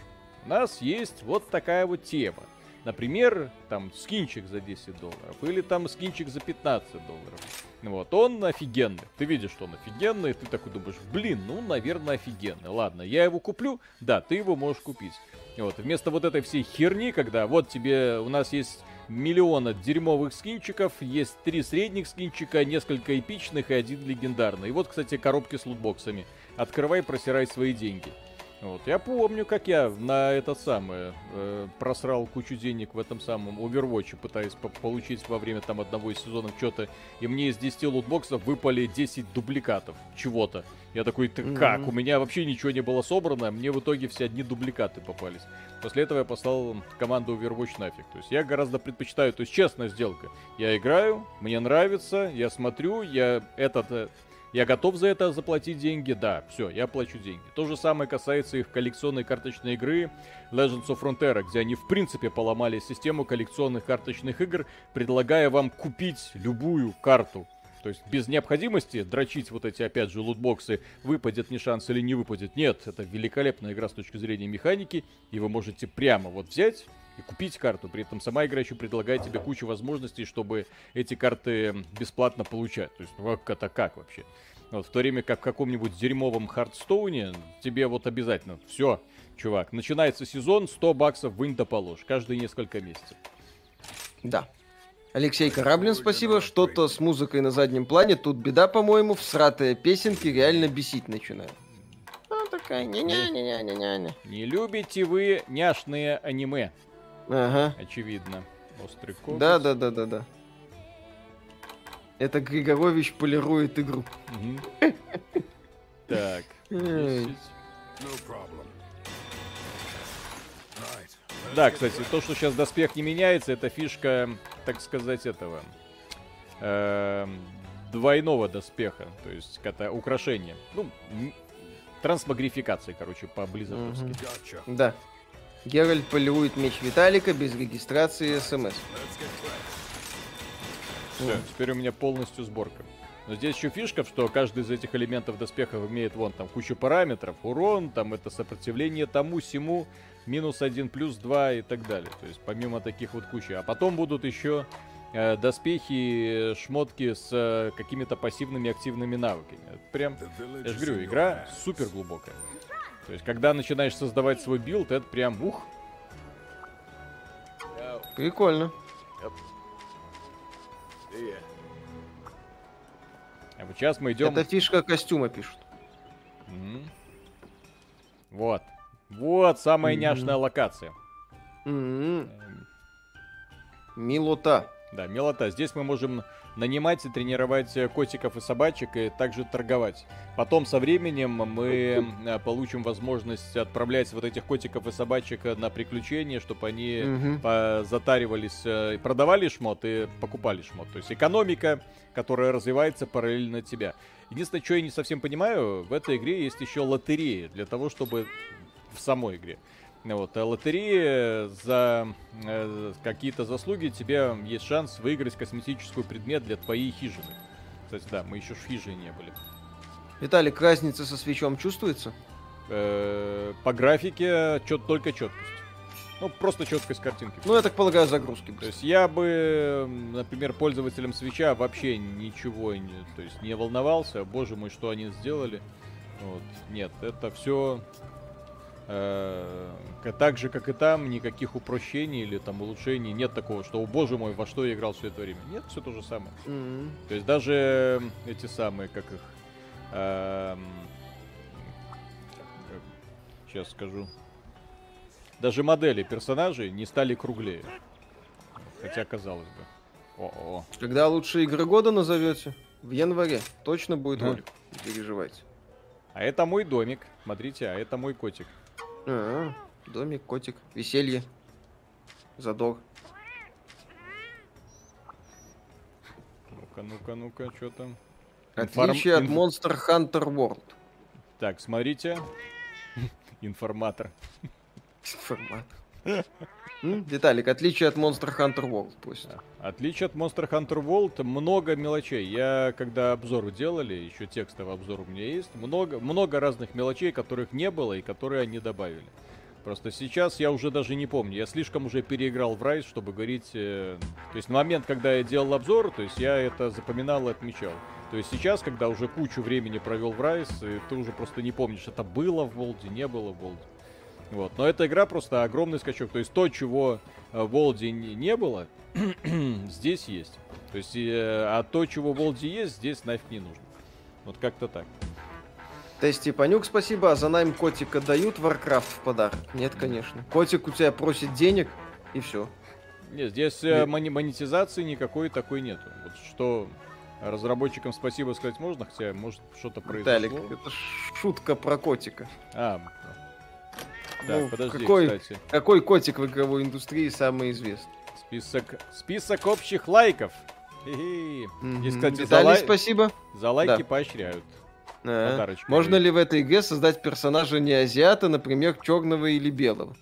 у нас есть вот такая вот тема. Например, там скинчик за 10 долларов или там скинчик за 15 долларов. Вот, он офигенный. Ты видишь, что он офигенный, ты такой думаешь, блин, ну, наверное, офигенный. Ладно, я его куплю, да, ты его можешь купить. Вот, вместо вот этой всей херни, когда вот тебе, у нас есть миллиона дерьмовых скинчиков, есть три средних скинчика, несколько эпичных и один легендарный. И вот, кстати, коробки с лутбоксами. Открывай, просирай свои деньги. Вот. Я помню, как я на этот самый э, просрал кучу денег в этом самом Overwatch, пытаясь по получить во время там одного из сезонов что-то, и мне из 10 лутбоксов выпали 10 дубликатов чего-то. Я такой, ты mm-hmm. как? У меня вообще ничего не было собрано, мне в итоге все одни дубликаты попались. После этого я послал команду Overwatch нафиг. То есть я гораздо предпочитаю, то есть честная сделка. Я играю, мне нравится, я смотрю, я этот э, я готов за это заплатить деньги? Да, все, я плачу деньги. То же самое касается их коллекционной карточной игры Legends of Frontera, где они в принципе поломали систему коллекционных карточных игр, предлагая вам купить любую карту. То есть без необходимости дрочить вот эти, опять же, лутбоксы, выпадет не шанс или не выпадет. Нет, это великолепная игра с точки зрения механики, и вы можете прямо вот взять и купить карту. При этом сама игра еще предлагает тебе кучу возможностей, чтобы эти карты бесплатно получать. То есть, ну, это как вообще? Вот, в то время как в каком-нибудь дерьмовом Хардстоуне тебе вот обязательно все, чувак, начинается сезон, 100 баксов вынь да положь, каждые несколько месяцев.
Да. Алексей Кораблин, спасибо. Что-то с музыкой на заднем плане. Тут беда, по-моему, всратые песенки реально бесить начинают.
Ну, такая, не-не-не-не-не-не. Не любите вы няшные аниме. Ага. Очевидно.
Острый коготь. Да, да, да, да, да. Это Григорович полирует игру.
Так. Да, кстати, то, что сейчас доспех не меняется, это фишка, так сказать, этого эм, двойного доспеха. То есть это украшение. Ну, трансмагрификация, короче, по-близзардовски.
Да. Геральт полирует меч Виталика без регистрации СМС.
Все, теперь у меня полностью сборка. Но здесь еще фишка, что каждый из этих элементов доспехов имеет вон там кучу параметров. Урон, там это сопротивление тому, сему, минус один, плюс два и так далее. То есть помимо таких вот кучи. А потом будут еще э, доспехи, шмотки с э, какими-то пассивными активными навыками. Это прям, я же говорю, игра супер глубокая. То есть когда начинаешь создавать свой билд, это прям ух.
Прикольно.
А вот сейчас мы идем...
Это фишка костюма пишут.
Mm-hmm. Вот. Вот самая mm-hmm. няшная локация.
Mm-hmm. Милота.
Да, милота. Здесь мы можем нанимать и тренировать котиков и собачек и также торговать. Потом со временем мы э, получим возможность отправлять вот этих котиков и собачек на приключения, чтобы они угу. затаривались, э, продавали шмот и покупали шмот. То есть экономика, которая развивается параллельно тебя. Единственное, что я не совсем понимаю, в этой игре есть еще лотереи для того, чтобы в самой игре. Вот, а лотереи за э, какие-то заслуги тебе есть шанс выиграть косметический предмет для твоей хижины. Кстати, да, мы еще в хижине не были.
Виталик, разница со свечом чувствуется?
Э, по графике чет, только четкость. Ну, просто четкость картинки.
Ну, я так полагаю, загрузки.
То есть я бы, например, пользователем свеча вообще ничего не, то есть не волновался. Боже мой, что они сделали. Вот. Нет, это все Э, так же, как и там, никаких упрощений или там улучшений нет такого, что, о боже мой, во что я играл все это время. Нет, все то же самое. Mm-hmm. То есть даже эти самые, как их... Э, сейчас скажу. Даже модели персонажей не стали круглее. Хотя, казалось бы.
О-о. Когда лучшие игры года назовете? В январе. Точно будет ролик. Не переживайте.
А это мой домик. Смотрите, а это мой котик.
А, домик, котик, веселье, задор.
Ну-ка, ну-ка, ну-ка, что там?
Отличие Информ... от Monster Hunter World.
Так, смотрите. Информатор.
Информатор. Виталик, отличие от Monster Hunter World пусть.
Отличие от Monster Hunter World много мелочей. Я, когда обзор делали, еще текстовый обзор у меня есть, много, много разных мелочей, которых не было и которые они добавили. Просто сейчас я уже даже не помню. Я слишком уже переиграл в Rise, чтобы говорить... Э, то есть на момент, когда я делал обзор, то есть я это запоминал и отмечал. То есть сейчас, когда уже кучу времени провел в Rise, ты уже просто не помнишь, это было в Волде, не было в Волде. Вот. Но эта игра просто огромный скачок. То есть то, чего э, в Волде не было, здесь есть. То есть, э, а то, чего в Волде есть, здесь нафиг не нужно. Вот как-то так.
Тести Панюк, спасибо. А за найм котика дают Warcraft в подарок? Нет, конечно. Котик у тебя просит денег, и все.
Нет, здесь э, монетизации никакой такой нету. Вот что разработчикам спасибо сказать можно, хотя может что-то произошло. Талик,
это шутка про котика.
А,
так, ну, подожди, какой, кстати. Какой котик в игровой индустрии самый известный?
Список, список общих лайков. Mm-hmm.
И, кстати, Виталий, за лай... спасибо.
За лайки да. поощряют.
А, можно ли в этой игре создать персонажа не азиата, например, черного или белого?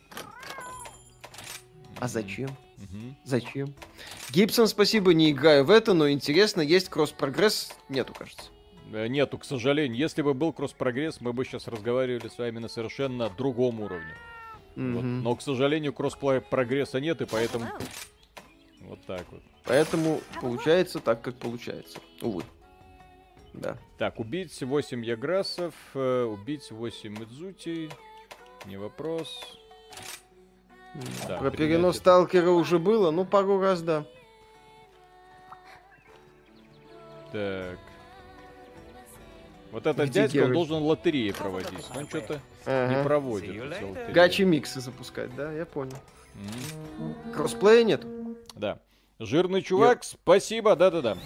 А зачем? Угу. Зачем? Гибсон, спасибо, не играю в это, но интересно, есть кросс-прогресс? Нету, кажется.
Э, нету, к сожалению. Если бы был кросс-прогресс, мы бы сейчас разговаривали с вами на совершенно другом уровне. Mm-hmm. Вот. Но, к сожалению, кросс-прогресса нет, и поэтому... Вот так вот.
Поэтому получается так, как получается. Увы. Да.
Так, убить 8 Яграсов, э, убить 8 Идзути. Не вопрос.
Да, Про перенос сталкера уже было, ну пару раз, да.
Так. Вот этот Где дядька, он должен лотереи проводить. Он что-то ага. не проводит.
Гачи миксы запускать, да, я понял. Mm-hmm. Кроссплея нет.
Да. Жирный чувак, Нет. спасибо, да-да-да.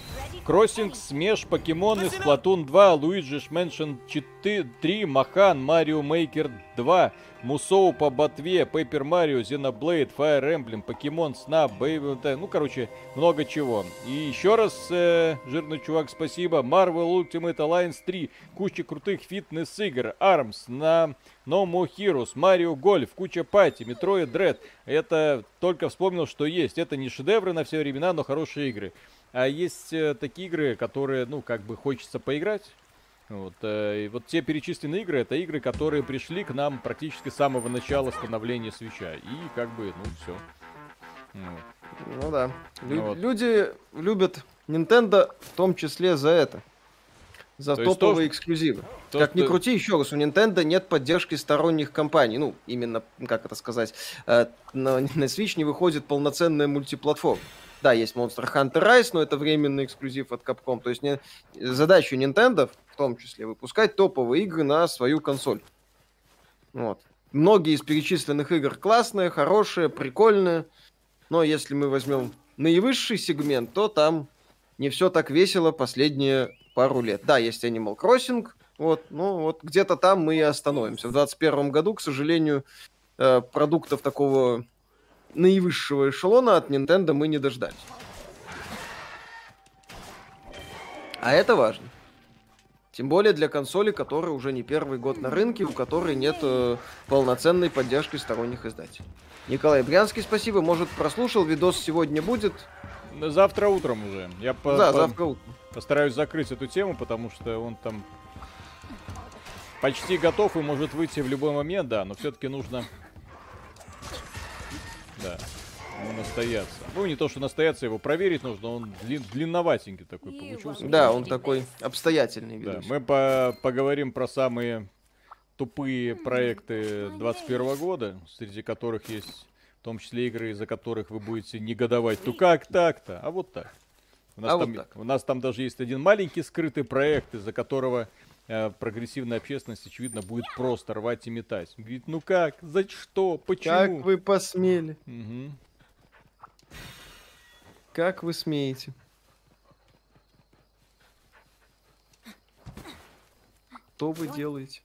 Кроссинг, Смеш, Покемоны, Splatoon 2, Luigi's Mansion 3, Махан, Марио Мейкер 2, Мусоу по ботве, Paper Mario, Xenoblade, Fire Emblem, Покемон, Snap, Baby, ну, короче, много чего. И еще раз, э, жирный чувак, спасибо. Marvel Ultimate Alliance 3, куча крутых фитнес-игр, ARMS, на No More Heroes, Mario Golf, куча пати, Metroid Dread. Это только вспомнил, что есть. Это не шедевры на все времена, но хорошие игры. А есть э, такие игры, которые, ну, как бы хочется поиграть. Вот, э, и вот те перечисленные игры, это игры, которые пришли к нам практически с самого начала становления свеча. И как бы, ну, все.
Вот. Ну да. Лю- вот. Люди любят Nintendo в том числе за это. За то топовые то, эксклюзивы. То, как что... ни крути, еще раз, у Nintendo нет поддержки сторонних компаний. Ну, именно, как это сказать, э, на, на Switch не выходит полноценная мультиплатформа. Да, есть Monster Hunter Rise, но это временный эксклюзив от Capcom. То есть не, задача Nintendo, в том числе, выпускать топовые игры на свою консоль. Вот. Многие из перечисленных игр классные, хорошие, прикольные. Но если мы возьмем наивысший сегмент, то там не все так весело последние пару лет. Да, есть Animal Crossing, вот, ну вот где-то там мы и остановимся. В 2021 году, к сожалению, э, продуктов такого наивысшего эшелона от Nintendo мы не дождались. А это важно. Тем более для консоли, которая уже не первый год на рынке, у которой нет э, полноценной поддержки сторонних издателей. Николай Брянский, спасибо. Может, прослушал, видос сегодня будет?
Завтра утром уже. Я по,
да, по, завтра утром.
постараюсь закрыть эту тему, потому что он там почти готов и может выйти в любой момент, да, но все-таки нужно да. Ну, настояться. Ну, не то, что настояться, его проверить нужно, он длин, длинноватенький такой получился.
Да, он такой обстоятельный.
Да, мы по поговорим про самые тупые проекты 21 года, среди которых есть в том числе игры, из-за которых вы будете негодовать. Ну как так-то? А вот так. У нас, а там, вот так. у нас там даже есть один маленький скрытый проект, из-за которого прогрессивная общественность, очевидно, будет просто рвать и метать. Говорит, ну как, за что, почему?
Как вы посмели? Угу. Как вы смеете? Что вы делаете?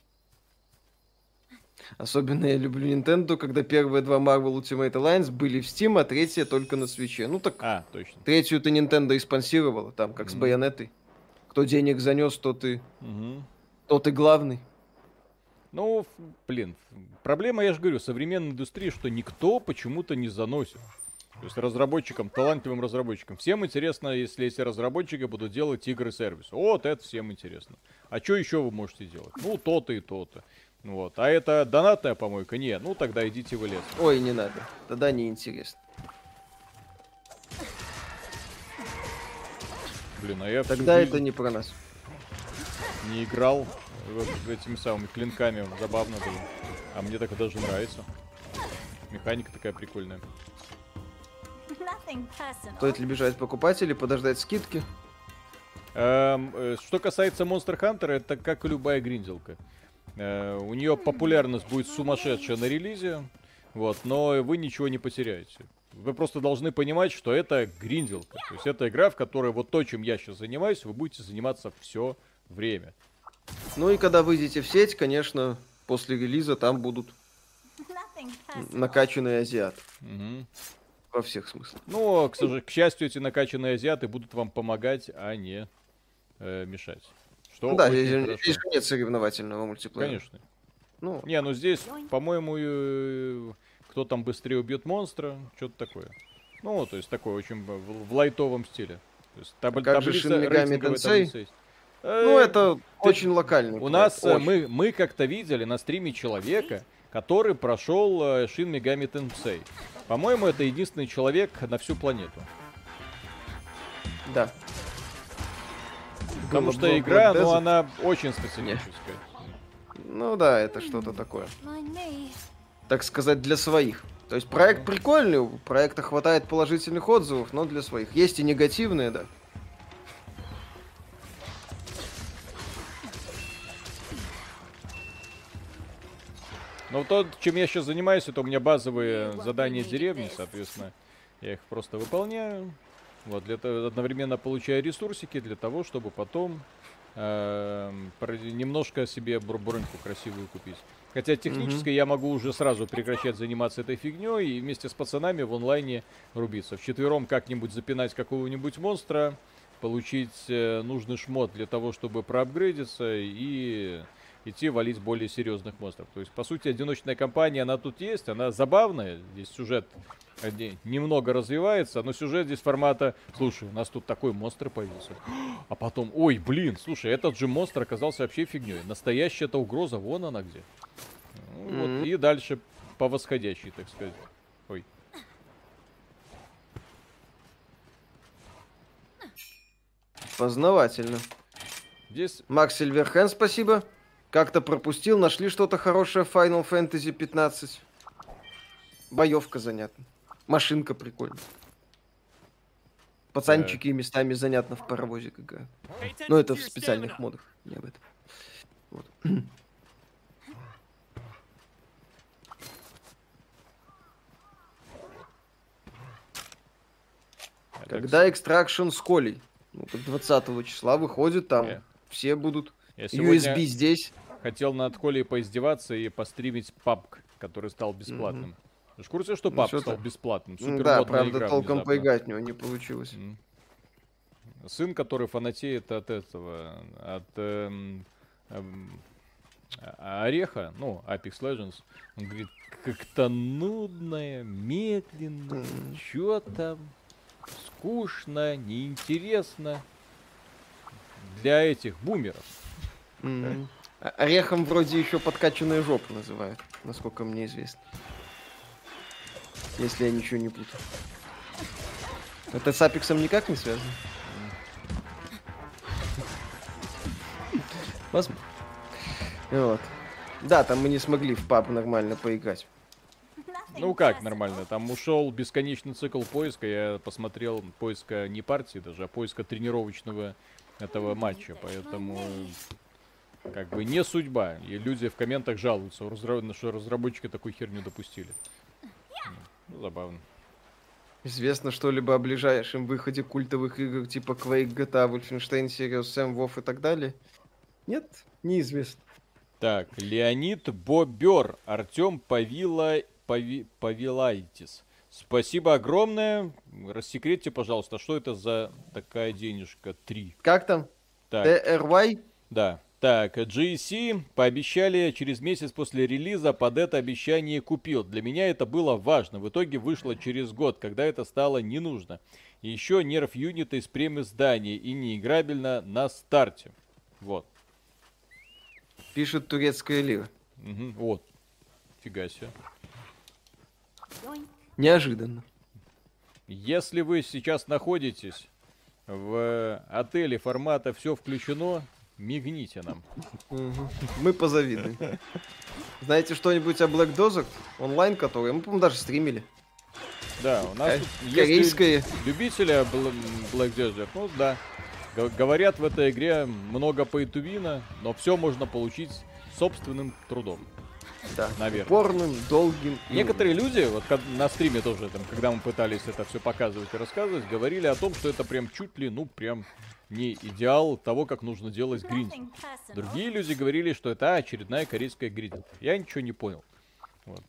Особенно я люблю Nintendo, когда первые два Marvel Ultimate Alliance были в Steam, а третья только на свече. Ну так,
а, точно.
третью-то Nintendo и спонсировала, там, как mm-hmm. с Байонетой. Кто денег занес, то ты. Mm-hmm. То ты главный.
Ну, блин, проблема, я же говорю, современной индустрии, что никто почему-то не заносит. То есть разработчикам, талантливым разработчикам. Всем интересно, если эти разработчики будут делать игры-сервис. Вот это всем интересно. А что еще вы можете делать? Ну, то-то и то-то. Вот. А это донатная помойка? Нет, ну тогда идите в лес.
Ой, не надо. Тогда не интересно.
Блин, а я
Тогда это не про нас.
Не играл вот этими самыми клинками забавно было. А мне так даже нравится. Механика такая прикольная.
Стоит ли бежать покупать или подождать скидки?
Эм, э, что касается Monster Hunter, это как и любая гринделка. Э, у нее популярность будет сумасшедшая на релизе, вот, но вы ничего не потеряете. Вы просто должны понимать, что это гринделка. То есть это игра, в которой вот то, чем я сейчас занимаюсь, вы будете заниматься все время.
Ну и когда выйдете в сеть, конечно, после релиза там будут накачанные азиаты. Угу. Во всех смыслах.
Ну, к, к счастью, эти накачанные азиаты будут вам помогать, а не э, мешать.
Что ну, да, здесь, здесь нет соревновательного мультиплеера.
Конечно. Ну. Не, ну здесь, по-моему, э, кто там быстрее убьет монстра, что-то такое. Ну, то есть такое очень в, в лайтовом стиле. То есть
таб- а как таблица, же Shin Ну, это Ты, очень локальный.
У нас э, очень. мы мы как-то видели на стриме человека, который прошел Shin Megami Tensei. По-моему, это единственный человек на всю планету.
Да.
Потому что игра, ну, она очень специфическая.
Ну да, это что-то такое. Так сказать, для своих. То есть проект прикольный, у проекта хватает положительных отзывов, но для своих. Есть и негативные, да.
Ну, то, чем я сейчас занимаюсь, это у меня базовые задания деревни, соответственно. Я их просто выполняю. Вот, для того, одновременно получаю ресурсики для того, чтобы потом э, немножко себе броньку красивую купить. Хотя технически mm-hmm. я могу уже сразу прекращать заниматься этой фигней и вместе с пацанами в онлайне рубиться. Вчетвером как-нибудь запинать какого-нибудь монстра, получить э, нужный шмот для того, чтобы проапгрейдиться и идти валить более серьезных монстров. То есть, по сути, одиночная кампания, она тут есть, она забавная, здесь сюжет немного развивается, но сюжет здесь формата, слушай, у нас тут такой монстр появился, а потом, ой, блин, слушай, этот же монстр оказался вообще фигней, настоящая эта угроза, вон она где. Ну, mm-hmm. вот, и дальше по восходящей, так сказать. Ой.
Познавательно. Здесь... Макс Сильверхен, спасибо. Как-то пропустил, нашли что-то хорошее в Final Fantasy 15. Боевка занятна. Машинка прикольная. Пацанчики yeah. местами занятно в паровозик играют. Но это в специальных модах, не об этом. Вот. Когда Extraction с Колей? Ну, 20 числа выходит там. Yeah. Все будут. Я USB здесь
хотел над Колей поиздеваться и постримить PUBG, который стал бесплатным. Mm-hmm. Ты в курсе, что PUBG ну, стал бесплатным?
Супер да, правда, игра толком внезапно. поиграть в него не получилось. Mm.
Сын, который фанатеет от этого, от эм, эм, Ореха, ну, Apex Legends, он говорит, как-то нудное, медленно, что там, скучно, неинтересно для этих бумеров.
Mm-hmm. Орехом вроде еще подкачанная жопа называют, насколько мне известно. Если я ничего не путаю. Это с Апексом никак не связано? Возможно. Вот. Да, там мы не смогли в паб нормально поиграть.
Ну как нормально? Там ушел бесконечный цикл поиска. Я посмотрел поиска не партии даже, а поиска тренировочного этого матча. Поэтому как бы не судьба. И люди в комментах жалуются, что разработчики такую херню допустили. Ну, забавно.
Известно что-либо о ближайшем выходе культовых игр типа Quake, GTA, Wolfenstein, Serious Sam, WoW и так далее? Нет, неизвестно.
Так, Леонид Бобер, Артем Павила, Пави, Павилайтис. Спасибо огромное. Рассекретьте, пожалуйста, что это за такая денежка? Три.
Как там? Так. TRY?
Да. Так, GC пообещали через месяц после релиза, под это обещание купил. Для меня это было важно. В итоге вышло через год, когда это стало не нужно. Еще нерв юнита из премии здания и неиграбельно на старте. Вот.
Пишет турецкая лира.
Угу, вот. Фига себе.
Неожиданно.
Если вы сейчас находитесь в отеле формата «Все включено», Мигните нам.
Мы позавидуем. Знаете что-нибудь о Black Desert? Онлайн, который мы, по-моему, даже стримили.
Да, у нас
Корейская.
любители Black Desert, ну да. Говорят, в этой игре много пейтувина, но все можно получить собственным трудом.
Да, наверное. Упорным, долгим.
Некоторые люди, вот на стриме тоже, там, когда мы пытались это все показывать и рассказывать, говорили о том, что это прям чуть ли, ну, прям не идеал того, как нужно делать гриндинг. Другие люди говорили, что это очередная корейская гриндинг. Я ничего не понял. Вот.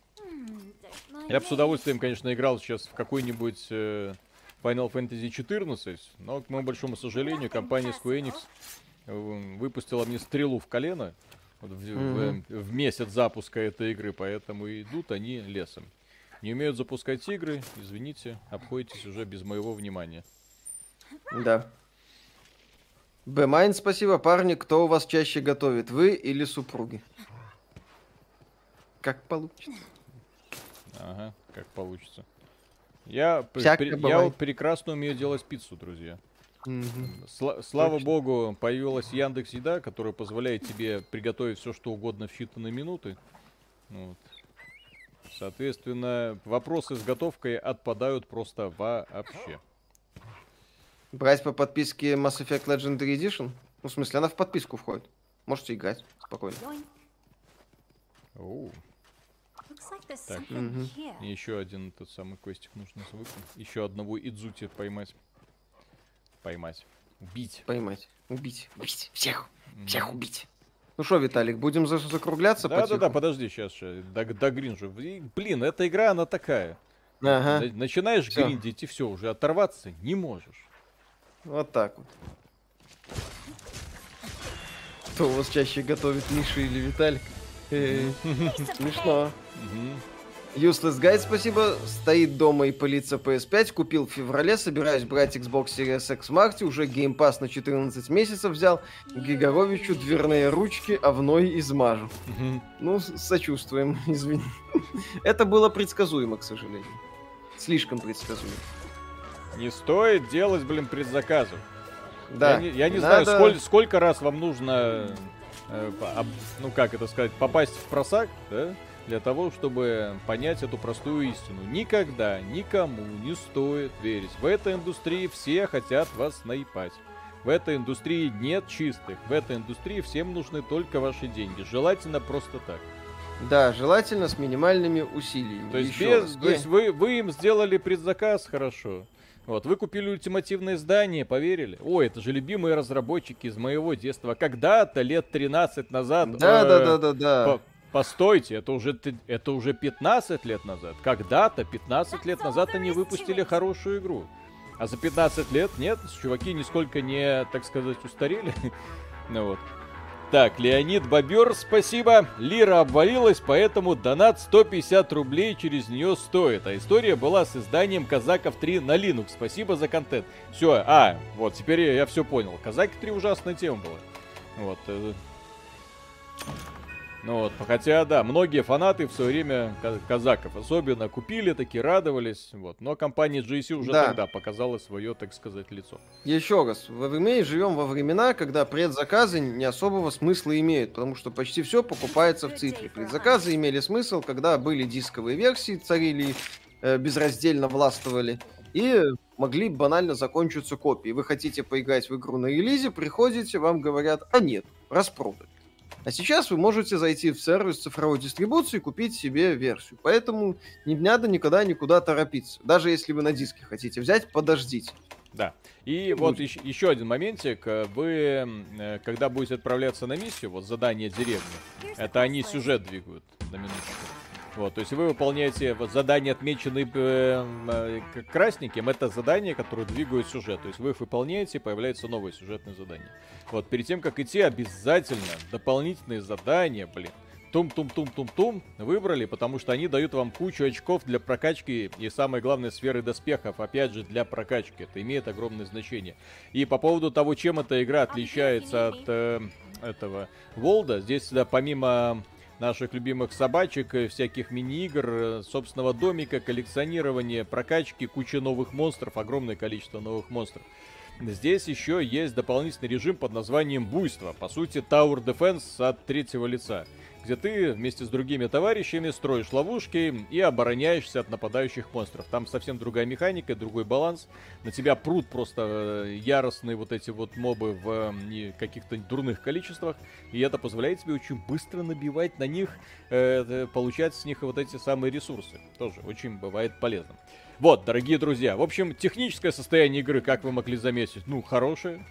Я бы с удовольствием, конечно, играл сейчас в какой-нибудь э, Final Fantasy 14, но, к моему большому сожалению, компания Square Enix э, выпустила мне стрелу в колено вот, в, mm-hmm. в, в месяц запуска этой игры, поэтому идут они лесом. Не умеют запускать игры, извините, обходитесь уже без моего внимания.
Да. Бмайн, спасибо. Парни, кто у вас чаще готовит, вы или супруги? Как получится.
Ага, как получится. Я, при, я вот прекрасно умею делать пиццу, друзья. Угу. Сла- слава Точно. богу, появилась Яндекс Еда, которая позволяет тебе приготовить все, что угодно в считанные минуты. Вот. Соответственно, вопросы с готовкой отпадают просто вообще.
Брать по подписке Mass Effect Legendary Edition? Ну, в смысле, она в подписку входит. Можете играть спокойно.
Оу. Так, угу. еще один тот самый квестик нужно выполнить. Еще одного Идзути поймать. Поймать. Убить.
Поймать. Убить. Убить. Всех. Mm. Всех убить. Ну что, Виталик, будем за закругляться
Да, да, да, подожди, сейчас, сейчас. До, до гринжу. Блин, эта игра, она такая. Ага. Начинаешь всё. гриндить, и все, уже оторваться не можешь.
Вот так вот. Кто у вас чаще готовит, Миша или Виталик? Э, смешно. Useless Guide, спасибо. Стоит дома и пылится PS5. Купил в феврале. Собираюсь брать Xbox Series X в марте. Уже Game Pass на 14 месяцев взял. Григоровичу дверные ручки овной измажу. Ну, сочувствуем, извини. Это было предсказуемо, к сожалению. Слишком предсказуемо.
Не стоит делать, блин, предзаказов. Да. Я не, я не Надо... знаю, сколь, сколько раз вам нужно, э, об, ну как это сказать, попасть в просак, да? Для того, чтобы понять эту простую истину. Никогда никому не стоит верить. В этой индустрии все хотят вас наипать. В этой индустрии нет чистых. В этой индустрии всем нужны только ваши деньги. Желательно просто так.
Да, желательно с минимальными усилиями.
То есть, без, то есть вы, вы им сделали предзаказ, хорошо. Вот, вы купили ультимативное издание, поверили? Ой, это же любимые разработчики из моего детства. Когда-то, лет 13 назад...
Да, э, да, да, да, да. По
постойте, это уже, это уже 15 лет назад. Когда-то, 15 лет назад они выпустили хорошую игру. А за 15 лет, нет, чуваки нисколько не, так сказать, устарели. ну вот. Так, Леонид Бобер, спасибо. Лира обвалилась, поэтому донат 150 рублей через нее стоит. А история была с изданием Казаков 3 на Linux. Спасибо за контент. Все, а, вот, теперь я, я все понял. Казаки 3 ужасная тема была. Вот. Ну вот, хотя, да, многие фанаты в свое время казаков особенно купили, такие радовались, вот. Но компания GSC уже да. тогда показала свое, так сказать, лицо.
Еще раз, в ВМЕ живем во времена, когда предзаказы не особого смысла имеют, потому что почти все покупается в цифре. Предзаказы имели смысл, когда были дисковые версии, царили, э, безраздельно властвовали, и могли банально закончиться копии. Вы хотите поиграть в игру на релизе, приходите, вам говорят, а нет, распродали. А сейчас вы можете зайти в сервис цифровой дистрибуции и купить себе версию. Поэтому не надо никогда никуда торопиться. Даже если вы на диске хотите взять, подождите.
Да. И Будет. вот еще, еще один моментик. Вы, э, когда будете отправляться на миссию, вот задание деревни, это они сюжет двигают на минуточку. Вот, то есть вы выполняете вот задания, отмеченные э, э, красненьким, это задания, которые двигают сюжет. То есть вы их выполняете, появляется новое сюжетное задание. Вот, перед тем, как идти, обязательно дополнительные задания, блин, тум-тум-тум-тум-тум выбрали, потому что они дают вам кучу очков для прокачки и, самое главное, сферы доспехов, опять же, для прокачки. Это имеет огромное значение. И по поводу того, чем эта игра отличается от э, этого Волда, здесь, да, помимо наших любимых собачек, всяких мини-игр, э, собственного домика, коллекционирования, прокачки, куча новых монстров, огромное количество новых монстров. Здесь еще есть дополнительный режим под названием буйство, по сути Tower Defense от третьего лица, где ты вместе с другими товарищами строишь ловушки и обороняешься от нападающих монстров. Там совсем другая механика, другой баланс. На тебя прут просто э, яростные вот эти вот мобы в каких-то дурных количествах, и это позволяет тебе очень быстро набивать на них, э, получать с них вот эти самые ресурсы. Тоже очень бывает полезно. Вот, дорогие друзья, в общем, техническое состояние игры, как вы могли заметить, ну, хорошее.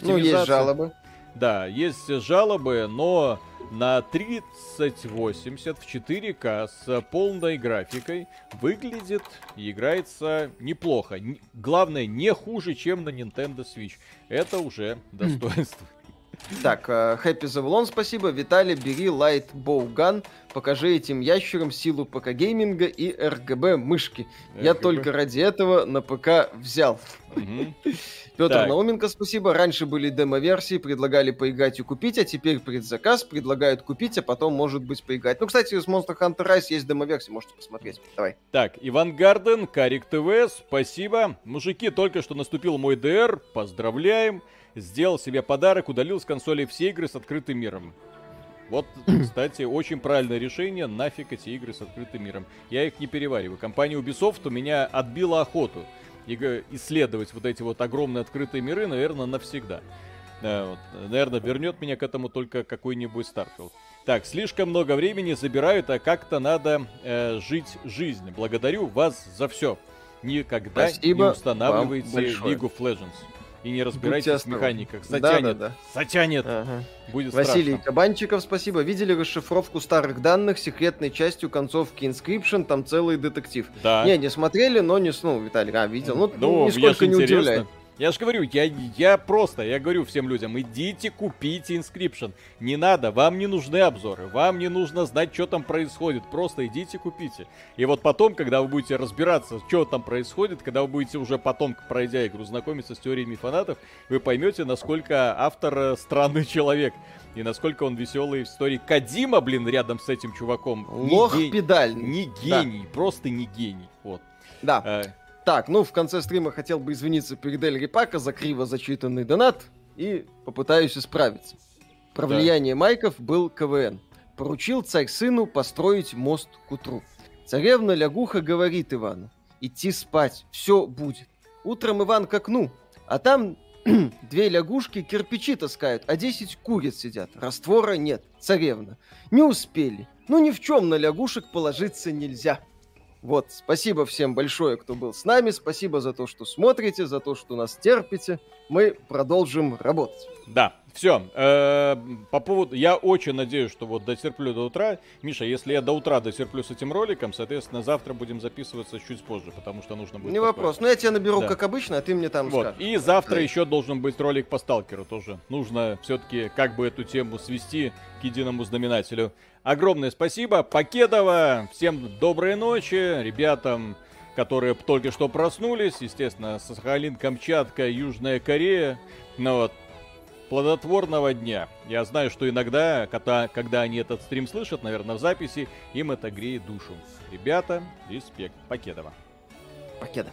Ну, есть жалобы.
Да, есть жалобы, но на 3080 в 4К с полной графикой выглядит и играется неплохо. Главное, не хуже, чем на Nintendo Switch. Это уже достоинство.
Так, Хэппи Завлон, спасибо. Виталий, бери Light Bowgun. Покажи этим ящерам силу ПК гейминга и РГБ мышки. Я только ради этого на ПК взял. Петр так. Науменко, спасибо. Раньше были демо-версии, предлагали поиграть и купить, а теперь предзаказ предлагают купить, а потом, может быть, поиграть. Ну, кстати, с Monster Hunter Rise есть демо-версия, можете посмотреть. Давай.
Так, Иван Гарден, Карик ТВ, спасибо. Мужики, только что наступил мой ДР, поздравляем сделал себе подарок, удалил с консоли все игры с открытым миром. Вот, кстати, очень правильное решение, нафиг эти игры с открытым миром. Я их не перевариваю. Компания Ubisoft у меня отбила охоту исследовать вот эти вот огромные открытые миры, наверное, навсегда. Да, вот, наверное, вернет меня к этому только какой-нибудь Starfield. Так, слишком много времени забирают, а как-то надо э, жить жизнь. Благодарю вас за все. Никогда Спасибо не устанавливайте League of Legends и не разбирайтесь в механиках. Затянет. Да, да, да. Затянет. Ага.
Будет Василий страшно. Кабанчиков, спасибо. Видели расшифровку старых данных секретной частью концовки Inscription? Там целый детектив. Да. Не, не смотрели, но не... Ну, Виталий, а, видел. Ну, ну нисколько не интересно. удивляет.
Я же говорю, я, я просто, я говорю всем людям, идите купите Inscription. Не надо, вам не нужны обзоры, вам не нужно знать, что там происходит. Просто идите купите. И вот потом, когда вы будете разбираться, что там происходит, когда вы будете уже потом, пройдя игру, знакомиться с теориями фанатов, вы поймете, насколько автор э, странный человек. И насколько он веселый в истории. Кадима, блин, рядом с этим чуваком.
Лох педаль.
Не гений, да. просто не гений. Вот.
Да. А, так, ну, в конце стрима хотел бы извиниться перед Эль Рипака за криво зачитанный донат и попытаюсь исправиться. Про да. влияние майков был КВН. Поручил царь сыну построить мост к утру. Царевна лягуха говорит Ивану, идти спать, все будет. Утром Иван к окну, а там две лягушки кирпичи таскают, а десять куриц сидят. Раствора нет, царевна. Не успели. Ну ни в чем на лягушек положиться нельзя. Вот, спасибо всем большое, кто был с нами. Спасибо за то, что смотрите, за то, что нас терпите. Мы продолжим работать.
Да, все. Э, по поводу... Я очень надеюсь, что вот дотерплю до утра. Миша, если я до утра дотерплю с этим роликом, соответственно, завтра будем записываться чуть позже, потому что нужно будет...
Не вопрос. Ну, я тебя наберу, да. как обычно, а ты мне там вот. скажешь.
И завтра еще должен быть ролик по Сталкеру тоже. Нужно все-таки как бы эту тему свести к единому знаменателю. Огромное спасибо. Покедова. Всем доброй ночи. Ребятам, которые только что проснулись. Естественно, Сахалин, Камчатка, Южная Корея. Ну вот, плодотворного дня. Я знаю, что иногда, когда, когда они этот стрим слышат, наверное, в записи, им это греет душу. Ребята, респект. Покедова.
Покеда.